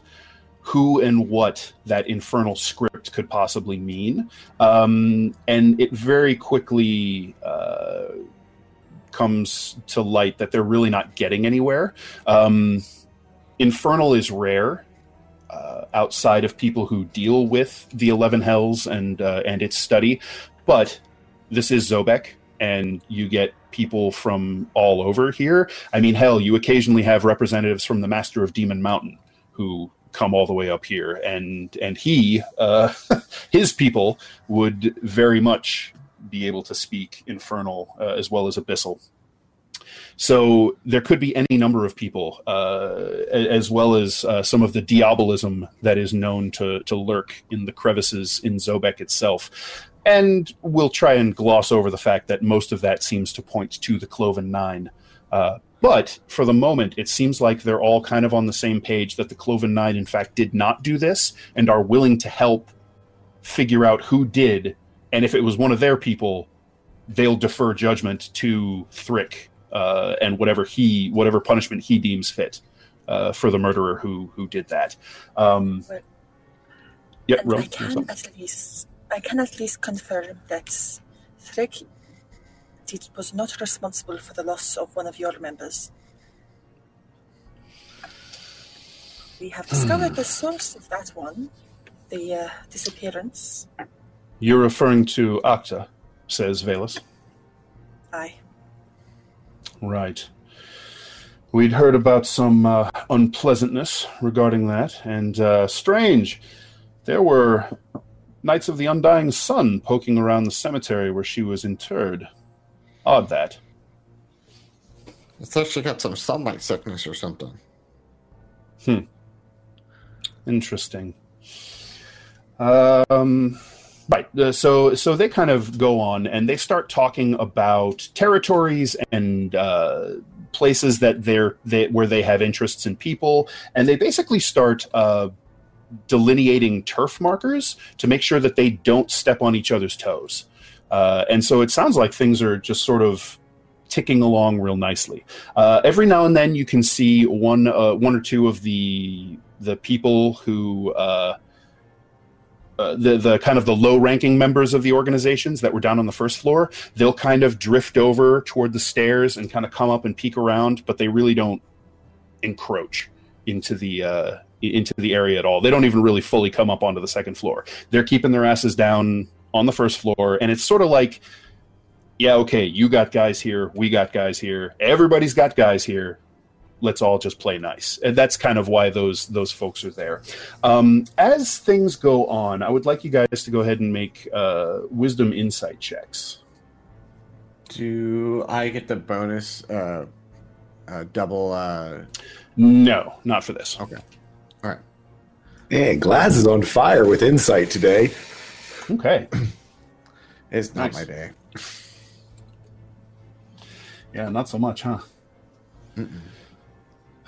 who and what that infernal script could possibly mean. Um, and it very quickly uh, comes to light that they're really not getting anywhere. Um, infernal is rare. Uh, outside of people who deal with the Eleven Hells and uh, and its study, but this is Zobeck, and you get people from all over here. I mean, hell, you occasionally have representatives from the Master of Demon Mountain who come all the way up here, and and he, uh, his people would very much be able to speak Infernal uh, as well as Abyssal. So there could be any number of people, uh, as well as uh, some of the diabolism that is known to, to lurk in the crevices in Zobeck itself. And we'll try and gloss over the fact that most of that seems to point to the Cloven Nine. But for the moment, it seems like they're all kind of on the same page that the Cloven Nine, in fact, did not do this and are willing to help figure out who did. And if it was one of their people, they'll defer judgment to Thrick uh, and whatever he whatever punishment he deems fit uh, for the murderer who who did that. Um, yeah, Ro, I can at least I can at least confirm that Thrick did, was not responsible for the loss of one of your members. We have discovered the source of that one, the uh, disappearance. you're referring to Acta, says Valus. Aye. Right. We'd heard about some uh, unpleasantness regarding that, and uh, strange, there were Knights of the Undying Sun poking around the cemetery where she was interred. Odd that. It says she got some sunlight sickness or something. Hmm. Interesting. Um, right. uh, So, so they kind of go on and they start talking about territories and uh, places that they're they, where they have interests in people, and they basically start uh, delineating turf markers to make sure that they don't step on each other's toes. Uh, and so it sounds like things are just sort of ticking along real nicely. Uh, every now and then you can see one uh, one or two of the the people who uh, uh, the the kind of the low ranking members of the organizations that were down on the first floor. They'll kind of drift over toward the stairs and kind of come up and peek around, but they really don't encroach into the into the area at all. They don't even really fully come up onto the second floor. They're keeping their asses down on the first floor, and it's sort of like yeah, okay, you got guys here, we got guys here, everybody's got guys here. Let's all just play nice, and that's kind of why those those folks are there. Um, as things go on, I would like you guys to go ahead and make uh, wisdom insight checks. Do I get the bonus uh, uh, double? Uh... No, not for this. Okay. All right. Man, Glaz is on fire with insight today. Okay. It's not Nice. my day. Yeah, not so much, huh? Uh,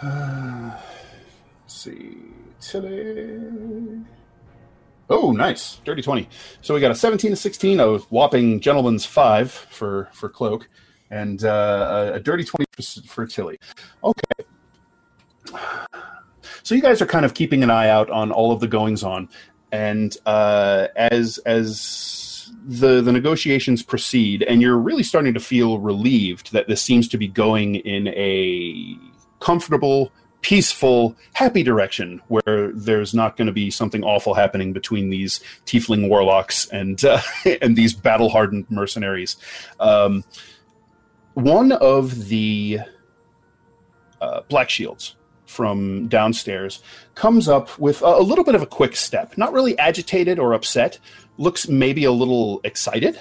let's see. Tilly. Oh, nice. Dirty 20. So we got a 17 to 16, a whopping gentleman's 5 for, for Cloak, and uh, a, a dirty 20 for, for Tilly. Okay. So you guys are kind of keeping an eye out on all of the goings on, and uh, as as the the negotiations proceed, and you're really starting to feel relieved that this seems to be going in a comfortable, peaceful, happy direction where there's not going to be something awful happening between these tiefling warlocks and uh, and these battle hardened mercenaries. Um, one of the uh, black shields from downstairs comes up with a, a little bit of a quick step, not really agitated or upset, looks maybe a little excited.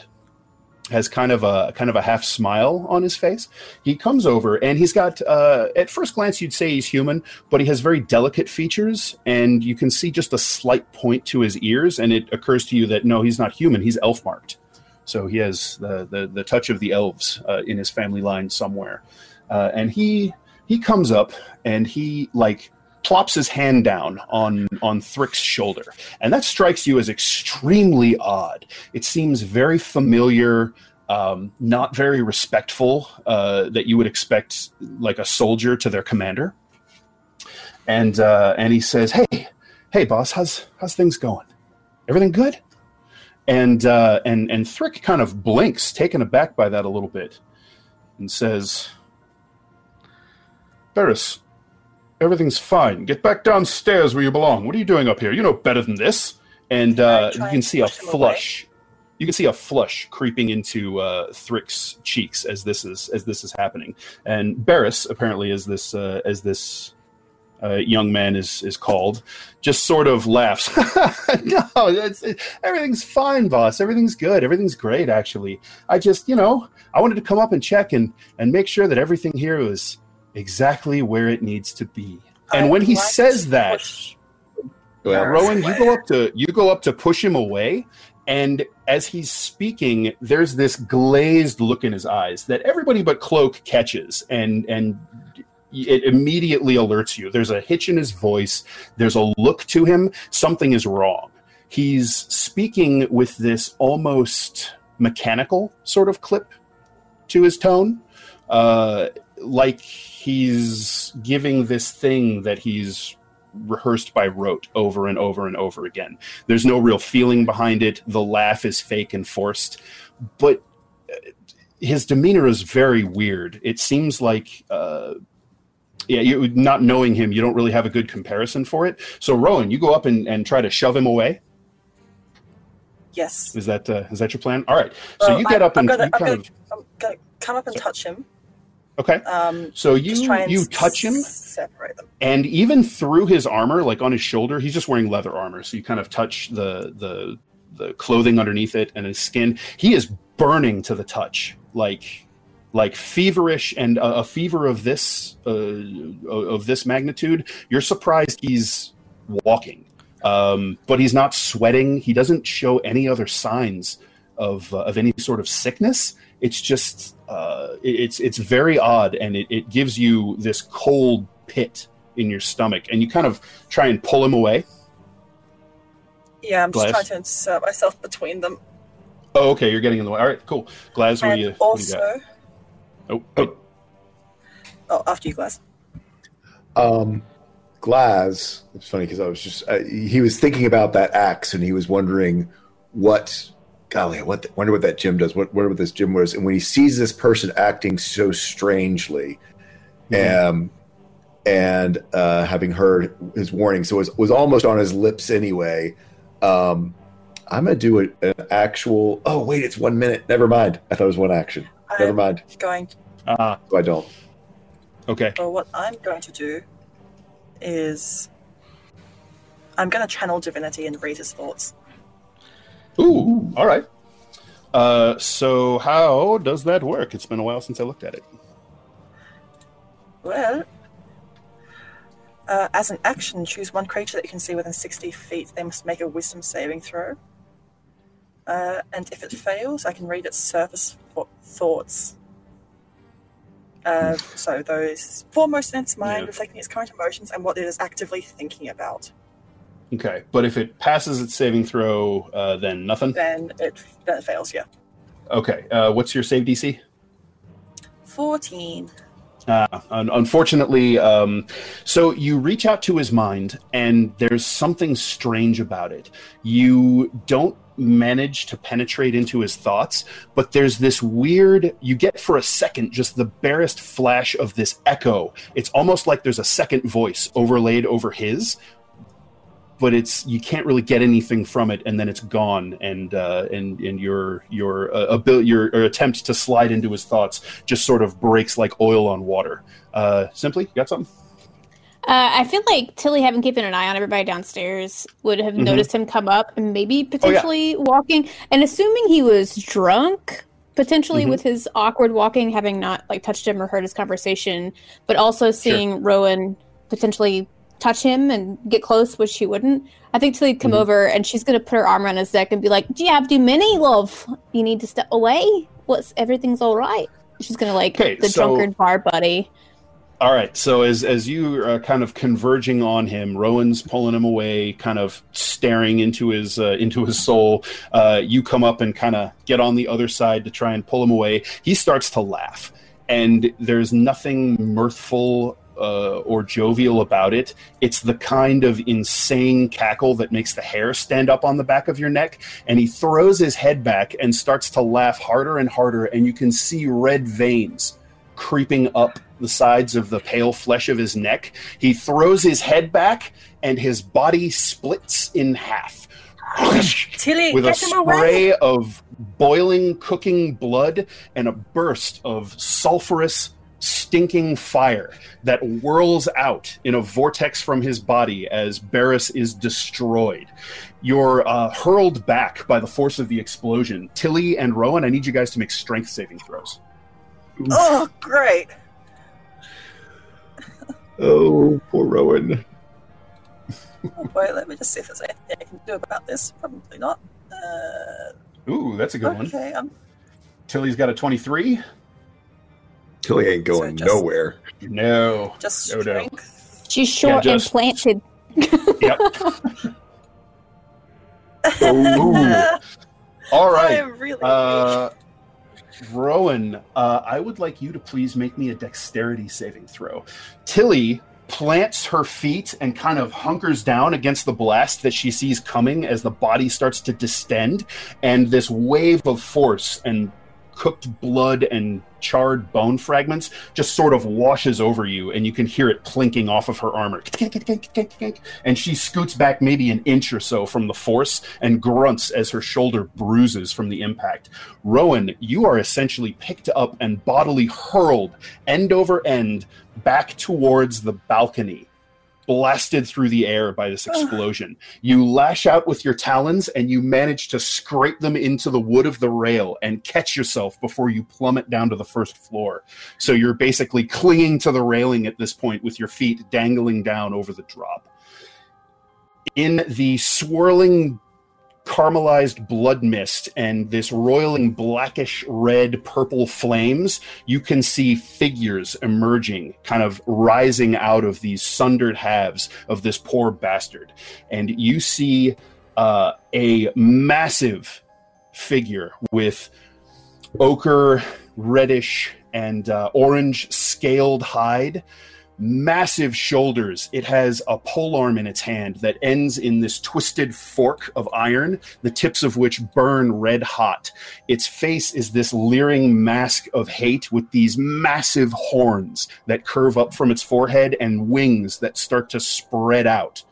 Has kind of a kind of a half smile on his face. He comes over and he's got uh, at first glance you'd say he's human, but he has very delicate features and you can see just a slight point to his ears and it occurs to you that no, he's not human, he's elf marked. So he has the the, the touch of the elves uh, in his family line somewhere, uh, and he he comes up and he like plops his hand down on on Thrick's shoulder, and that strikes you as extremely odd. It seems very familiar, um, not very respectful. Uh, that you would expect like a soldier to their commander. And uh, and he says, "Hey, hey, boss, how's how's things going? Everything good?" And uh, and and Thrick kind of blinks, taken aback by that a little bit, and says, "Barris, everything's fine. Get back downstairs where you belong. What are you doing up here? You know better than this." And uh, you can see a him away. flush. you can see a flush creeping into uh, Thrick's cheeks as this is as this is happening. And Barris, apparently, as this uh, as this uh, young man is is called, just sort of laughs. no, it's, it, everything's fine, boss. Everything's good. Everything's great, actually. I just, you know, I wanted to come up and check and and make sure that everything here was exactly where it needs to be. And I'd when he like says that, Well, Rowan, you go up to you go up to push him away, and as he's speaking, there's this glazed look in his eyes that everybody but Cloak catches, and and it immediately alerts you. There's a hitch in his voice. There's a look to him. Something is wrong. He's speaking with this almost mechanical sort of clip to his tone, uh, like he's giving this thing that he's rehearsed by rote over and over and over again. There's no real feeling behind it. The laugh is fake and forced, but uh, his demeanor is very weird. It seems like. Uh, yeah, you not knowing him, you don't really have a good comparison for it. So, Rowan, you go up and, and try to shove him away. Yes. Is that uh, is that your plan? All right. So Well, you get I'm- up and I'm gonna, you I'm gonna, of I'm gonna come up and touch him. Okay. Um, So you you touch him, Separate them. and even through his armor, like on his shoulder, he's just wearing leather armor. So you kind of touch the the the clothing underneath it and his skin. He is burning to the touch, like like feverish and a, a fever of this uh, of this magnitude. You're surprised he's walking, um, but he's not sweating. He doesn't show any other signs of uh, of any sort of sickness. It's just uh, it- it's it's very odd, and it, it gives you this cold pit in your stomach, and you kind of try and pull him away. Yeah, I'm just trying to insert myself between them. Oh, okay, you're getting in the way. All right, cool. Glaz, what do and you, what do you also, got? Oh, wait. oh, after you, Glaz. Um, Glaz. It's funny because I was just uh, he was thinking about that axe and he was wondering what. Golly, I wonder what that gym does. What wonder what this gym was. And when he sees this person acting so strangely, Mhm. um, and uh, having heard his warning, so it was was almost on his lips anyway. Um, I'm gonna do a, an actual. Oh wait, it's one minute. Never mind. I thought it was one action. Never I'm mind. going. Ah, So I don't. okay. Well, what I'm going to do is I'm going to channel divinity and read his thoughts. Ooh, all right. Uh, so how does that work? It's been a while since I looked at it. Well, uh, as an action, choose one creature that you can see within 60 feet. They must make a wisdom saving throw. Uh, and if it fails, I can read its surface fo- thoughts. Uh, so those foremost in its mind, Yeah. reflecting its current emotions and what it is actively thinking about. Okay, but if it passes its saving throw, uh, then nothing. Then it then it fails. Yeah, Okay, uh, what's your save DC? 14. Uh, un- unfortunately, um, so you reach out to his mind, and there's something strange about it. You don't manage to penetrate into his thoughts, but there's this weird, you get for a second just the barest flash of this echo. It's almost like there's a second voice overlaid over his. But it's you can't really get anything from it, and then it's gone, and uh, and and your your uh, ability your, attempt to slide into his thoughts just sort of breaks like oil on water. Uh, simply, you got something? Uh, I feel like Tilly, having keeping an eye on everybody downstairs, would have Mhm. noticed him come up and maybe potentially walking. And assuming he was drunk, potentially Mhm. with his awkward walking, having not like touched him or heard his conversation, but also seeing Rowan potentially touch him and get close, which she wouldn't. I think Tilly'd come Mhm. over and she's gonna put her arm around his neck and be like, "Do you have too many, love? You need to step away. What's everything's all right." She's gonna like Okay, the so- drunkard bar buddy. All right. So as as you are kind of converging on him, Rowan's pulling him away, kind of staring into his uh, into his soul. Uh, you come up and kind of get on the other side to try and pull him away. He starts to laugh, and there's nothing mirthful. Uh, or jovial about it. It's the kind of insane cackle that makes the hair stand up on the back of your neck. And he throws his head back and starts to laugh harder and harder. And you can see red veins creeping up the sides of the pale flesh of his neck. He throws his head back and his body splits in half. Tilly, with a spray of boiling, cooking blood and a burst of sulfurous, stinking fire that whirls out in a vortex from his body as Barris is destroyed. You're uh, hurled back by the force of the explosion. Tilly and Rowan, I need you guys to make strength saving throws. Oh, great. Oh, poor Rowan. Oh boy, let me just see if there's anything I can do about this. Probably not. Uh, Ooh, that's a good one. okay, I'm Tilly's got a 23. Tilly ain't going So just- nowhere. No. just No, no. She's short just- and planted. Yep. Ooh. All I am really Uh, Rowan, uh, I would like you to please make me a dexterity saving throw. Tilly plants her feet and kind of hunkers down against the blast that she sees coming as the body starts to distend, and this wave of force and cooked blood and charred bone fragments just sort of washes over you, and you can hear it plinking off of her armor. And she scoots back maybe an inch or so from the force and grunts as her shoulder bruises from the impact. Rowan, you are essentially picked up and bodily hurled end over end back towards the balcony, blasted through the air by this explosion. You lash out with your talons and you manage to scrape them into the wood of the rail and catch yourself before you plummet down to the first floor. So you're basically clinging to the railing at this point with your feet dangling down over the drop. In the swirling caramelized blood mist and this roiling blackish red purple flames, you can see figures emerging, kind of rising out of these sundered halves of this poor bastard. And you see uh, a massive figure with ochre, reddish, and uh, orange scaled hide massive shoulders. It has a polearm in its hand that ends in this twisted fork of iron, the tips of which burn red hot. Its face is this leering mask of hate with these massive horns that curve up from its forehead and wings that start to spread out.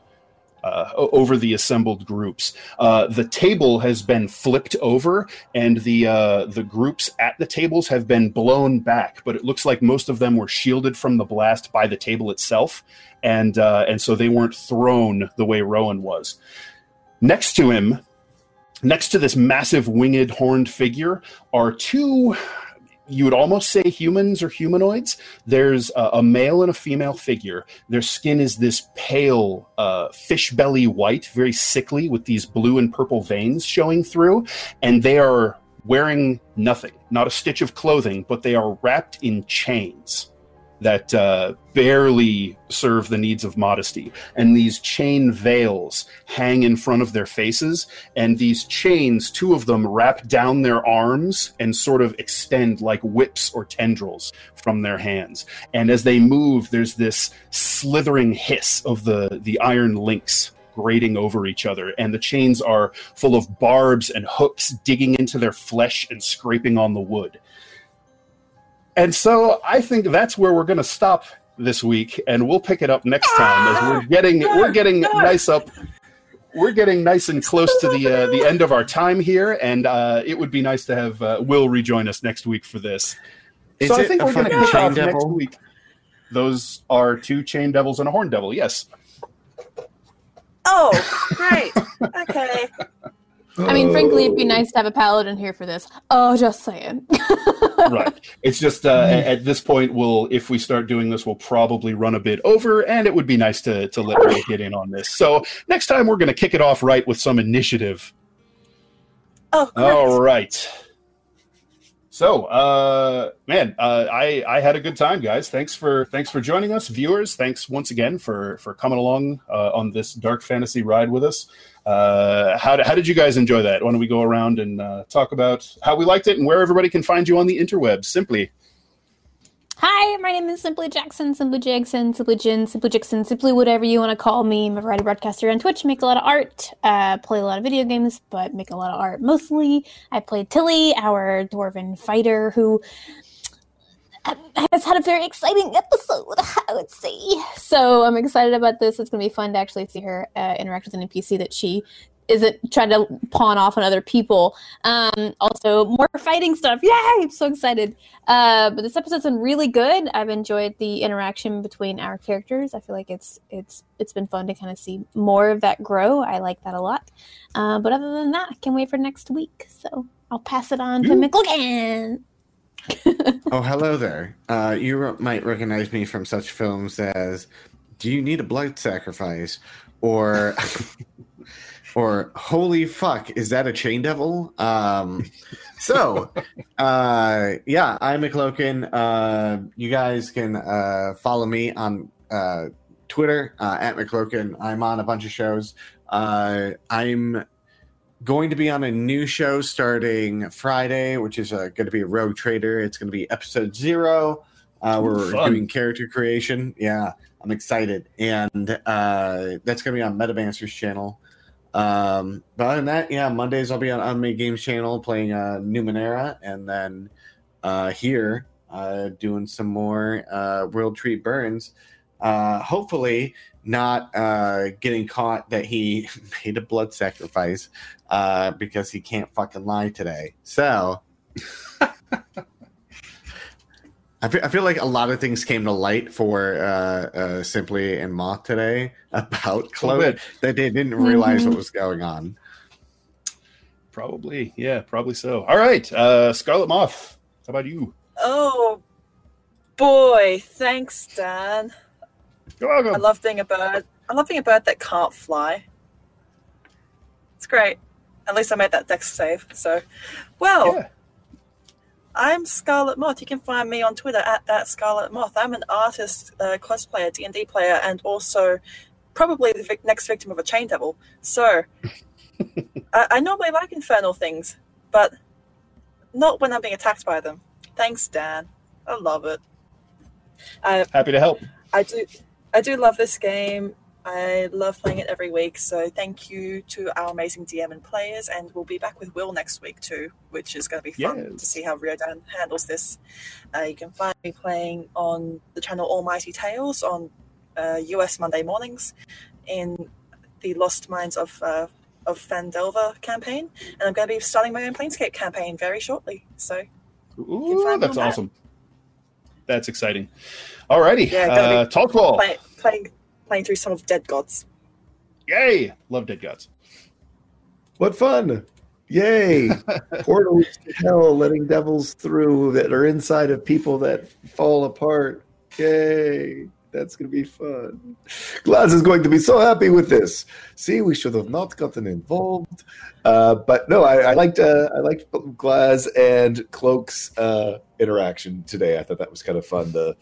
Uh, over the assembled groups, uh, the table has been flipped over, and the uh, the groups at the tables have been blown back. But it looks like most of them were shielded from the blast by the table itself, and uh, and so they weren't thrown the way Rowan was. Next to him, next to this massive winged horned figure, are two. You would almost say humans or humanoids. There's a, a male and a female figure. Their skin is this pale, uh, fish belly white, very sickly, with these blue and purple veins showing through. And they are wearing nothing, not a stitch of clothing, but they are wrapped in chains that uh, barely serve the needs of modesty. And these chain veils hang in front of their faces, and these chains, two of them, wrap down their arms and sort of extend like whips or tendrils from their hands. And as they move, there's this slithering hiss of the, the iron links grating over each other, and the chains are full of barbs and hooks digging into their flesh and scraping on the wood. And so I think that's where we're going to stop this week, and we'll pick it up next time as we're getting we're getting nice up. We're getting nice and close to the uh, the end of our time here, and uh, it would be nice to have uh, Will rejoin us next week for this. Is so I think we're going to fucking kick chain off next week. Those are two chain devils and a horn devil. Yes. Oh, great. okay. I mean, frankly, it'd be Oh. nice to have a paladin here for this. Oh, just saying. right. It's just uh, at, at this point, we'll if we start doing this, we'll probably run a bit over, and it would be nice to to let Will get in on this. So next time, we're going to kick it off right with some initiative. Oh, great. All right. So, uh, man, uh, I I had a good time, guys. Thanks for thanks for joining us, viewers. Thanks once again for for coming along uh, on this dark fantasy ride with us. Uh, how how did you guys enjoy that? Why don't we go around and uh, talk about how we liked it and where everybody can find you on the interwebs? Simply. Hi, my name is Simply Jackson, Simply Jackson, Simply Jin, Simply Jackson, Simply whatever you want to call me. I'm a variety broadcaster on Twitch, make a lot of art, uh, play a lot of video games, but make a lot of art mostly. I played Tilly, our dwarven fighter, who has had a very exciting episode, I would say. So I'm excited about this. It's going to be fun to actually see her uh, interact with an NPC that she isn't trying to pawn off on other people. Um, also, more fighting stuff. Yay! I'm so excited. Uh, but this episode's been really good. I've enjoyed the interaction between our characters. I feel like it's it's it's been fun to kind of see more of that grow. I like that a lot. Uh, but other than that, I can't wait for next week. So I'll pass it on to McLogan. Oh, hello there. Uh, you ro- might recognize me from such films as "Do You Need a Blood Sacrifice?" or or "Holy fuck, is that a chain devil?" Um, so, uh, yeah, I'm McLokin. Uh, you guys can uh, follow me on uh, Twitter uh, at McLokin. I'm on a bunch of shows. Uh, I'm going to be on a new show starting Friday, which is uh, going to be a Rogue Trader. It's going to be episode zero. Uh, where we're fun. doing character creation. Yeah, I'm excited, and uh, that's going to be on Metamaster's channel. Um, but other than that, yeah, Mondays I'll be on Unmade Games channel playing uh, Numenera, and then uh, here uh, doing some more uh, World Tree Burns. Uh, hopefully, not uh, getting caught that he made a blood sacrifice uh, because he can't fucking lie today. So. I feel, I feel like a lot of things came to light for uh, uh, Simply and Moth today about Chloe that they didn't realize Mhm. what was going on. Probably, yeah, probably so. All right, uh, Scarlet Moth. How about you? Oh boy, thanks, Dan. You're welcome. I love being a bird. I love being a bird that can't fly. It's great. At least I made that dex save. So, well, Yeah. I'm Scarlet Moth. You can find me on Twitter at that Scarlet Moth. I'm an artist, uh, cosplayer, D and D player, and also probably the vic- next victim of a chain devil. So, I-, I normally like infernal things, but not when I'm being attacked by them. Thanks, Dan. I love it. I Happy to help. I do, I do love this game. I love playing it every week. So thank you to our amazing DM and players, and we'll be back with Will next week too, which is going to be fun Yes. to see how Riodan handles this. Uh, you can find me playing on the channel Almighty Tales on uh, US Monday mornings in the Lost Mines of uh, of Phandelver campaign, and I'm going to be starting my own Planescape campaign very shortly. So Ooh, that's on that. awesome. That's exciting. All righty, Yeah, uh, talk ball. play, playing playing through some of Dead Gods. Yay! Love Dead Gods. What fun! Yay! Portals to hell, letting devils through that are inside of people that fall apart. Yay! That's going to be fun. Glaz is going to be so happy with this. See, we should have not gotten involved. Uh, but no, I, I liked uh, I liked Glaz and Cloak's uh, interaction today. I thought that was kind of fun. The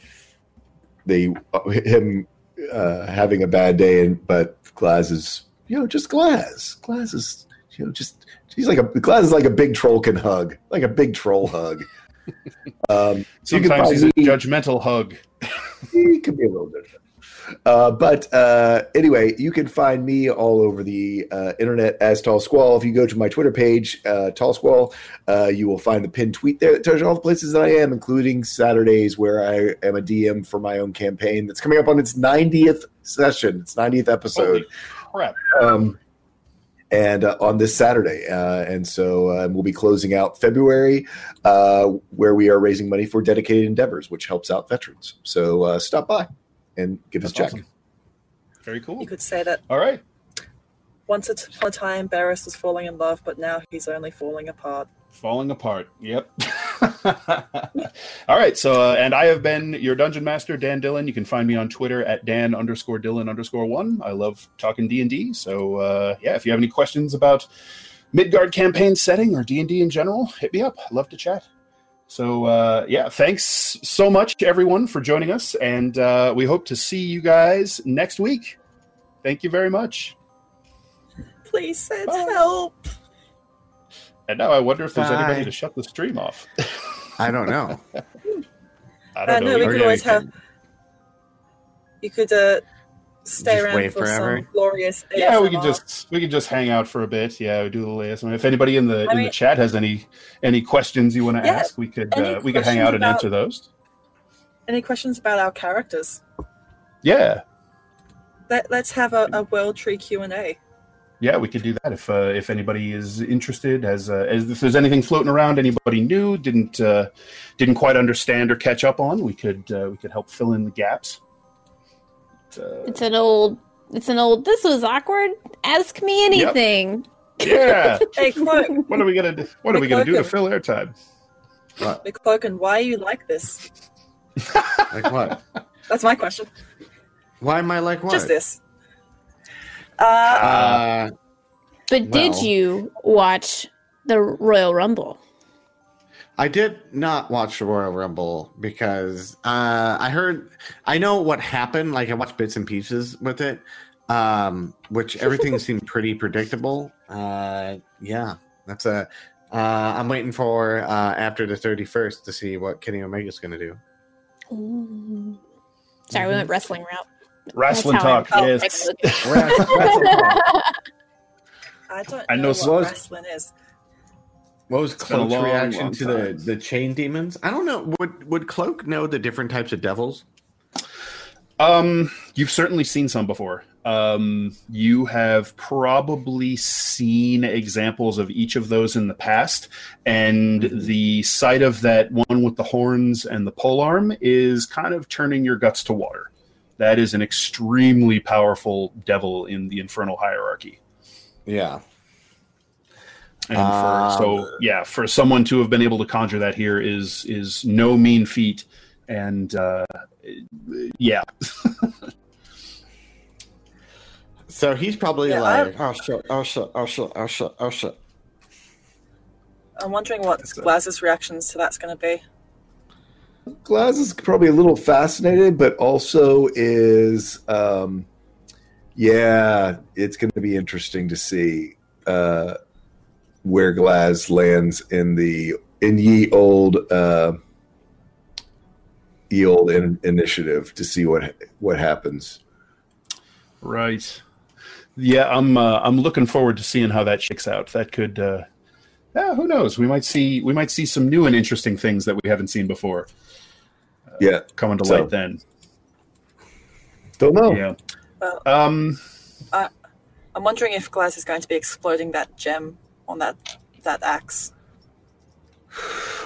the him uh, having a bad day, and but Glaz is you know just Glaz. Glaz is you know just he's like a Glaz is like a big troll can hug, like a big troll hug. Um, so you can Sometimes he's a me- judgmental hug. he could be a little different. Uh, but uh, anyway, you can find me all over the uh, internet as Tall Squall. If you go to my Twitter page, uh, Tall Squall, uh, you will find the pinned tweet there that tells you all the places that I am, including Saturdays where I am a DM for my own campaign that's coming up on its 90th session, its 90th episode Holy crap! um, and uh, on this Saturday. Uh, and so uh, we'll be closing out February, uh, where we are raising money for dedicated endeavors, which helps out veterans. So uh, stop by and give us a That's check. Very cool. You could say that All right. once upon a time, Barris was falling in love, but now he's only falling apart. Falling apart. Yep. All right. So, uh, and I have been your dungeon master, Dan Dillon. You can find me on Twitter at Dan underscore Dillon underscore one. I love talking D and D. So, uh, yeah, if you have any questions about Midgard campaign setting or D and D in general, hit me up. I'd love to chat. So, uh, yeah, thanks so much everyone for joining us, and uh, we hope to see you guys next week. Thank you very much. Please send Bye. help. And now I wonder if there's Bye. anybody to shut the stream off. I don't know. I Uh, don't know. no, we either. could always you have. You could uh, stay Just around wait for forever? some glorious. Yeah, we can just we can just hang out for a bit. Yeah, we do a little ASMR. If anybody in the I in the chat has any any questions you want to Yeah, ask, we could uh, we could hang out and questions answer those. Any questions about our characters? Yeah, Let, let's have a, a World Tree Q and A. yeah, we could do that if uh, if anybody is interested. As, uh, as if there's anything floating around, anybody new didn't uh, didn't quite understand or catch up on, we could uh, we could help fill in the gaps. Uh, It's an old. It's an old. This was awkward. Ask me anything. yeah, Hey, Cloak, what are we gonna do? What are we gonna do to McCloakin. fill airtime? McCloakin, why are you like this? Like what? That's my question. Why am I like what? Just this. Uh, Uh, But did you watch the Royal Rumble? I did not watch the Royal Rumble because uh, I heard, I know what happened. Like I watched bits and pieces with it, um, which everything seemed pretty predictable. Uh, yeah, that's a. Uh, I'm waiting for uh, after the 31st to see what Kenny Omega's going to do. Ooh. Sorry, we went wrestling route. Wrestling talk, I- oh, yes. I don't know, I know what some- wrestling is. What was Cloak's long, reaction long to the, time. the chain demons? I don't know. Would would Cloak know the different types of devils? Um, you've certainly seen some before. Um, you have probably seen examples of each of those in the past, and the sight of that one with the horns and the polearm is kind of turning your guts to water. That is an extremely powerful devil in the infernal hierarchy. Yeah. And for, so, Um, yeah, for someone to have been able to conjure that here is is no mean feat, and uh, yeah, So he's probably Yeah, I- like, oh shit, oh shit, oh shit, oh shit, oh shit. I'm wondering what That's. Glaz's reactions to that's going to be. Glaz is probably a little fascinated, but also is, um, yeah, it's going to be interesting to see uh, where Glaz lands in the in ye old uh, ye old in, initiative to see what what happens. Right. Yeah, I'm uh, I'm looking forward to seeing how that shakes out. That could uh yeah, who knows? We might see we might see some new and interesting things that we haven't seen before Yeah, coming to So- light then. don't know. Yeah. Well, Um I'm wondering if Glaz is going to be exploding that gem on that that axe.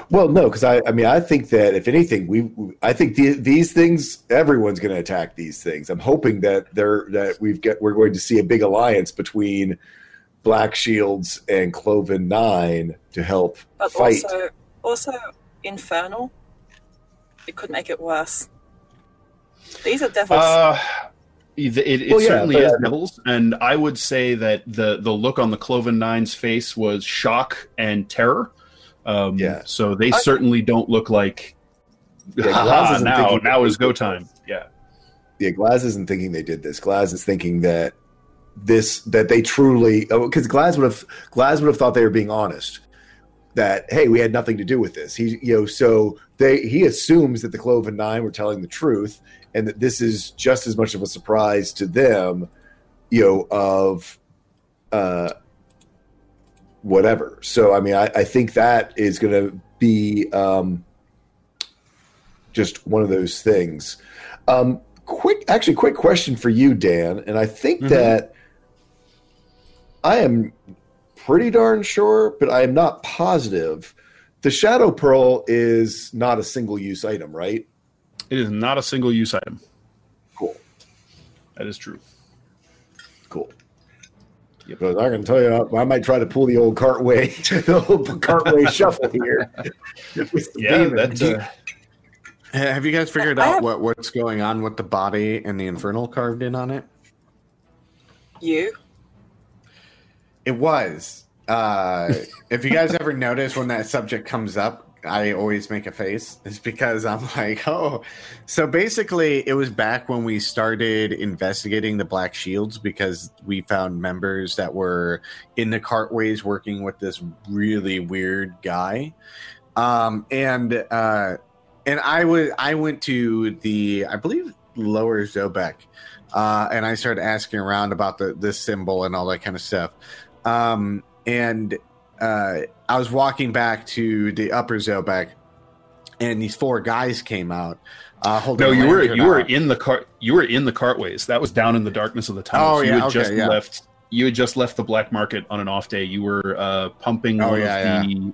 Well, no, because I, I mean, I think that if anything, we, we- I think the, these things, everyone's going to attack these things. I'm hoping that they're that we've got we're going to see a big alliance between Black Shields and Cloven Nine to help But fight. also, also infernal. It could make it worse. These are devils. uh it, it, it Well, yeah, certainly but, is devils, and I would say that the the look on the Cloven Nine's face was shock and terror. Um, Yeah. So they I- certainly don't look like Yeah, isn't now now is go time. Yeah. yeah, Glaz isn't thinking they did this. Glaz is thinking that this that they truly because Glaz would have Glaz would have thought they were being honest. That hey, we had nothing to do with this. He you know so they he assumes that the Cloven Nine were telling the truth and that this is just as much of a surprise to them, you know, of uh whatever. So I mean I, I think that is gonna be um just one of those things. Um quick actually quick question for you dan and i think Mhm. that i am pretty darn sure but i am not positive the shadow pearl is not a single use item right It is not a single use item. cool That is true. cool but i can tell you i might try to pull the old cartway the old cartway shuffle here Yeah, that uh, Have you guys figured I out have- what, what's going on with the body and the infernal carved in on it? you. It was. Uh, if you guys ever notice when that subject comes up, I always make a face. It's because I'm like, oh. So basically, it was back when we started investigating the Black Shields because we found members that were in the cartways working with this really weird guy. Um, and uh, and I was I went to the I believe Lower Zobeck, uh, and I started asking around about the this symbol and all that kind of stuff. Um, and uh, I was walking back to the Upper Zobeck, and these four guys came out. Uh, holding no, you were you were in the cart. You were in the cartways. That was down in the darkness of the tunnel. Oh, so you yeah, had okay, just yeah. left. you had just left the black market on an off day. You were uh, pumping Oh, one yeah, of the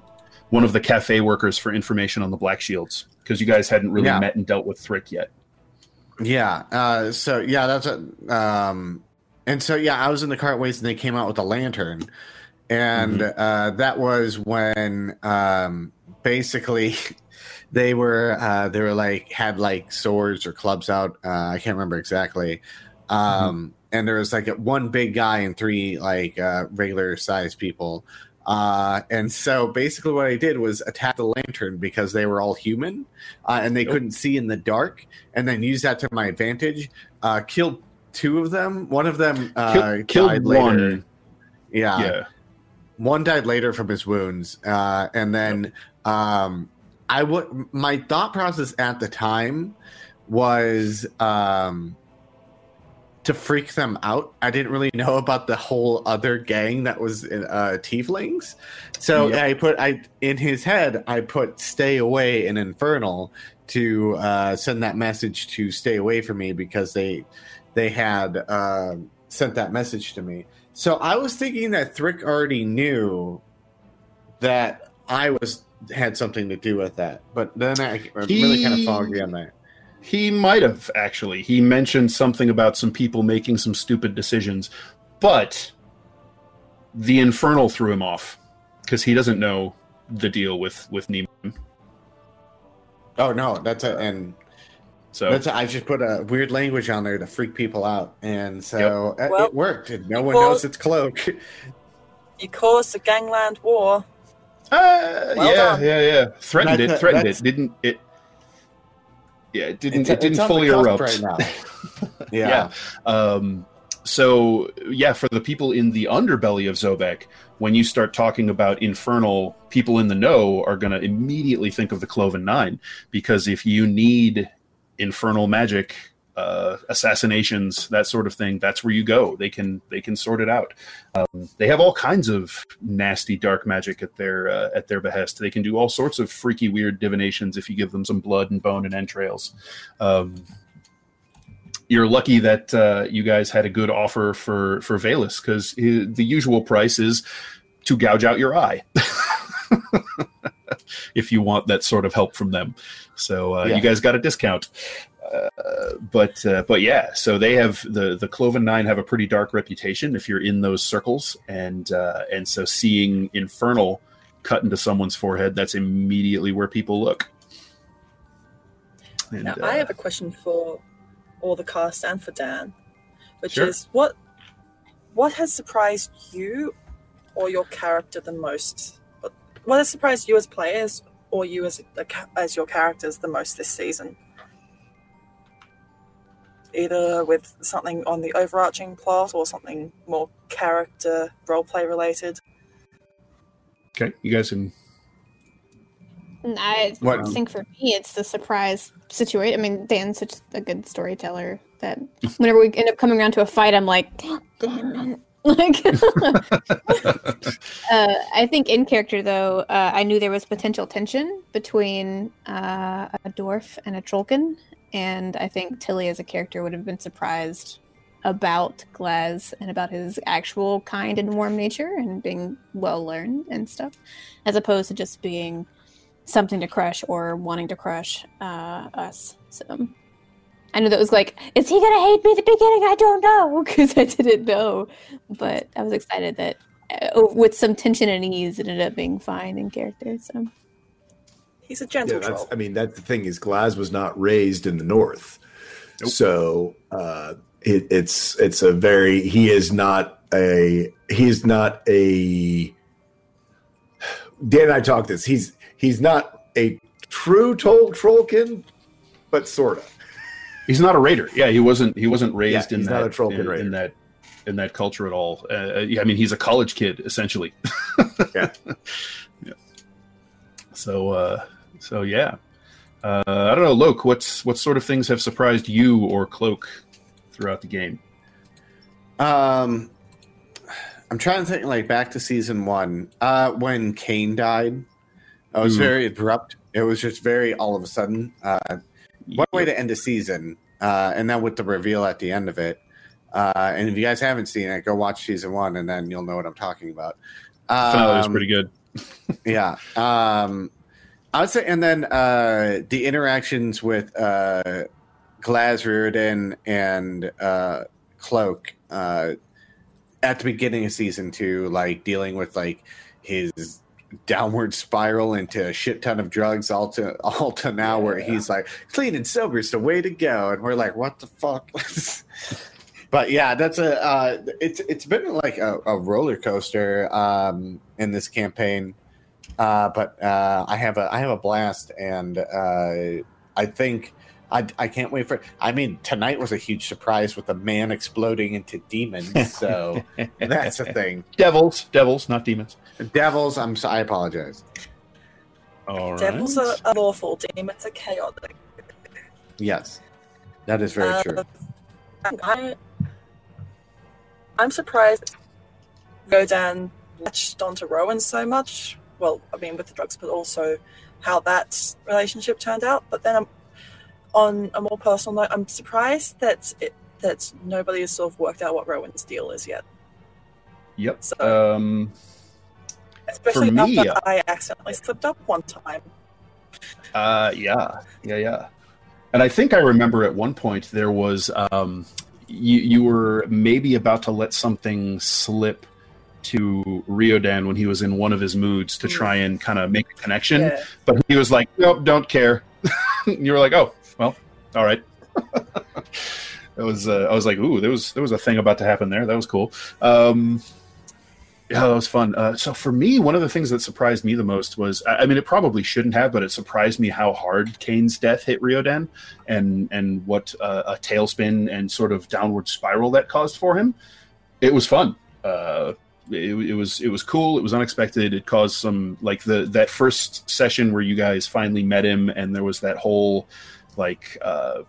one of the cafe workers for information on the black shields because you guys hadn't really met and dealt with Thrick yet. Yeah. Uh, so yeah, that's a, um, and so yeah, I was in the cartways and they came out with a lantern, and uh, that was when um, basically they were uh, they were like had like swords or clubs out. Uh, I can't remember exactly. Um, And there was like one big guy and three like uh, regular sized people. Uh, and so basically, what I did was attack the lantern because they were all human uh, and they couldn't see in the dark, and then use that to my advantage. Uh, killed two of them. One of them uh, killed died later. one. Yeah, yeah. One died later from his wounds, uh, and then um, I would. My thought process at the time was um, to freak them out. I didn't really know about the whole other gang that was uh, tieflings, so Yep. I put I in his head. I put "stay away" in Infernal to uh, send that message to stay away from me because they they had uh, sent that message to me. So I was thinking that Thrick already knew that I was had something to do with that, but then I really kind of foggy on that. He might have actually. He mentioned something about some people making some stupid decisions, but the infernal threw him off because he doesn't know the deal with with Niemheim. Oh no, that's a and So that's a, I just put a weird language on there to freak people out, and so it, Well, it worked. And no one well- knows it's cloak. You caused a gangland war. Uh, Well yeah, done. yeah, yeah. Threatened That's it. Threatened it. Didn't it? Yeah, it didn't. It's- it didn't it's on the fully erupt. right now. yeah. yeah. Um, so yeah, for the people in the underbelly of Zobeck, when you start talking about infernal, people in the know are going to immediately think of the Cloven Nine because if you need infernal magic, uh, assassinations, that sort of thing, that's where you go. They can they can sort it out. Um, they have all kinds of nasty dark magic at their uh, at their behest. They can do all sorts of freaky weird divinations if you give them some blood and bone and entrails. Um, you're lucky that uh, you guys had a good offer for for Valus because the usual price is to gouge out your eye if you want that sort of help from them. So uh, Yeah. you guys got a discount. Uh, but uh, but yeah, so they have the the Cloven Nine have a pretty dark reputation if you're in those circles, and uh, and so seeing Infernal cut into someone's forehead, that's immediately where people look. And, Now, uh, I have a question for all the cast and for Dan, which Sure. is what what has surprised you or your character the most? What- What has surprised you as players or you as a, as your characters the most this season? Either with something on the overarching plot or something more character roleplay related. okay, you guys can I What- think for me, it's the surprise situation. I mean, Dan's such a good storyteller that whenever we end up coming around to a fight, I'm like, damn, damn it. Like, uh, I think in character though, uh, I knew there was potential tension between uh, a dwarf and a trollkin, and I think Tilly as a character would have been surprised about Glaz and about his actual kind and warm nature and being well learned and stuff, as opposed to just being something to crush or wanting to crush uh, us. So I know that was like, is he gonna hate me at the beginning? I don't know because I didn't know, but I was excited that uh, with some tension and ease, it ended up being fine in character. So He's a gentle Yeah, that's, troll. I mean, that's the thing is Glaz was not raised in the North, so uh, it, it's it's a very he is not a he's not a. Dan and I talked this. He's he's not a true troll trollkin, but sort of. He's not a raider. Yeah, he wasn't. He wasn't raised Yeah, in that in, in that in that culture at all. Uh, yeah, I mean, he's a college kid essentially. Yeah. yeah. So, uh, so yeah. Uh, I don't know, Loke. What's what sort of things have surprised you or Cloak throughout the game? Um, I'm trying to think like back to season one. Uh, when Kane died, it was Mm. very abrupt. It was just very all of a sudden. Uh, one way to end a season, uh, and then with the reveal at the end of it. Uh, and if you guys haven't seen it, go watch season one, and then you'll know what I'm talking about. Finale was Um, pretty good. yeah. Um, I would say, and then uh, the interactions with uh, Riordan and uh, Cloak uh, at the beginning of season two, like dealing with like his downward spiral into a shit ton of drugs, all to all to now where he's like clean and sober is the way to go, and we're like, what the fuck. But yeah, that's a uh, it's it's been like a, a roller coaster um, in this campaign uh, but uh, I have a I have a blast, and uh, I think I, I can't wait for. I mean, tonight was a huge surprise with a man exploding into demons, so that's a thing. Devils, devils, not demons. Devils, I'm so, I apologize. All right. Devils are, are lawful, demons are chaotic. Yes, that is very Uh, true. I, I'm surprised Rodan latched onto Rowan so much. Well, I mean, with the drugs, but also how that relationship turned out. But then, I'm, on a more personal note, I'm surprised that it, that nobody has sort of worked out what Rowan's deal is yet. Yep. So- Um, Especially me, after uh, I accidentally slipped up one time. Uh, yeah, yeah, yeah. And I think I remember at one point there was um, you you were maybe about to let something slip to Riodan when he was in one of his moods to try and kind of make a connection, Yeah. but he was like, "Nope, don't care." you were like, "Oh, well, all right." That was uh, I was like, "Ooh, there was there was a thing about to happen there. That was cool." Um, yeah, that was fun. Uh, so for me, one of the things that surprised me the most was, I mean, it probably shouldn't have, but it surprised me how hard Kane's death hit Riodan, and and what uh, a tailspin and sort of downward spiral that caused for him. It was fun. Uh, it, it was it was cool. It was unexpected. It caused some like the that first session where you guys finally met him, and there was that whole like uh,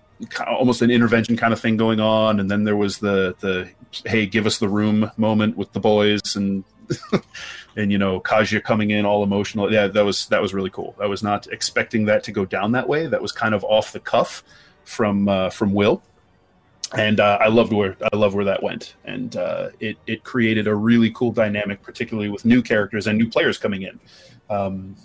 almost an intervention kind of thing going on, and then there was the the hey give us the room moment with the boys and and you know Kaja coming in all emotional. Yeah, that was that was really cool. I was not expecting that to go down that way. That was kind of off the cuff from uh, from Will, and uh, I loved where I love where that went, and uh, it it created a really cool dynamic, particularly with new characters and new players coming in. Um,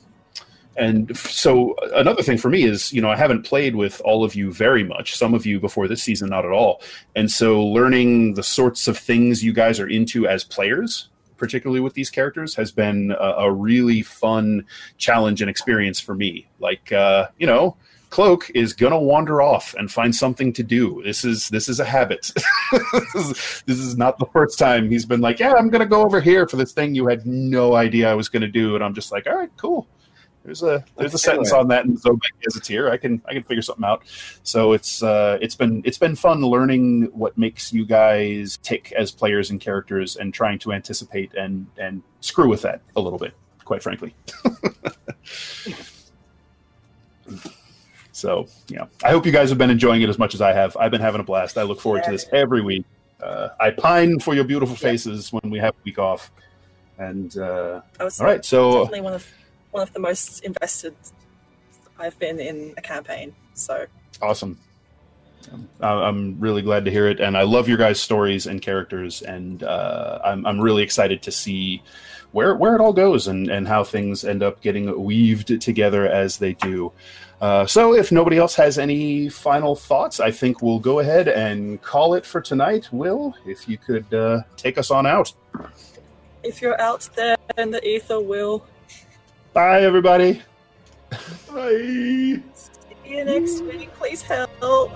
and so another thing for me is, you know, I haven't played with all of you very much. Some of you before this season, not at all. And so learning the sorts of things you guys are into as players, particularly with these characters, has been a, a really fun challenge and experience for me. Like, uh, you know, Cloak is gonna wander off and find something to do. This is this is a habit. this, is, this is not the first time he's been like, yeah, I'm gonna go over here for this thing you had no idea I was gonna do, and I'm just like, all right, cool. There's a there's a sentence on that in Zobeck Gazetteer. I can I can figure something out. So it's uh, it's been it's been fun learning what makes you guys tick as players and characters, and trying to anticipate and and screw with that a little bit, quite frankly. so yeah, I hope you guys have been enjoying it as much as I have. I've been having a blast. I look forward to this every week. Uh, I pine for your beautiful faces when we have a week off. And uh, was all right, so definitely one of one of the most invested I've been in a campaign. So Awesome. Um, I'm really glad to hear it, and I love your guys' stories and characters, and uh, I'm I'm really excited to see where where it all goes and and how things end up getting weaved together as they do. Uh, so, if nobody else has any final thoughts, I think we'll go ahead and call it for tonight. Will, if you could uh, take us on out. if you're out there in the ether, will Bye, everybody. Bye. see you next week. Please help.